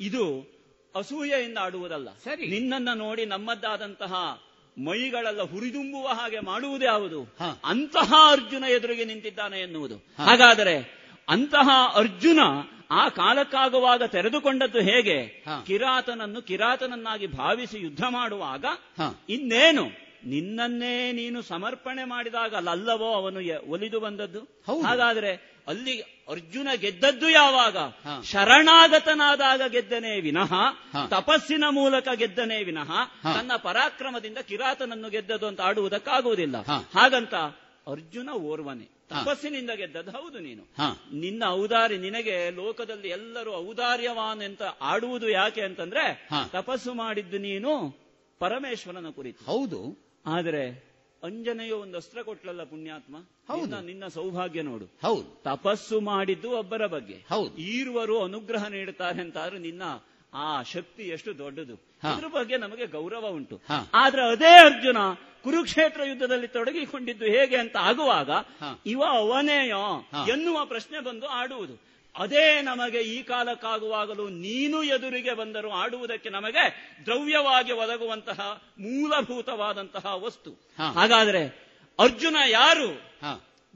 N: ಇದು ಅಸೂಯೆಯಿಂದ ಆಡುವುದಲ್ಲ. ನಿನ್ನನ್ನ ನೋಡಿ ನಮ್ಮದ್ದಾದಂತಹ ಮೈಗಳೆಲ್ಲ ಹುರಿದುಂಬುವ ಹಾಗೆ ಮಾಡುವುದು ಯಾವುದು? ಅಂತಹ ಅರ್ಜುನ ಎದುರಿಗೆ ನಿಂತಿದ್ದಾನೆ ಎನ್ನುವುದು. ಹಾಗಾದರೆ ಅಂತಹ ಅರ್ಜುನ ಆ ಕಾಲಕ್ಕಾಗುವಾಗ ತೆರೆದುಕೊಂಡದ್ದು ಹೇಗೆ? ಕಿರಾತನನ್ನು ಕಿರಾತನನ್ನಾಗಿ ಭಾವಿಸಿ ಯುದ್ಧ ಮಾಡುವಾಗ ಇನ್ನೇನು? ನಿನ್ನನ್ನೇ ನೀನು ಸಮರ್ಪಣೆ ಮಾಡಿದಾಗ ಅಲ್ಲವೋ ಅವನು ಒಲಿದು ಬಂದದ್ದು? ಹಾಗಾದ್ರೆ ಅಲ್ಲಿ ಅರ್ಜುನ ಗೆದ್ದದ್ದು ಯಾವಾಗ? ಶರಣಾಗತನಾದಾಗ ಗೆದ್ದನೇ ವಿನಃ ತಪಸ್ಸಿನ ಮೂಲಕ ಗೆದ್ದನೇ ವಿನಃ ತನ್ನ ಪರಾಕ್ರಮದಿಂದ ಕಿರಾತನನ್ನು ಗೆದ್ದದು ಅಂತ ಆಡುವುದಕ್ಕಾಗುವುದಿಲ್ಲ. ಹಾಗಂತ ಅರ್ಜುನ ಓರ್ವನೆ. ತಪಸ್ಸಿನಿಂದ ಗೆದ್ದದ್ದು. ಹೌದು ನೀನು. ನಿನ್ನ ಔದಾರ್ಯ ನಿನಗೆ ಲೋಕದಲ್ಲಿ ಎಲ್ಲರೂ ಔದಾರ್ಯವಾನ್ ಅಂತ ಆಡುವುದು ಯಾಕೆ ಅಂತಂದ್ರೆ ತಪಸ್ಸು ಮಾಡಿದ್ದು ನೀನು ಪರಮೇಶ್ವರನ ಕುರಿತು.
H: ಹೌದು.
N: ಆದರೆ ಅಂಜನೆಯು ಒಂದು ಅಸ್ತ್ರ ಕೊಟ್ಲಲ್ಲ ಪುಣ್ಯಾತ್ಮ? ಹೌದು. ನಿನ್ನ ಸೌಭಾಗ್ಯ ನೋಡು.
H: ಹೌದು.
N: ತಪಸ್ಸು ಮಾಡಿದ್ದು ಒಬ್ಬರ ಬಗ್ಗೆ.
H: ಹೌದು.
N: ಈರುವರು ಅನುಗ್ರಹ ನೀಡುತ್ತಾರೆ ಅಂತಾದ್ರೆ ನಿನ್ನ ಆ ಶಕ್ತಿ ಎಷ್ಟು ದೊಡ್ಡದು. ಅದ್ರ ಬಗ್ಗೆ ನಮಗೆ ಗೌರವ ಉಂಟು. ಆದ್ರೆ ಅದೇ ಅರ್ಜುನ ಕುರುಕ್ಷೇತ್ರ ಯುದ್ಧದಲ್ಲಿ ತೊಡಗಿಕೊಂಡಿದ್ದು ಹೇಗೆ ಅಂತ ಆಗುವಾಗ ಇವ ಅವನೇಯೋ ಎನ್ನುವ ಪ್ರಶ್ನೆ ಬಂದು ಆಡುವುದು. ಅದೇ ನಮಗೆ ಈ ಕಾಲಕ್ಕಾಗುವಾಗಲೂ ನೀನು ಎದುರಿಗೆ ಬಂದರೂ ಆಡುವುದಕ್ಕೆ ನಮಗೆ ದ್ರವ್ಯವಾಗಿ ಒದಗುವಂತಹ ಮೂಲಭೂತವಾದಂತಹ ವಸ್ತು. ಹಾಗಾದ್ರೆ ಅರ್ಜುನ ಯಾರು?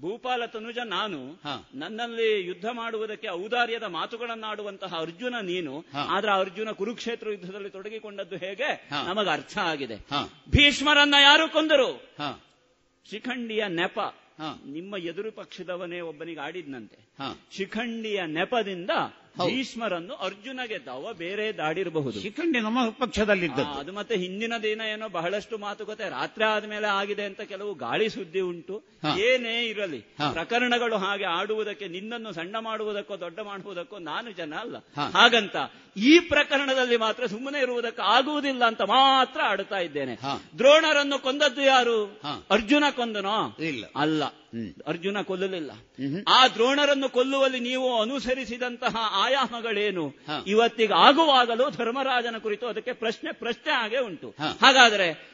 N: ಭೂಪಾಲ ತನುಜ ನಾನು ನನ್ನಲ್ಲಿ ಯುದ್ಧ ಮಾಡುವುದಕ್ಕೆ ಔದಾರ್ಯದ ಮಾತುಗಳನ್ನಾಡುವಂತಹ ಅರ್ಜುನ ನೀನು. ಆದ್ರೆ ಅರ್ಜುನ ಕುರುಕ್ಷೇತ್ರ ಯುದ್ಧದಲ್ಲಿ ತೊಡಗಿಕೊಂಡದ್ದು ಹೇಗೆ? ನಮಗೆ ಅರ್ಥ ಆಗಿದೆ. ಭೀಷ್ಮರನ್ನ ಯಾರು ಕೊಂದರು? ಶಿಖಂಡಿಯ ನೆಪ. ನಿಮ್ಮ ಎದುರು ಪಕ್ಷದವನೇ ಒಬ್ಬನಿಗೆ ಆಡಿದ್ನಂತೆ. ಶಿಖಂಡಿಯ ನೆಪದಿಂದ ಭೀಷ್ಮರನ್ನು ಅರ್ಜುನಗೆ ದವ ಅವ ಬೇರೆ ದಾಡಿರಬಹುದು.
H: ಶಿಖಂಡಿ ನಮ್ಮ ಪಕ್ಷದಲ್ಲಿದ್ದದ್ದು
N: ಆ, ಅದು ಮತ್ತೆ ಹಿಂದಿನ ದಿನ ಏನೋ ಬಹಳಷ್ಟು ಮಾತುಕತೆ ರಾತ್ರಿ ಆದ್ಮೇಲೆ ಆಗಿದೆ ಅಂತ ಕೆಲವು ಗಾಳಿ ಸುದ್ದಿ ಉಂಟು. ಏನೇ ಇರಲಿ ಪ್ರಕರಣಗಳು ಹಾಗೆ ಆಡುವುದಕ್ಕೆ ನಿನ್ನನ್ನು ಸಣ್ಣ ಮಾಡುವುದಕ್ಕೋ ದೊಡ್ಡ ಮಾಡುವುದಕ್ಕೋ ನಾನು ಜನ ಅಲ್ಲ. ಹಾಗಂತ ಈ ಪ್ರಕರಣದಲ್ಲಿ ಮಾತ್ರ ಸುಮ್ಮನೆ ಇರುವುದಕ್ಕೆ ಆಗುವುದಿಲ್ಲ ಅಂತ ಮಾತ್ರ ಆಡುತ್ತಾ ಇದ್ದೇನೆ. ದ್ರೋಣರನ್ನು ಕೊಂದದ್ದು ಯಾರು? ಅರ್ಜುನ ಕೊಂದನೋ?
H: ಇಲ್ಲ.
N: ಅಲ್ಲ. ಅರ್ಜುನ ಕೊಲ್ಲಲಿಲ್ಲ. ಆ ದ್ರೋಣರನ್ನು ಕೊಲ್ಲುವಲ್ಲಿ ನೀವು ಅನುಸರಿಸಿದಂತಹ ಆಯಾಮಗಳೇನು? ಇವತ್ತಿಗೆ ಆಗುವಾಗಲೂ ಧರ್ಮರಾಜನ ಕುರಿತು ಅದಕ್ಕೆ ಪ್ರಶ್ನೆ ಪ್ರಶ್ನೆ ಹಾಗೆ ಉಂಟು. ಹಾಗಾದರೆ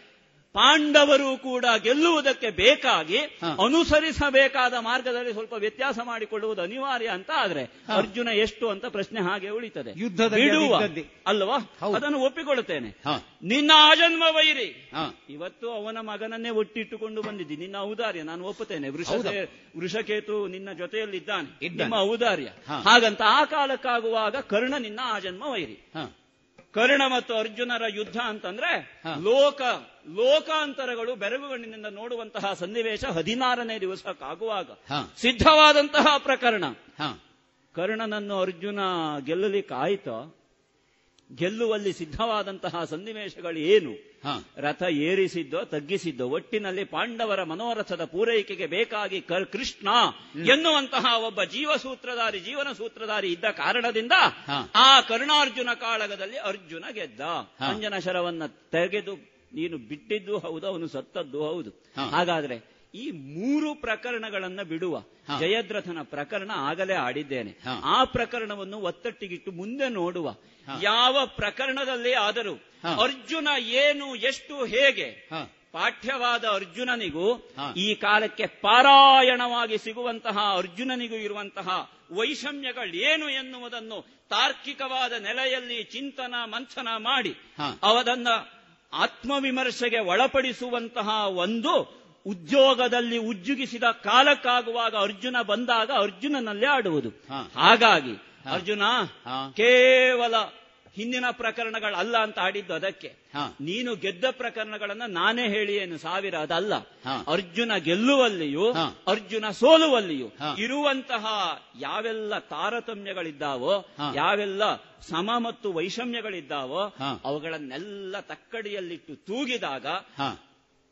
N: ಪಾಂಡವರು ಕೂಡ ಗೆಲ್ಲುವುದಕ್ಕೆ ಬೇಕಾಗಿ ಅನುಸರಿಸಬೇಕಾದ ಮಾರ್ಗದಲ್ಲಿ ಸ್ವಲ್ಪ ವ್ಯತ್ಯಾಸ ಮಾಡಿಕೊಳ್ಳುವುದು ಅನಿವಾರ್ಯ ಅಂತ ಆದ್ರೆ ಅರ್ಜುನ ಎಷ್ಟು ಅಂತ ಪ್ರಶ್ನೆ ಹಾಗೆ ಉಳಿತದೆ. ಬಿಡುವ. ಅಲ್ವಾ? ಅದನ್ನು ಒಪ್ಪಿಕೊಳ್ಳುತ್ತೇನೆ. ನಿನ್ನ ಆಜನ್ಮ ವೈರಿ. ಇವತ್ತು ಅವನ ಮಗನನ್ನೇ ಒಟ್ಟಿಟ್ಟುಕೊಂಡು ಬಂದಿದ್ದಿ. ನಿನ್ನ ಔದಾರ್ಯ. ನಾನು ಒಪ್ಪುತ್ತೇನೆ. ವೃಷ ವೃಷಕೇತು ನಿನ್ನ ಜೊತೆಯಲ್ಲಿದ್ದಾನೆ. ನಿಮ್ಮ ಔದಾರ್ಯ. ಹಾಗಂತ ಆ ಕಾಲಕ್ಕಾಗುವಾಗ ಕರ್ಣ ನಿನ್ನ ಆಜನ್ಮ ವೈರಿ. ಕರ್ಣ ಮತ್ತು ಅರ್ಜುನರ ಯುದ್ಧ ಅಂತಂದ್ರೆ ಲೋಕ ಲೋಕಾಂತರಗಳು ಬೆರಗುಗಣ್ಣಿನಿಂದ ನೋಡುವಂತಹ ಸನ್ನಿವೇಶ ಹದಿನಾರನೇ ದಿವಸಕ್ಕಾಗುವಾಗ. ಸಿದ್ಧವಾದಂತಹ ಪ್ರಕರಣ. ಕರ್ಣನನ್ನು ಅರ್ಜುನ ಗೆಲ್ಲಲಿಕ್ಕೆ ಆಯ್ತೋ ಗೆಲ್ಲುವಲ್ಲಿ ಸಿದ್ಧವಾದಂತಹ ಸನ್ನಿವೇಶಗಳು ಏನು? ರಥ ಏರಿಸಿದ್ದೋ ತಗ್ಗಿಸಿದ್ದೋ ಒಟ್ಟಿನಲ್ಲಿ ಪಾಂಡವರ ಮನೋರಥದ ಪೂರೈಕೆಗೆ ಬೇಕಾಗಿ ಕೃಷ್ಣ ಎನ್ನುವಂತಹ ಒಬ್ಬ ಜೀವಸೂತ್ರಧಾರಿ ಜೀವನ ಸೂತ್ರಧಾರಿ ಇದ್ದ ಕಾರಣದಿಂದ ಆ ಕರುಣಾರ್ಜುನ ಕಾಳಗದಲ್ಲಿ ಅರ್ಜುನ ಗೆದ್ದ. ಅಂಜನ ಶರವನ್ನ ತೆಗೆದು ನೀನು ಬಿಟ್ಟಿದ್ದು ಹೌದು ಅವನು ಸತ್ತದ್ದು ಹೌದು. ಹಾಗಾದ್ರೆ ಈ ಮೂರು ಪ್ರಕರಣಗಳನ್ನ ಬಿಡುವ ಜಯದ್ರಥನ ಪ್ರಕರಣ ಆಗಲೇ ಆಡಿದ್ದೇನೆ. ಆ ಪ್ರಕರಣವನ್ನು ಒತ್ತಟ್ಟಿಗಿಟ್ಟು ಮುಂದೆ ನೋಡುವ ಯಾವ ಪ್ರಕರಣದಲ್ಲಿ ಆದರೂ ಅರ್ಜುನ ಏನು ಎಷ್ಟು ಹೇಗೆ ಪಾಠ್ಯವಾದ ಅರ್ಜುನನಿಗೂ ಈ ಕಾಲಕ್ಕೆ ಪಾರಾಯಣವಾಗಿ ಸಿಗುವಂತಹ ಅರ್ಜುನನಿಗೂ ಇರುವಂತಹ ವೈಷಮ್ಯಗಳೇನು ಎನ್ನುವುದನ್ನು ತಾರ್ಕಿಕವಾದ ನೆಲೆಯಲ್ಲಿ ಚಿಂತನ ಮಂಥನ ಮಾಡಿ ಅವದನ್ನ ಆತ್ಮವಿಮರ್ಶೆಗೆ ಒಳಪಡಿಸುವಂತಹ ಒಂದು ಉದ್ಯೋಗದಲ್ಲಿ ಉಜ್ಜುಗಿಸಿದ ಕಾಲಕ್ಕಾಗುವಾಗ ಅರ್ಜುನ ಬಂದಾಗ ಅರ್ಜುನನಲ್ಲೇ ಆಡುವುದು. ಹಾಗಾಗಿ ಅರ್ಜುನ ಕೇವಲ ಹಿಂದಿನ ಪ್ರಕರಣಗಳಲ್ಲ ಅಂತ ಆಡಿದ್ದು ಅದಕ್ಕೆ. ನೀನು ಗೆದ್ದ ಪ್ರಕರಣಗಳನ್ನ ನಾನೇ ಹೇಳಿ ಏನು ಸಾವಿರ ಅದಲ್ಲ. ಅರ್ಜುನ ಗೆಲ್ಲುವಲ್ಲಿಯೂ ಅರ್ಜುನ ಸೋಲುವಲ್ಲಿಯೂ ಇರುವಂತಹ ಯಾವೆಲ್ಲ ತಾರತಮ್ಯಗಳಿದ್ದಾವೋ ಯಾವೆಲ್ಲ ಸಮ ಮತ್ತು ವೈಷಮ್ಯಗಳಿದ್ದಾವೋ ಅವುಗಳನ್ನೆಲ್ಲ ತಕ್ಕಡಿಯಲ್ಲಿಟ್ಟು ತೂಗಿದಾಗ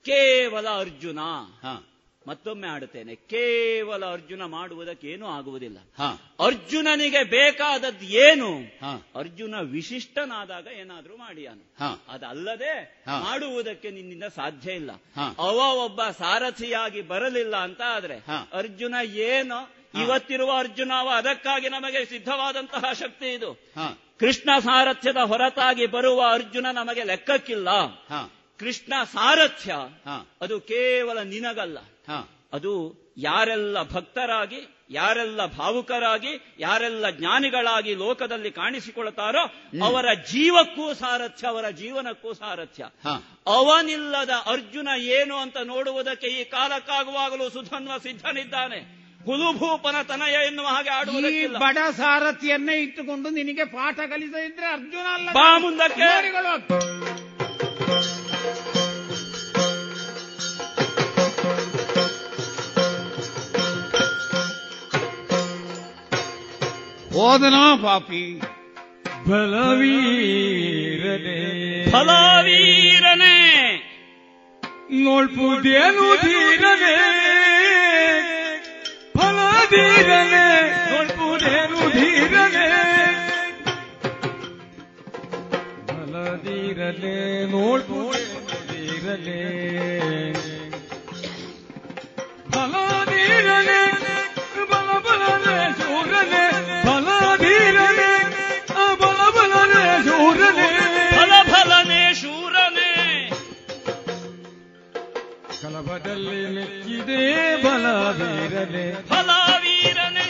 N: ಕೇವಲ ಅರ್ಜುನ. ಮತ್ತೊಮ್ಮೆ ಆಡುತ್ತೇನೆ ಕೇವಲ ಅರ್ಜುನ ಮಾಡುವುದಕ್ಕೇನೂ ಆಗುವುದಿಲ್ಲ. ಅರ್ಜುನನಿಗೆ ಬೇಕಾದದ್ದು ಏನು? ಅರ್ಜುನ ವಿಶಿಷ್ಟನಾದಾಗ ಏನಾದ್ರೂ ಮಾಡಿಯಾನು ಅದಲ್ಲದೆ ಮಾಡುವುದಕ್ಕೆ ನಿನ್ನಿಂದ ಸಾಧ್ಯ ಇಲ್ಲ. ಅವ ಒಬ್ಬ ಸಾರಥಿಯಾಗಿ ಬರಲಿಲ್ಲ ಅಂತ ಆದ್ರೆ ಅರ್ಜುನ ಏನು ಇವತ್ತಿರುವ ಅರ್ಜುನ ಅವ ಅದಕ್ಕಾಗಿ ನಮಗೆ ಸಿದ್ಧವಾದಂತಹ ಶಕ್ತಿ ಇದು. ಕೃಷ್ಣ ಸಾರಥ್ಯದ ಹೊರತಾಗಿ ಬರುವ ಅರ್ಜುನ ನಮಗೆ ಲೆಕ್ಕಕ್ಕಿಲ್ಲ. ಕೃಷ್ಣ ಸಾರಥ್ಯ ಅದು ಕೇವಲ ನಿನಗಲ್ಲ. ಅದು ಯಾರೆಲ್ಲ ಭಕ್ತರಾಗಿ ಯಾರೆಲ್ಲ ಭಾವುಕರಾಗಿ ಯಾರೆಲ್ಲ ಜ್ಞಾನಿಗಳಾಗಿ ಲೋಕದಲ್ಲಿ ಕಾಣಿಸಿಕೊಳ್ತಾರೋ ಅವರ ಜೀವಕ್ಕೂ ಸಾರಥ್ಯ ಅವರ ಜೀವನಕ್ಕೂ ಸಾರಥ್ಯ. ಅವನಿಲ್ಲದ ಅರ್ಜುನ ಏನು ಅಂತ ನೋಡುವುದಕ್ಕೆ ಈ ಕಾಲಕ್ಕಾಗುವಾಗಲೂ ಸುಧನ್ವ ಸಿದ್ಧನಿದ್ದಾನೆ. ಹುಲುಭೂಪನ ತನಯ ಎನ್ನುವ ಹಾಗೆ ಆಡುವುದಕ್ಕಿಲ್ಲ.
H: ಬಡ ಸಾರಥಿಯನ್ನೇ ಇಟ್ಟುಕೊಂಡು ನಿನಗೆ ಪಾಠ ಕಲಿಸದಿದ್ರೆ ಅರ್ಜುನ ಅಲ್ಲ
N: ಬಾ ಮುಂದಕ್ಕೆ.
H: ಹೋದನೋ ಪಾಪಿ.
M: ಬಲವೀರನೆ.
N: ಫಲವೀರನೆ
M: ನೋಡ್ಪುದೇನು ಧೀರನೆ. ಫಲಧೀರನೆ ನೋಡ್ಪುದೇನು ಧೀರನೆ. ಫಲಧೀರನೆ ನೋಡ್ಪುದೇನು ಧೀರನೆ. ಫಲಧೀರನೆ ಕಲಬದಲ್ಲಿ ಮೆಚ್ಚಿದೆ ಬಲವೀರನೆ
N: ಫಲವೀರನೇ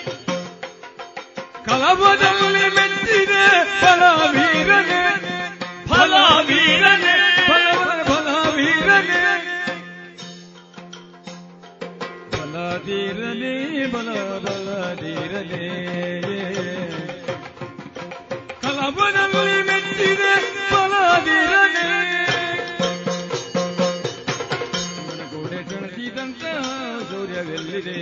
M: ಕಲಬದಲ್ಲಿ ಮೆಚ್ಚಿದೆ ಬಲವೀರನೆ
N: ಫಲವೀರನೇ
M: ಬಲ ಬಲವೀರನೆ ಬಲಧೀರನೆ ಬಲ ಬಲದಿರಲಿ ಕಲಬನಲ್ಲಿ ಮೆಚ್ಚಿದೆ ಬಲದಿರಲಿ. ಗೋಡೆ ಕಣಸಿದಂತ ಸೂರ್ಯವೆಲ್ಲಿದೆ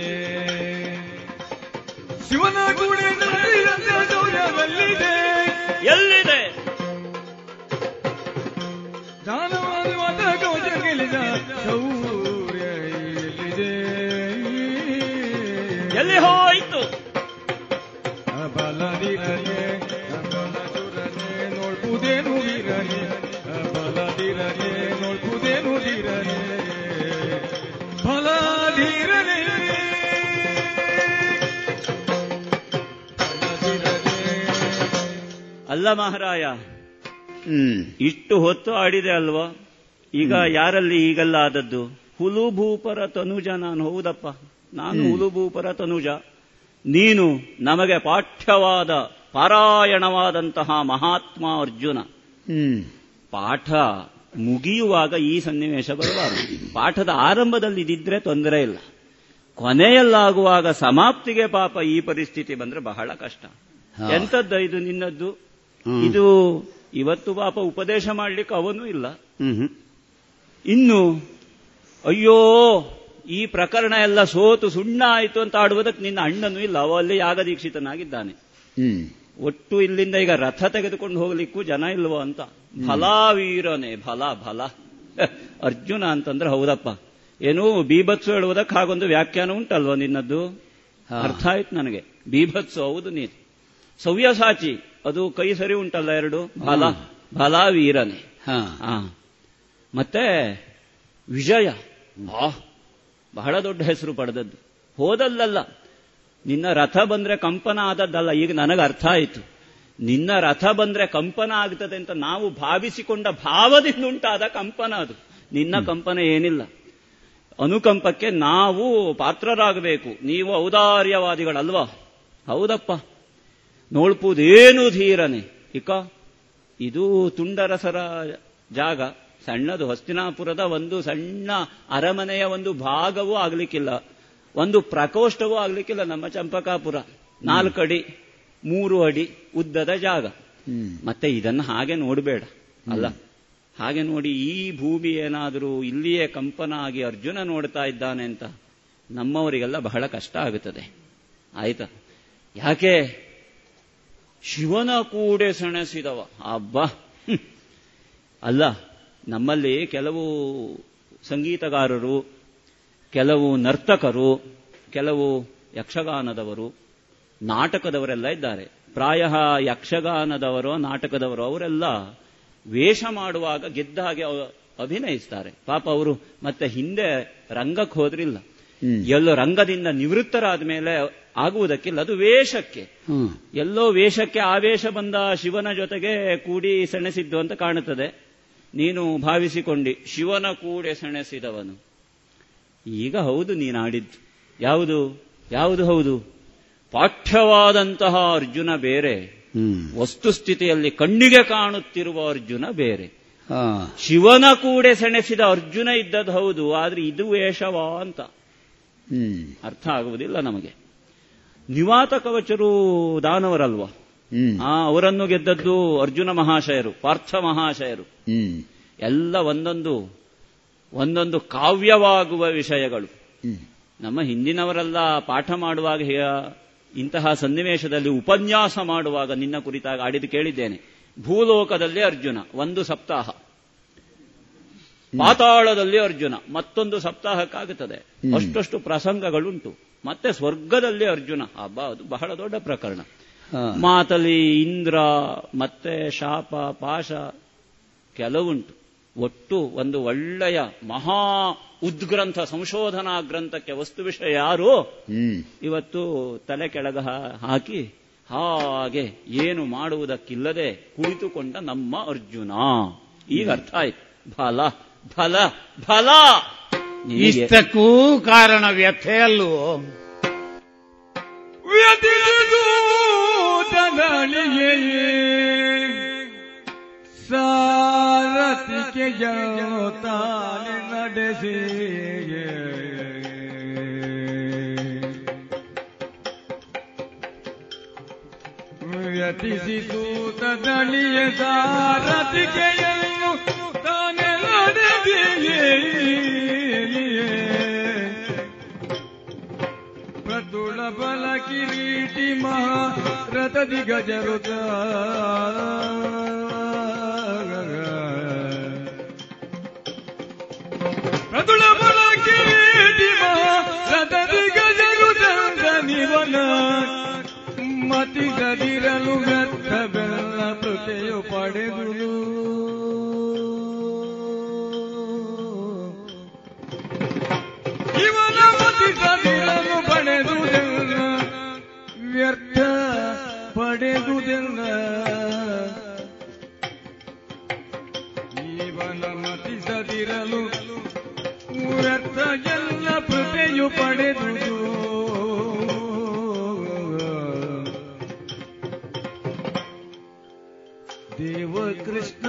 M: ಶಿವನ ಗೋಡೆ ನಡೆಸಿದಂತ ಸೂರ್ಯವೆಲ್ಲಿದೆ
N: ಎಲ್ಲಿದೆ?
M: ದಾನವಾದ ಕವಚ ಗೆಲ್ಲಿದ ಸೌರ್ಯ
N: ಹೋಯಿತು.
M: ನೋಡ್ಬುದೇನು ನೋಡ್ಬುದೇನು
N: ಅಲ್ಲ ಮಹಾರಾಯ ಇಷ್ಟು ಹೊತ್ತು ಆಡಿದೆ ಅಲ್ವಾ? ಈಗ ಯಾರಲ್ಲಿ ಈಗಲ್ಲ ಆದದ್ದು? ಹುಲುಭೂಪರ ತನುಜ ನಾನು ಹೌದಪ್ಪ. ನಾನು ಹುಲುಭೂಪರ ತನುಜ ನೀನು ನಮಗೆ ಪಾಠ್ಯವಾದ ಪಾರಾಯಣವಾದಂತಹ ಮಹಾತ್ಮ ಅರ್ಜುನ. ಪಾಠ ಮುಗಿಯುವಾಗ ಈ ಸನ್ನಿವೇಶ ಬರಬಾರದು. ಪಾಠದ ಆರಂಭದಲ್ಲಿ ಇದಿದ್ರೆ ತೊಂದರೆ ಇಲ್ಲ. ಕೊನೆಯಲ್ಲಾಗುವಾಗ ಸಮಾಪ್ತಿಗೆ ಪಾಪ ಈ ಪರಿಸ್ಥಿತಿ ಬಂದ್ರೆ ಬಹಳ ಕಷ್ಟ. ಎಂತದ್ದ ಇದು ನಿನ್ನದ್ದು? ಇದು ಇವತ್ತು ಪಾಪ ಉಪದೇಶ ಮಾಡ್ಲಿಕ್ಕೆ ಅವನು ಇಲ್ಲ. ಇನ್ನು ಅಯ್ಯೋ ಈ ಪ್ರಕರಣ ಎಲ್ಲ ಸೋತು ಸುಣ್ಣ ಆಯಿತು ಅಂತ ಆಡುವುದಕ್ಕೆ ನಿನ್ನ ಅಣ್ಣನೂ ಇಲ್ಲ. ಅವ ಅಲ್ಲಿ ಯಾಗದೀಕ್ಷಿತನಾಗಿದ್ದಾನೆ ಒಟ್ಟು ಇಲ್ಲಿಂದ ಈಗ ರಥ ತೆಗೆದುಕೊಂಡು ಹೋಗ್ಲಿಕ್ಕೂ ಜನ ಇಲ್ವೋ ಅಂತ. ಫಲಾವೀರನೇ ಫಲ ಫಲ. ಅರ್ಜುನ ಅಂತಂದ್ರೆ ಹೌದಪ್ಪ. ಏನು ಬೀಭತ್ಸು ಹೇಳುವುದಕ್ಕೆ ಹಾಗೊಂದು ವ್ಯಾಖ್ಯಾನ ಉಂಟಲ್ವ ನಿನ್ನದ್ದು? ಅರ್ಥ ಆಯ್ತು ನನಗೆ. ಬೀಭತ್ಸು ಹೌದು ನೀನು. ಸವ್ಯಸಾಚಿ ಅದು ಕೈ ಸರಿ ಉಂಟಲ್ಲ ಎರಡು? ಫಲ ಫಲಾವೀರನೇ. ಹಾ. ಮತ್ತೆ ವಿಜಯ. ಬಹಳ ದೊಡ್ಡ ಹೆಸರು ಪಡೆದದ್ದು. ಹೋದಲ್ಲಲ್ಲ. ನಿನ್ನ ರಥ ಬಂದ್ರೆ ಕಂಪನ ಆದದ್ದಲ್ಲ ಈಗ ನನಗೆ ಅರ್ಥ ಆಯಿತು. ನಿನ್ನ ರಥ ಬಂದ್ರೆ ಕಂಪನ ಆಗ್ತದೆ ಅಂತ ನಾವು ಭಾವಿಸಿಕೊಂಡ ಭಾವದಿಂದ ಉಂಟಾದ ಕಂಪನ ಅದು. ನಿನ್ನ ಕಂಪನ ಏನಿಲ್ಲ. ಅನುಕಂಪಕ್ಕೆ ನಾವು ಪಾತ್ರರಾಗಬೇಕು. ನೀವು ಔದಾರ್ಯವಾದಿಗಳಲ್ವಾ? ಹೌದಪ್ಪ. ನೋಡ್ಪುದೇನು ಧೀರನೆ. ಇಕ ಇದು ತುಂಡರಸರ ಜಾಗ. ಸಣ್ಣದು ಹಸ್ತಿನಾಪುರದ ಒಂದು ಸಣ್ಣ ಅರಮನೆಯ ಒಂದು ಭಾಗವೂ ಆಗ್ಲಿಕ್ಕಿಲ್ಲ. ಒಂದು ಪ್ರಕೋಷ್ಠವೂ ಆಗ್ಲಿಕ್ಕಿಲ್ಲ ನಮ್ಮ ಚಂಪಕಾಪುರ. ನಾಲ್ಕು ಅಡಿ ಮೂರು ಅಡಿ ಉದ್ದದ ಜಾಗ. ಮತ್ತೆ ಇದನ್ನು ಹಾಗೆ ನೋಡಬೇಡ ಅಲ್ಲ? ಹಾಗೆ ನೋಡಿ ಈ ಭೂಮಿ ಏನಾದರೂ ಇಲ್ಲಿಯೇ ಕಂಪನ ಆಗಿ ಅರ್ಜುನ ನೋಡ್ತಾ ಇದ್ದಾನೆ ಅಂತ ನಮ್ಮವರಿಗೆಲ್ಲ ಬಹಳ ಕಷ್ಟ ಆಗುತ್ತದೆ. ಆಯ್ತಾ? ಯಾಕೆ? ಶಿವನ ಕೂಡೆ ಸೆಣಸಿದವ. ಅಬ್ಬ. ಅಲ್ಲ ನಮ್ಮಲ್ಲಿ ಕೆಲವು ಸಂಗೀತಗಾರರು ಕೆಲವು ನರ್ತಕರು ಕೆಲವು ಯಕ್ಷಗಾನದವರು ನಾಟಕದವರೆಲ್ಲ ಇದ್ದಾರೆ. ಪ್ರಾಯ ಯಕ್ಷಗಾನದವರು ನಾಟಕದವರು ಅವರೆಲ್ಲ ವೇಷ ಮಾಡುವಾಗ ಗೆದ್ದ ಹಾಗೆ ಅಭಿನಯಿಸ್ತಾರೆ. ಪಾಪ ಅವರು ಮತ್ತೆ ಹಿಂದೆ ರಂಗಕ್ಕೆ ಹೋದ್ರಿಲ್ಲ. ಎಲ್ಲೋ ರಂಗದಿಂದ ನಿವೃತ್ತರಾದ ಮೇಲೆ ಆಗುವುದಕ್ಕಿಲ್ಲ. ಅದು ವೇಷಕ್ಕೆ. ಎಲ್ಲೋ ವೇಷಕ್ಕೆ ಆವೇಶ ಬಂದ ಶಿವನ ಜೊತೆಗೆ ಕೂಡಿ ಸೆಣಸಿದ್ದು ಅಂತ ಕಾಣುತ್ತದೆ. ನೀನು ಭಾವಿಸಿಕೊಂಡಿ ಶಿವನ ಕೂಡೆ ಸೆಣಸಿದವನು. ಈಗ ಹೌದು ನೀನಾಡಿದ್ದು. ಯಾವುದು? ಯಾವುದು ಹೌದು? ಪಾಠ್ಯವಾದಂತಹ ಅರ್ಜುನ ಬೇರೆ. ವಸ್ತುಸ್ಥಿತಿಯಲ್ಲಿ ಕಣ್ಣಿಗೆ ಕಾಣುತ್ತಿರುವ ಅರ್ಜುನ ಬೇರೆ. ಶಿವನ ಕೂಡೆ ಸೆಣಸಿದ ಅರ್ಜುನ ಇದ್ದದ್ದು ಹೌದು ಆದ್ರೆ ಇದು ವೇಷವಾ ಅಂತ. ಅರ್ಥ ಆಗುವುದಿಲ್ಲ ನಮಗೆ. ನಿವಾತ ಕವಚರು ದಾನವರಲ್ವಾ? ಆ ಅವರನ್ನು ಗೆದ್ದದ್ದು ಅರ್ಜುನ ಮಹಾಶಯರು ಪಾರ್ಥ ಮಹಾಶಯರು. ಎಲ್ಲ ಒಂದೊಂದು ಒಂದೊಂದು ಕಾವ್ಯವಾಗುವ ವಿಷಯಗಳು. ನಮ್ಮ ಹಿಂದಿನವರೆಲ್ಲ ಪಾಠ ಮಾಡುವಾಗ ಇಂತಹ ಸನ್ನಿವೇಶದಲ್ಲಿ ಉಪನ್ಯಾಸ ಮಾಡುವಾಗ ನಿನ್ನ ಕುರಿತಾಗ ಆಡಿದು ಕೇಳಿದ್ದೇನೆ. ಭೂಲೋಕದಲ್ಲಿ ಅರ್ಜುನ ಒಂದು ಸಪ್ತಾಹ. ಪಾತಾಳದಲ್ಲಿ ಅರ್ಜುನ ಮತ್ತೊಂದು ಸಪ್ತಾಹಕ್ಕಾಗುತ್ತದೆ. ಅಷ್ಟಷ್ಟು ಪ್ರಸಂಗಗಳುಂಟು. ಮತ್ತೆ ಸ್ವರ್ಗದಲ್ಲಿ ಅರ್ಜುನ. ಹಬ್ಬ ಅದು ಬಹಳ ದೊಡ್ಡ ಪ್ರಕರಣ. ಮಾತಲಿ ಇಂದ್ರ ಮತ್ತೆ ಶಾಪ ಪಾಶ ಕೆಲವುಂಟು. ಒಟ್ಟು ಒಂದು ಒಳ್ಳೆಯ ಮಹಾ ಉದ್ಗ್ರಂಥ ಸಂಶೋಧನಾ ಗ್ರಂಥಕ್ಕೆ ವಸ್ತು ವಿಷಯ ಯಾರು? ಇವತ್ತು ತಲೆ ಕೆಳಗ ಹಾಕಿ ಹಾಗೆ ಏನು ಮಾಡುವುದಕ್ಕಿಲ್ಲದೆ ಕುಳಿತುಕೊಂಡ ನಮ್ಮ ಅರ್ಜುನ. ಈಗ ಅರ್ಥ ಆಯ್ತು. ಫಲ ಫಲ ಫಲ.
H: ಇಷ್ಟಕ್ಕೂ ಕಾರಣ ವ್ಯಥೆ ಅಲ್ವೋ
M: ಸಾರಥಿಗೆ ತಾನೆ ನಡೆಸಿ ವ್ಯತಿಸಿ ತೂತ ದಣಿಯ ಸಾರಥಿಗೆಯನ್ನು ತಾನೆ ನಡೆಸಿ ಪ್ರತುಳ ಬಲ ಕಿರೀಟಿ ಮಹಾ ರಥದಿ ಗಜರುತ ಪ್ರತುಳ ಬಲ ಕಿರೀಟಿ ಮಹಾ ರಥದಿ ಗಜರುತ ನಿವನ ಮತಿಸದಿರಲು ಗತ್ತ ಬೆಲ್ಲ ಪ್ರತೆಯು ಪಡೆದುದೆಲ್ಲ. ಜೀವನ ಮತಿಸದಿರಲು ವ್ಯರ್ಥ ಎಲ್ಲ ಪ್ರತೆಯು ಪಡೆದುದು. ದೇವ ಕೃಷ್ಣ.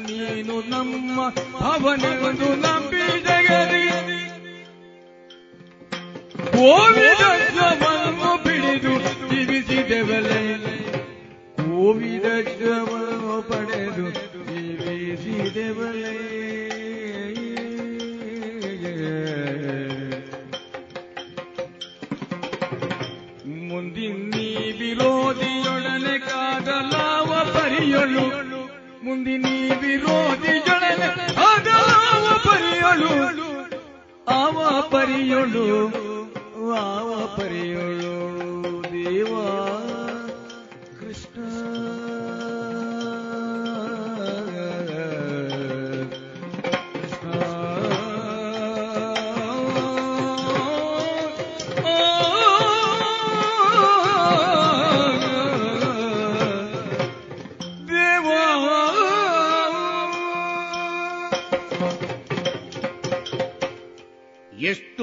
M: ನೀನು ನಮ್ಮ ಅವನೆಂದು ನಂಬಿ ಜಗದಿ ಕೋವಿದ ಶ್ರಮವನ್ನು ಬಿಡಿದು ಜೀವಿಸಿದೆವಲೆ ಕೋವಿದ ಶ್ರಮವನ್ನು ಪಡೆದು ಜೀವಿಸಿದೆವಲೆ ಮುಂದಿನ ವಿರೋಧಿಯೊಡನೆ ಕಾದಲಾವ ಪರಿಯಳು. ಮುಂದಿನ ವಿರೋಧಿಯೊಡನೆ ಕಾದಲಾವ ಪರಿಯಳು ಆವ ಪರಿಯಳು ಆವ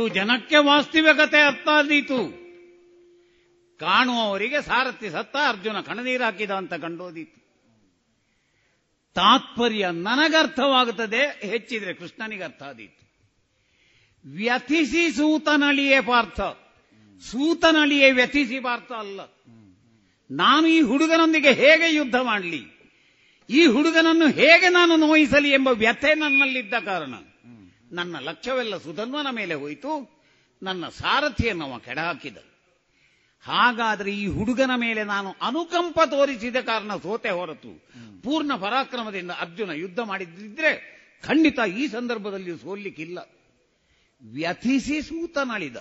H: ಜನಕ್ಕೆ ವಾಸ್ತವಿಕತೆ ಅರ್ಥ ಆದೀತು ಕಾಣುವವರಿಗೆ ಸಾರಥಿ ಸತ್ತ ಅರ್ಜುನ ಕಣನೀರು ಹಾಕಿದ ಅಂತ ಕಂಡೋದೀತು. ತಾತ್ಪರ್ಯ ನನಗರ್ಥವಾಗುತ್ತದೆ, ಹೆಚ್ಚಿದ್ರೆ ಕೃಷ್ಣನಿಗೆ ಅರ್ಥ ಆದೀತು. ವ್ಯಥಿಸಿ ಸೂತನಳಿಯೇ ಪಾರ್ಥ. ಸೂತನಳಿಯೇ ವ್ಯಥಿಸಿ ಪಾರ್ಥ ಅಲ್ಲ. ನಾನು ಈ ಹುಡುಗನೊಂದಿಗೆ ಹೇಗೆ ಯುದ್ಧ ಮಾಡಲಿ? ಈ ಹುಡುಗನನ್ನು ಹೇಗೆ ನಾನು ನೋಯಿಸಲಿ ಎಂಬ ವ್ಯಥೆ ನನ್ನಲ್ಲಿದ್ದ ಕಾರಣ. ನನ್ನ ಲಕ್ಷ್ಯವೆಲ್ಲ ಸುಧನ್ವನ ಮೇಲೆ ಹೋಯಿತು. ನನ್ನ ಸಾರಥಿಯನ್ನು ಅವ ಕೆಡಹಾಕಿದ ಹಾಗಾದರೆ ಈ ಹುಡುಗನ ಮೇಲೆ ನಾನು ಅನುಕಂಪ ತೋರಿಸಿದ ಕಾರಣ ಸೋತೆ ಹೊರತು. ಪೂರ್ಣ ಪರಾಕ್ರಮದಿಂದ ಅರ್ಜುನ ಯುದ್ಧ ಮಾಡಿದ್ದಿದ್ರೆ ಖಂಡಿತ ಈ ಸಂದರ್ಭದಲ್ಲಿ ಸೋಲಿಕ್ಕಿಲ್ಲ. ವ್ಯಥಿಸಿ ಸೂತನಳಿದ.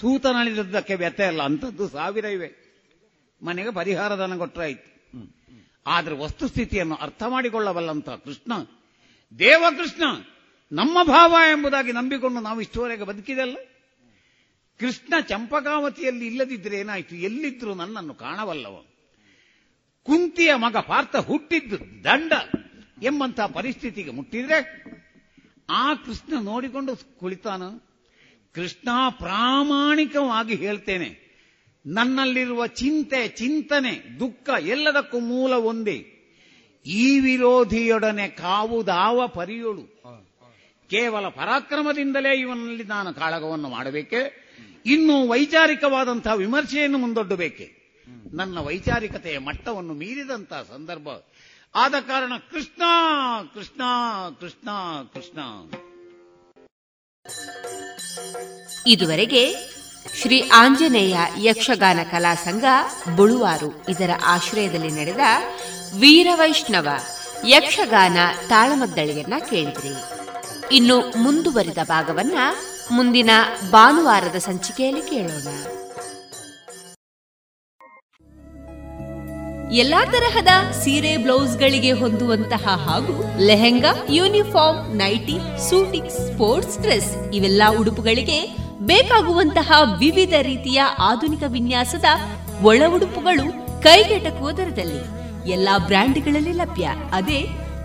H: ಸೂತನಳಿದದ್ದಕ್ಕೆ ವ್ಯಥೆ ಅಲ್ಲ ಅಂಥದ್ದು ಸಾವಿರ ಇವೆ. ಮನೆಗೆ ಪರಿಹಾರಧನ ಕೊಟ್ಟರಾಯಿತು ಆದರೆ ವಸ್ತುಸ್ಥಿತಿಯನ್ನು ಅರ್ಥ ಮಾಡಿಕೊಳ್ಳಬಲ್ಲಂತ ಕೃಷ್ಣ ದೇವಕೃಷ್ಣ ನಮ್ಮ ಭಾವ ಎಂಬುದಾಗಿ ನಂಬಿಕೊಂಡು ನಾವು ಇಷ್ಟುವರೆಗೆ ಬದುಕಿದಲ್ಲ? ಕೃಷ್ಣ ಚಂಪಕಾವತಿಯಲ್ಲಿ ಇಲ್ಲದಿದ್ದರೆ ಏನಾಯಿತು? ಎಲ್ಲಿದ್ರು ನನ್ನನ್ನು ಕಾಣವಲ್ಲವ ಕುಂತಿಯ ಮಗ ಪಾರ್ಥ ಹುಟ್ಟಿದ್ದು ದಂಡ ಎಂಬಂತಹ ಪರಿಸ್ಥಿತಿಗೆ ಮುಟ್ಟಿದ್ರೆ ಆ ಕೃಷ್ಣ ನೋಡಿಕೊಂಡು ಕುಳಿತಾನ, ಕೃಷ್ಣ ಪ್ರಾಮಾಣಿಕವಾಗಿ ಹೇಳ್ತೇನೆ, ನನ್ನಲ್ಲಿರುವ ಚಿಂತೆ, ಚಿಂತನೆ, ದುಃಖ ಎಲ್ಲದಕ್ಕೂ ಮೂಲ ಒಂದೇ. ಈ ವಿರೋಧಿಯೊಡನೆ ಕಾವುದಾವ ಪರಿಯೋಳು. ಕೇವಲ ಪರಾಕ್ರಮದಿಂದಲೇ ಇವನಲ್ಲಿ ನಾನು ಕಾಳಗವನ್ನು ಮಾಡಬೇಕೆ? ಇನ್ನು ವೈಚಾರಿಕವಾದಂತಹ ವಿಮರ್ಶೆಯನ್ನು ಮುಂದೊಡ್ಡಬೇಕೆ? ನನ್ನ ವೈಚಾರಿಕತೆಯ ಮಟ್ಟವನ್ನು ಮೀರಿದಂತಹ ಸಂದರ್ಭ. ಆದ ಕಾರಣ ಕೃಷ್ಣ ಕೃಷ್ಣ ಕೃಷ್ಣ ಕೃಷ್ಣ.
C: ಇದುವರೆಗೆ ಶ್ರೀ ಆಂಜನೇಯ ಯಕ್ಷಗಾನ ಕಲಾ ಸಂಘ ಬುಳುವಾರು ಇದರ ಆಶ್ರಯದಲ್ಲಿ ನಡೆದ ವೀರವೈಷ್ಣವ ಯಕ್ಷಗಾನ ತಾಳಮದ್ದಳೆಯನ್ನ ಕೇಳಿದ್ರಿ. ಇನ್ನು ಮುಂದುವರಿದ ಭಾಗವನ್ನ ಮುಂದಿನ ಭಾನುವಾರದ ಸಂಚಿಕೆಯಲ್ಲಿ ಕೇಳೋಣ. ಎಲ್ಲಾ ತರಹದ ಸೀರೆ ಬ್ಲೌಸ್ಗಳಿಗೆ ಹೊಂದುವಂತಹ ಹಾಗೂ lehenga, uniform, nighty, suiting, sports dress ಇವೆಲ್ಲ ಉಡುಪುಗಳಿಗೆ ಬೇಕಾಗುವಂತಹ ವಿವಿಧ ರೀತಿಯ ಆಧುನಿಕ ವಿನ್ಯಾಸದ ಒಳ ಉಡುಪುಗಳು ಕೈಗೆಟಕುವ ದರದಲ್ಲಿ ಎಲ್ಲಾ ಬ್ರ್ಯಾಂಡ್ಗಳಲ್ಲಿ ಲಭ್ಯ. ಅದೇ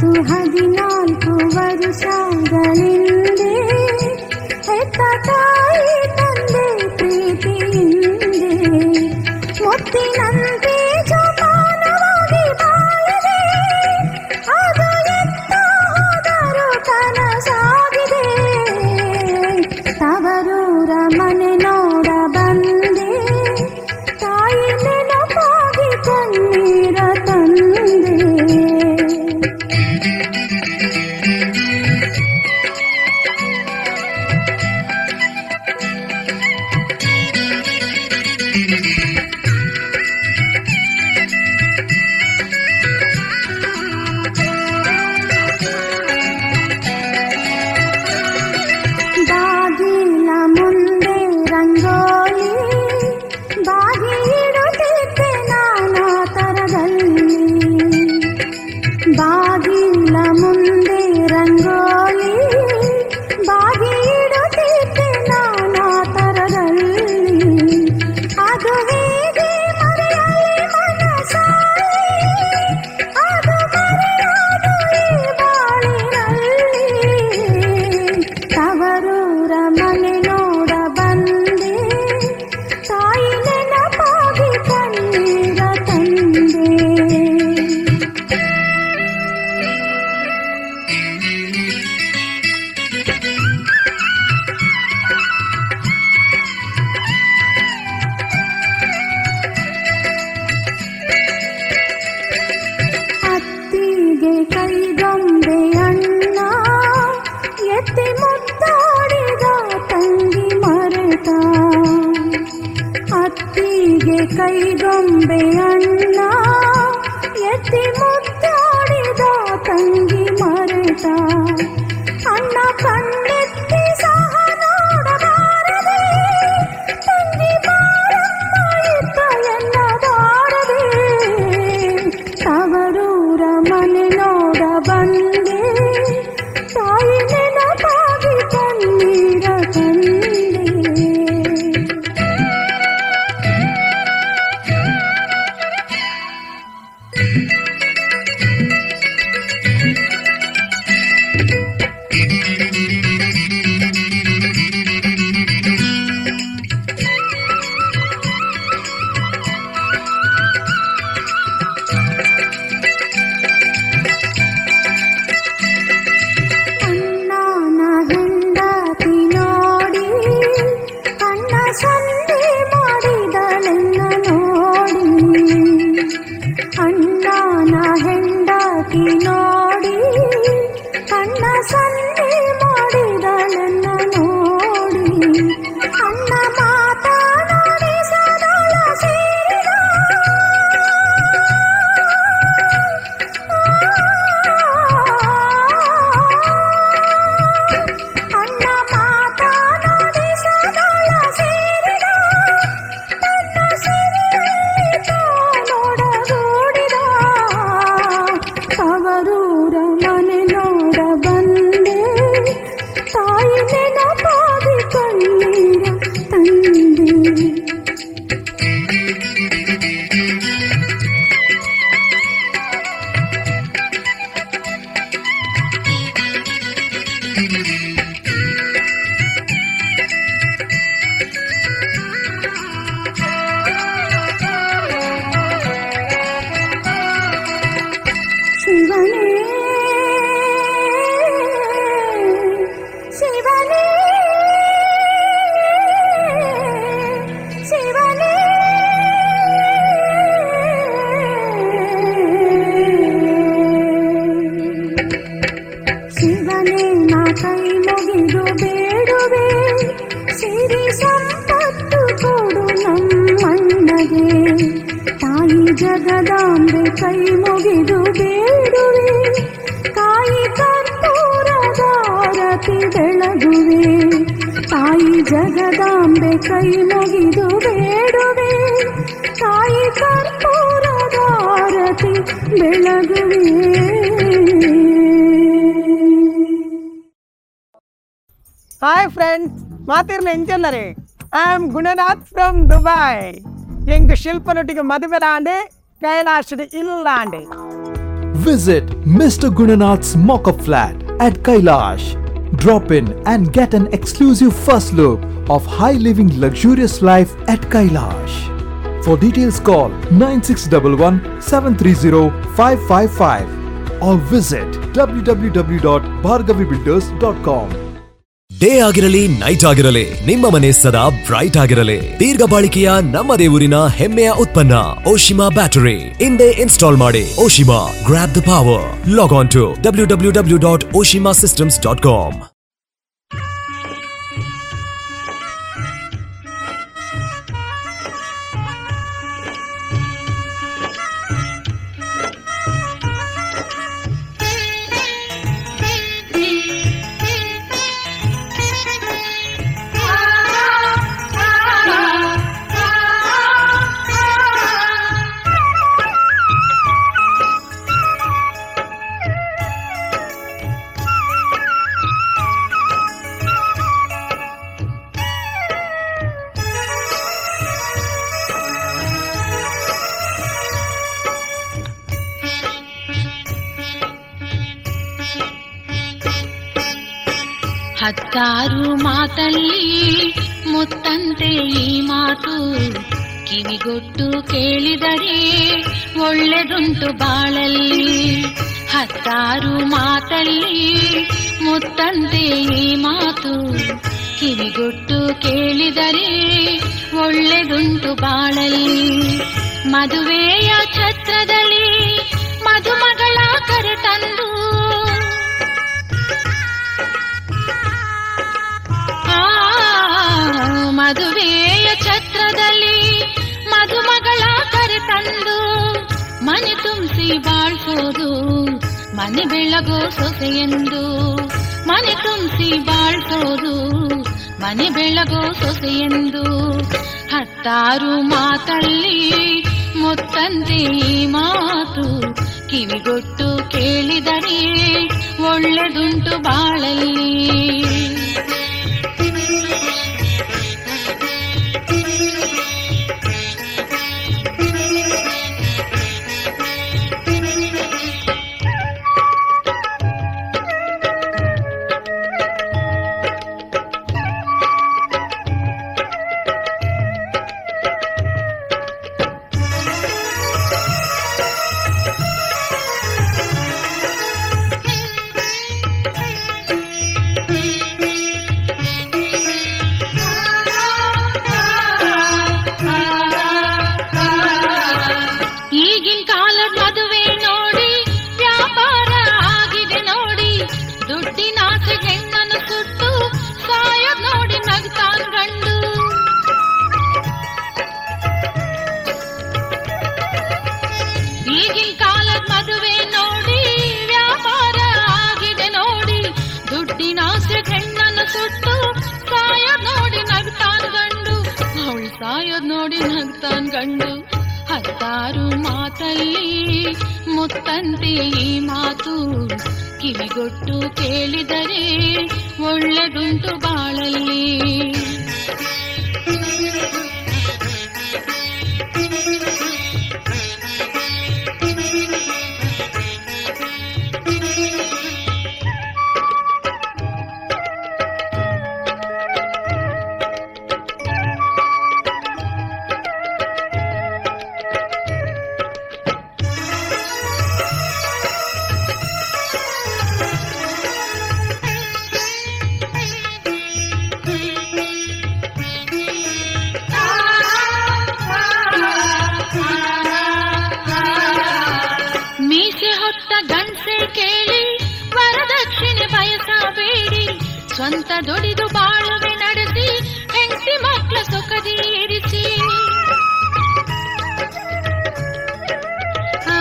O: तू ಜಗದಾಂಬೆ ಕೈ ಮುಗಿದು ಬೇಡುವೆ ತಾಯಿ ಕರ್ಪೂರದಾರತಿ ಬೆಳಗುವೆ
A: ಹಾಯ್ ಫ್ರೆಂಡ್ಸ್ ಮಾತಿರ್ಲ ಎಂಜನ್ನರೆ I am Gunanath from Dubai ಎಂಗ್ ಶಿಲ್ಪನೊಟ್ಟಿಗೆ ಮದುವೆಲಾಂಡೆ ಕೈಲಾಶದ ಇಲ್ಲಾಂಡೆ
B: Visit Mr. Gunanath's mock-up flat at Kailash. Drop in and get an exclusive first look of high living luxurious life at Kailash. For details call 9611 730 555 or visit www.bhargavibuilders.com.
D: Day ಆಗಿರಲಿ night ಆಗಿರಲಿ ನಿಮ್ಮ ಮನೆ ಸದಾ bright ಆಗಿರಲಿ ದೀರ್ಘ ಬಾಳಿಕೆಯ ನಮ್ಮದೇ ಊರಿನ ಹೆಮ್ಮೆಯ ಉತ್ಪನ್ನ ಓಶಿಮಾ ಬ್ಯಾಟರಿ ಹಿಂದೆ ಇನ್ಸ್ಟಾಲ್ ಮಾಡಿ Oshima grab the power log on to W W W dot Oshima systems dot
P: com ಮಾತಲ್ಲಿ ಮುತ್ತಂತೆ ಈ ಮಾತು ಕಿವಿಗೊಟ್ಟು ಕೇಳಿದರೆ ಒಳ್ಳೆದುಂಟು ಬಾಳಲ್ಲಿ. ಹತ್ತಾರು ಮಾತಲ್ಲಿ ಮುತ್ತಂತೆ ಈ ಮಾತು ಕಿವಿಗೊಟ್ಟು ಕೇಳಿದರೆ ಒಳ್ಳೆದುಂಟು ಬಾಳಲ್ಲಿ. ಮದುವೆಯ ಛತ್ರದಲ್ಲಿ ಮದುಮಗಳ ಕರೆತಂದು ಮದುವೆಯ ಛತ್ರದಲ್ಲಿ ಮದುಮಗಳ ಕರೆತಂದು ಮನೆ ತುಂಬಿಸಿ ಬಾಳ್ಸೋದು, ಮನೆ ಬೆಳಗೋ ಸೊಸೆಯೆಂದು ಮನೆ ತುಂಬಿಸಿ ಬಾಳ್ಸೋದು, ಮನೆ ಬೆಳಗೋ ಸೊಸೆಯೆಂದು ಹತ್ತಾರು ಮಾತಲ್ಲಿ ಮುತ್ತಂತೆ ಮಾತು, ಕಿವಿಗೊಟ್ಟು ಕೇಳಿದರೆ, ಒಳ್ಳೆದುಂಟು ಬಾಳಲ್ಲಿ. ಸ್ವಂತ ದುಡಿದು ಬಾಳುವೆ ನಡೆಸಿ ಹೆಂಡತಿ ಮಕ್ಕಳ ಸುಖದಿ ಇರಿಸಿ ಆ,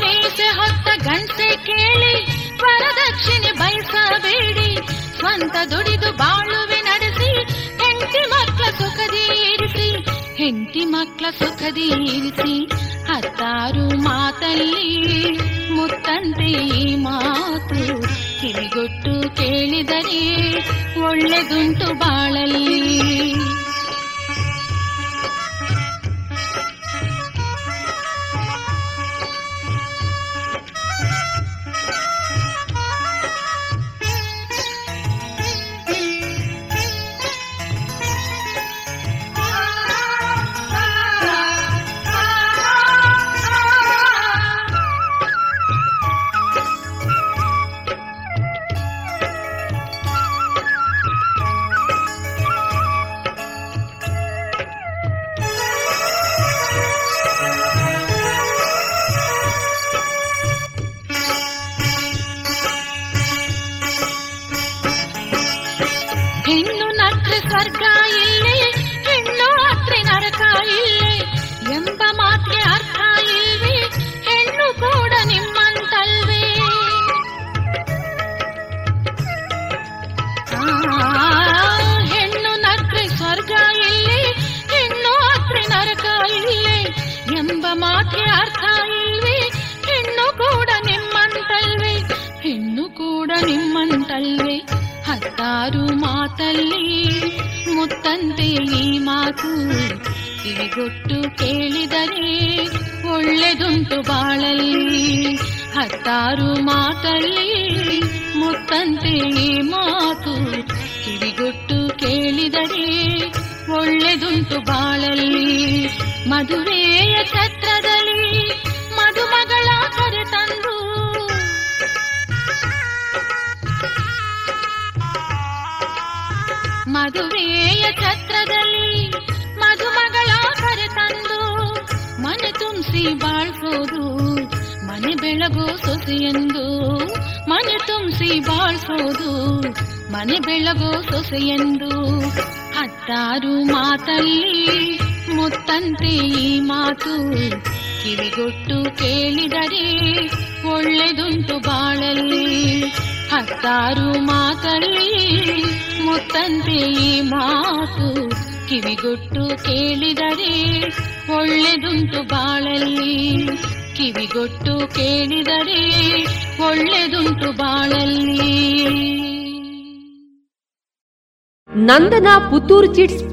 P: ಮೀಸೆ ಹೊತ್ತ ಗಂಡ್ಸೆ ಕೇಳಿ ವರದಕ್ಷಿಣೆ ಬಯಸಬೇಡಿ ಸ್ವಂತ ದುಡಿದು ಬಾಳುವೆ ನಡೆಸಿ ಹೆಂಡತಿ ಮಕ್ಕಳ ಸುಖದಿ ಇರಿಸಿ ಹೆಂಡತಿ ಮಕ್ಕಳ ಸುಖದಿ ಇರಿಸಿ ಹತ್ತಾರು ಮಾತಲ್ಲಿ ಮುತ್ತಂತೆ ಈ ಮಾತು ಕಿವಿಗೊಟ್ಟು ಕೇಳಿದರೆ ಒಳ್ಳೆದುಂಟು ಬಾಳಲ್ಲಿ. ಹತ್ತಾರು ಮಾತಲ್ಲಿ ಮುತ್ತಂತೆ ಈ ಮಾತು ಕಿವಿಗೊಟ್ಟು ಕೇಳಿದರೆ ಒಳ್ಳೆದುಂಟು ಬಾಳಲ್ಲಿ. ಕಿವಿಗೊಟ್ಟು ಕೇಳಿದರೆ ಒಳ್ಳೆದುಂಟು ಬಾಳಲ್ಲಿ.
O: Nandana Puttur chits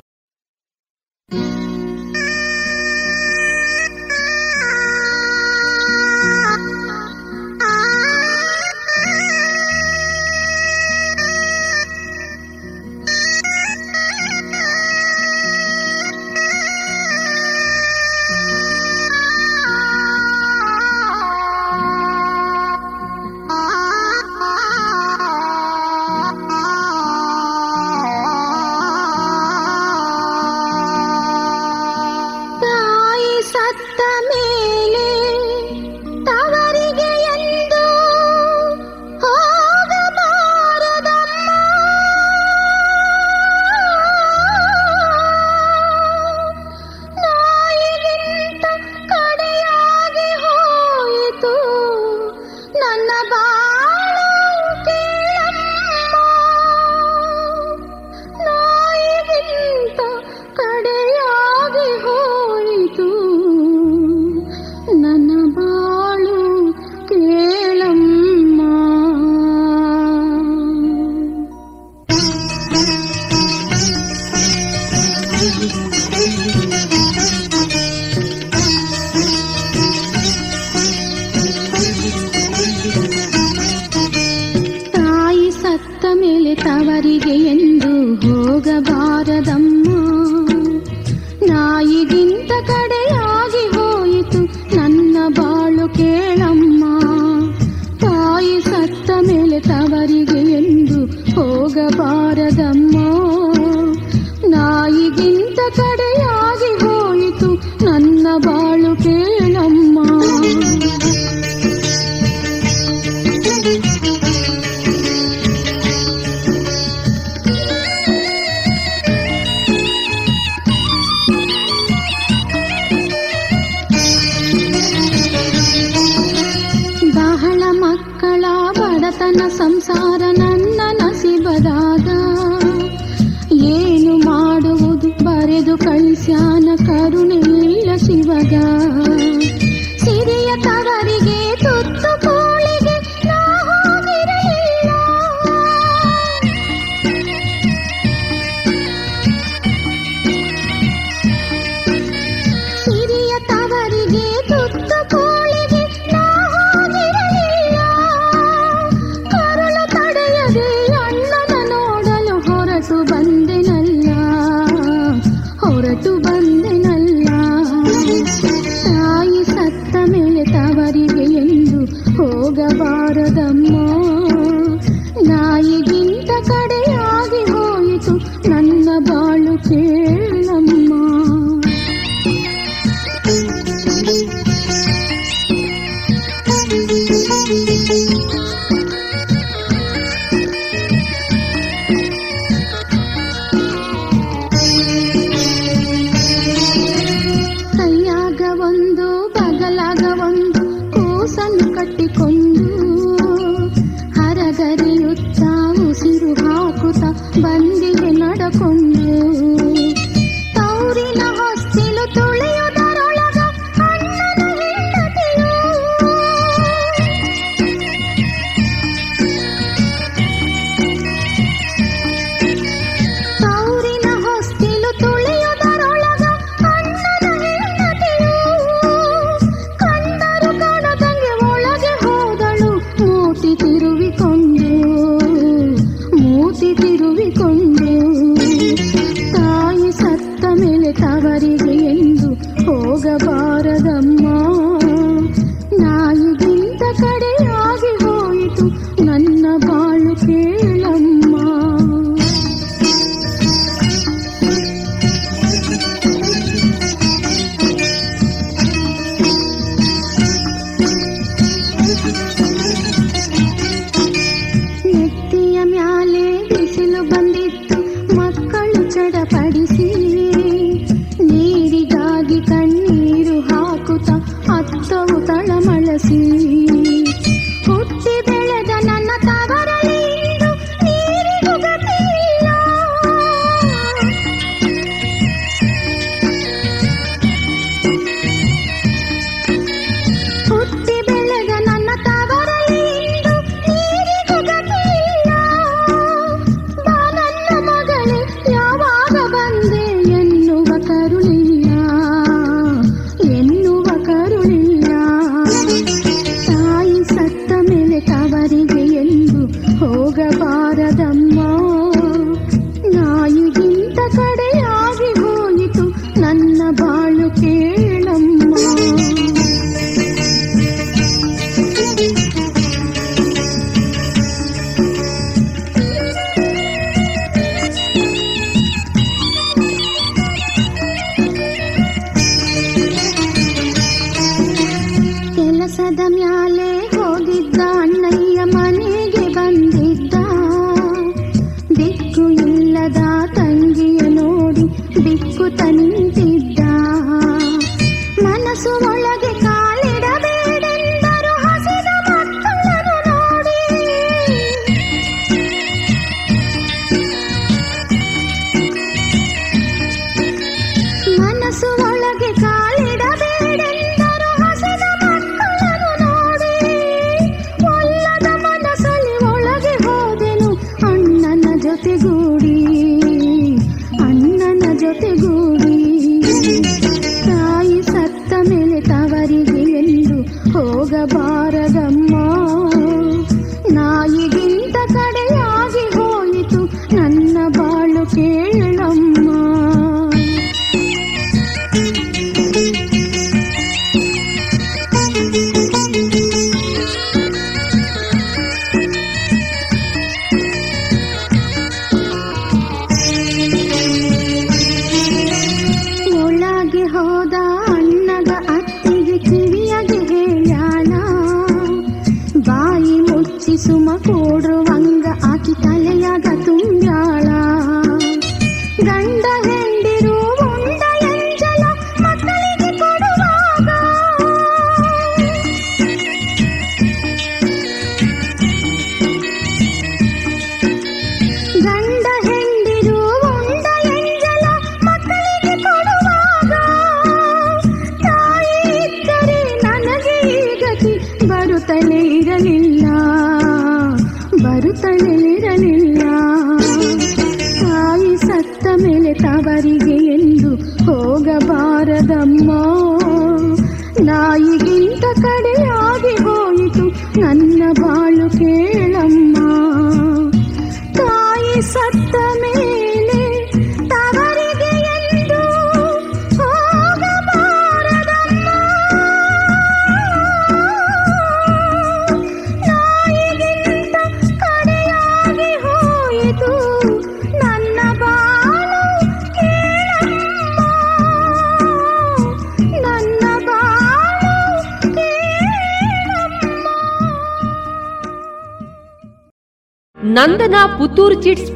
F: सदम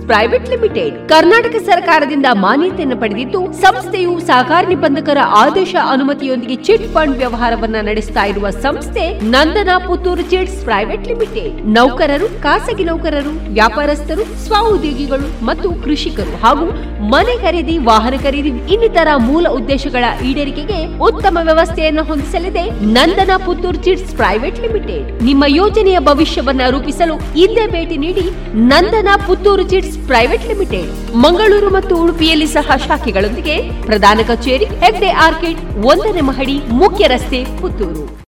F: private limited. Karnataka ಸರ್ಕಾರದಿಂದ ಮಾನ್ಯತೆಯನ್ನು ಪಡೆದಿದ್ದು, ಸಂಸ್ಥೆಯು ಸಹಕಾರ ನಿಬಂಧಕರ ಆದೇಶ ಅನುಮತಿಯೊಂದಿಗೆ ಚಿಟ್ ಫಂಡ್ ವ್ಯವಹಾರವನ್ನ ನಡೆಸ್ತಾ ಇರುವ ಸಂಸ್ಥೆ Nandana Puttur chits private limited. ನೌಕರರು, ಖಾಸಗಿ ನೌಕರರು, ವ್ಯಾಪಾರಸ್ಥರು ಸ್ವ ಉದ್ಯೋಗಿಗಳು ಮತ್ತು ಕೃಷಿಕರು ಹಾಗೂ ಮನೆ ಖರೀದಿ, ವಾಹನ ಖರೀದಿ ಇನ್ನಿತರ ಮೂಲ ಉದ್ದೇಶಗಳ ಈಡೇರಿಕೆಗೆ ಉತ್ತಮ ವ್ಯವಸ್ಥೆಯನ್ನು ಹೊಂದಿಸಲಿದೆ Nandana Puttur chits private limited. ನಿಮ್ಮ ಯೋಜನೆಯ ಭವಿಷ್ಯವನ್ನ ರೂಪಿಸಲು ಇಲ್ಲೇ ಭೇಟಿ ನೀಡಿ Nandana Puttur chits private limited. Mangaluru ಮತ್ತು ಉಡುಪಿಯಲ್ಲಿ ಸಹ ಶಾಖೆಗಳೊಂದಿಗೆ ಪ್ರಧಾನ ಕಚೇರಿ, ಹೆಗ್ಡೆ ಆರ್ಕಿಡ್ ಒಂದನೇ ಮಹಡಿ ಮುಖ್ಯ ರಸ್ತೆ ಪುತ್ತೂರು.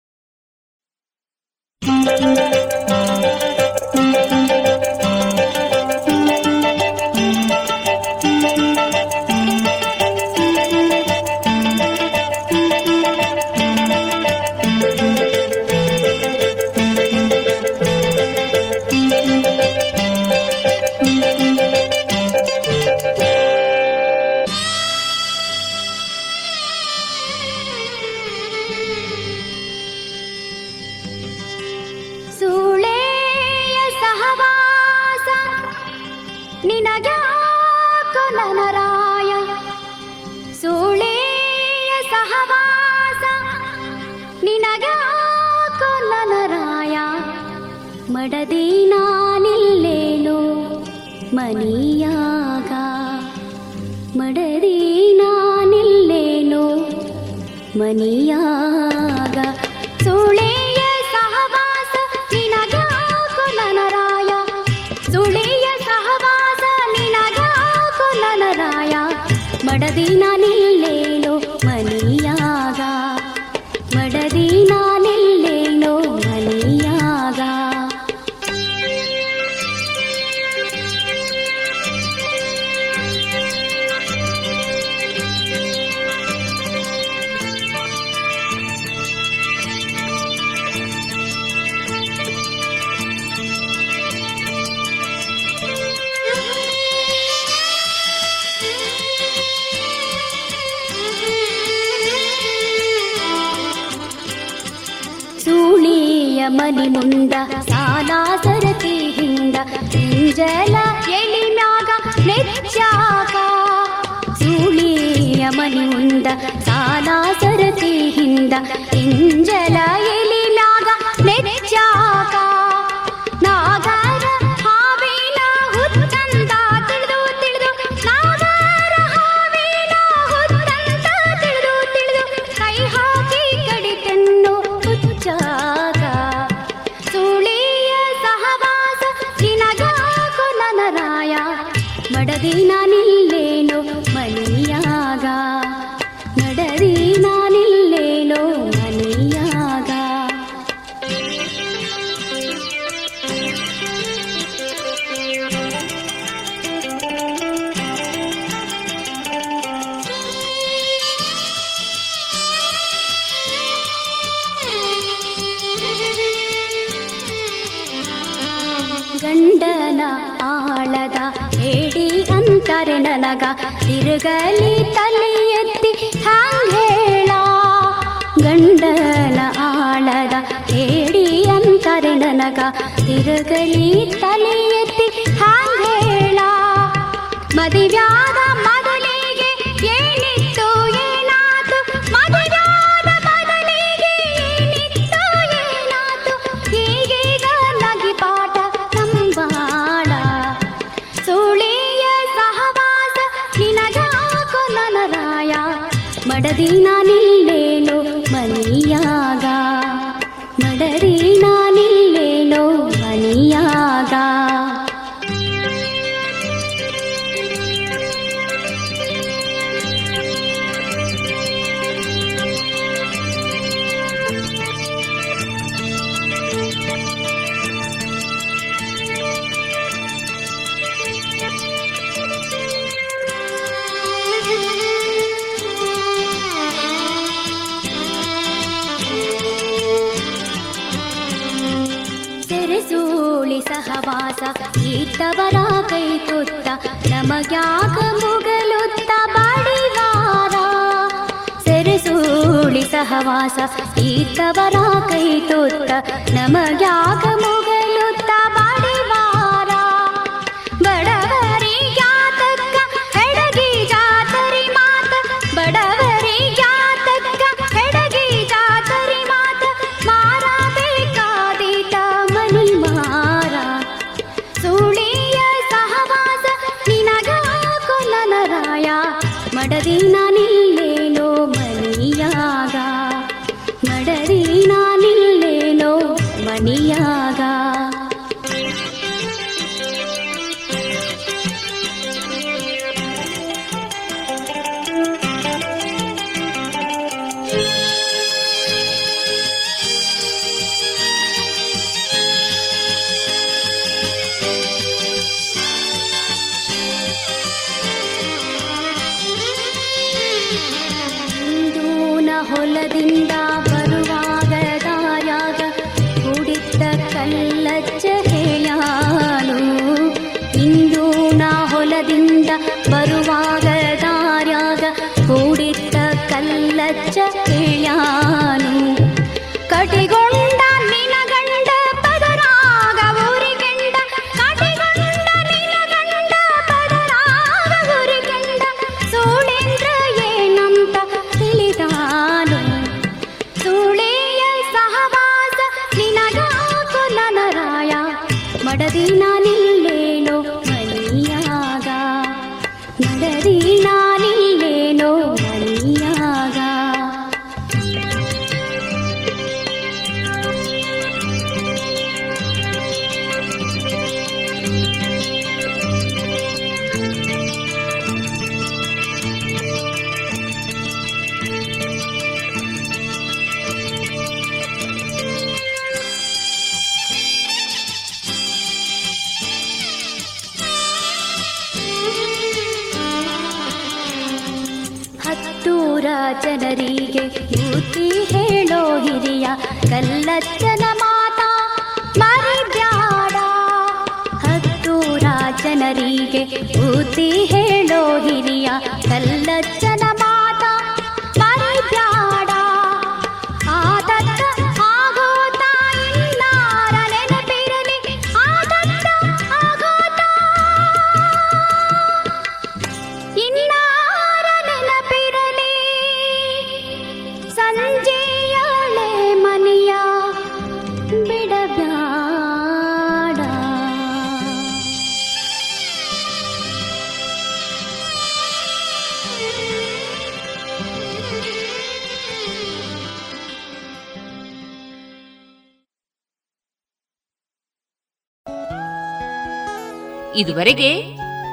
Q: ಇದುವರೆಗೆ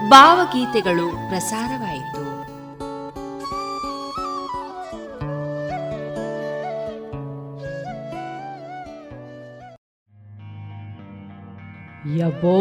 Q: ಭಾವಗೀತೆಗಳು ಪ್ರಸಾರವಾಯಿತು. ಯಬೋ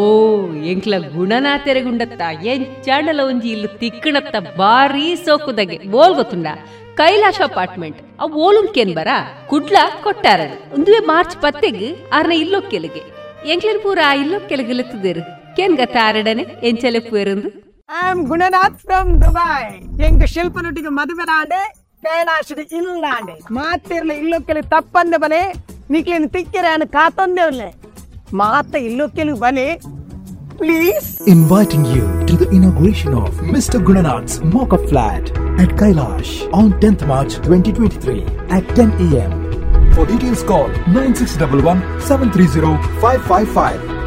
Q: ಎಂಕ್ಲ ಗುಣನಾತೆರೆಗುಂಡತ್ತ ಎಂಚಾಂಡಲ ಒಂಜಿ ಇಲ್ಲು ತಿಕ್ಕಣತ್ತ ಬಾರಿ ಸೋಕುದಗೆ. ಬೋಲ್ ಗೊತ್ತುಂಡ ಕೈಲಾಶ ಅಪಾರ್ಟ್ಮೆಂಟ್ ಆ ಓಲುಂಕೇನ್ ಬರ ಕುಡ್ಲ ಕೊಟ್ಟಾರ ಒಂದುವೆ ಮಾರ್ಚ್ ಪತ್ತೆಗ್ ಆರ್ನ ಕೆಲಗೆ ಎಂಕ್ಲೆನ್ ಪೂರ ಇಲ್ಲೊಕ್ಕೆಲಿಗೆ ಕೇನ್ ಗತ್ತ ಆರಡನೆ ಎಂಚಲೆ ಪೂರಂದು
A: I am Gunanath from Dubai ಎಂಗ ಶಿಲ್ಪನೊಟ್ಟಿಗೆ ಮದುವೆ ರಾಂಡೆ ಕೈಲಾಶದ ಇಲ್ಲಾಂಡೆ ಮಾತಿರ್ಲಿ ಇಲ್ಲೊಕ್ಕೆಲಿ ತಪ್ಪಂದೆ ಬನೆ ನಿಕ್ಲಿನ ತಿಕ್ಕಿರೆ ಅನ್ನ ಕಾತೊಂದೇವ್ಲೆ ಮಾತ ಇಲ್ಲೊಕ್ಕೆಲಿ ಬನೆ please.
B: Inviting you to the inauguration of Mr. Gunanath's Mock-up Flat at Kailash on 10th March 2023 at 10 a.m. For details call 9611-730-555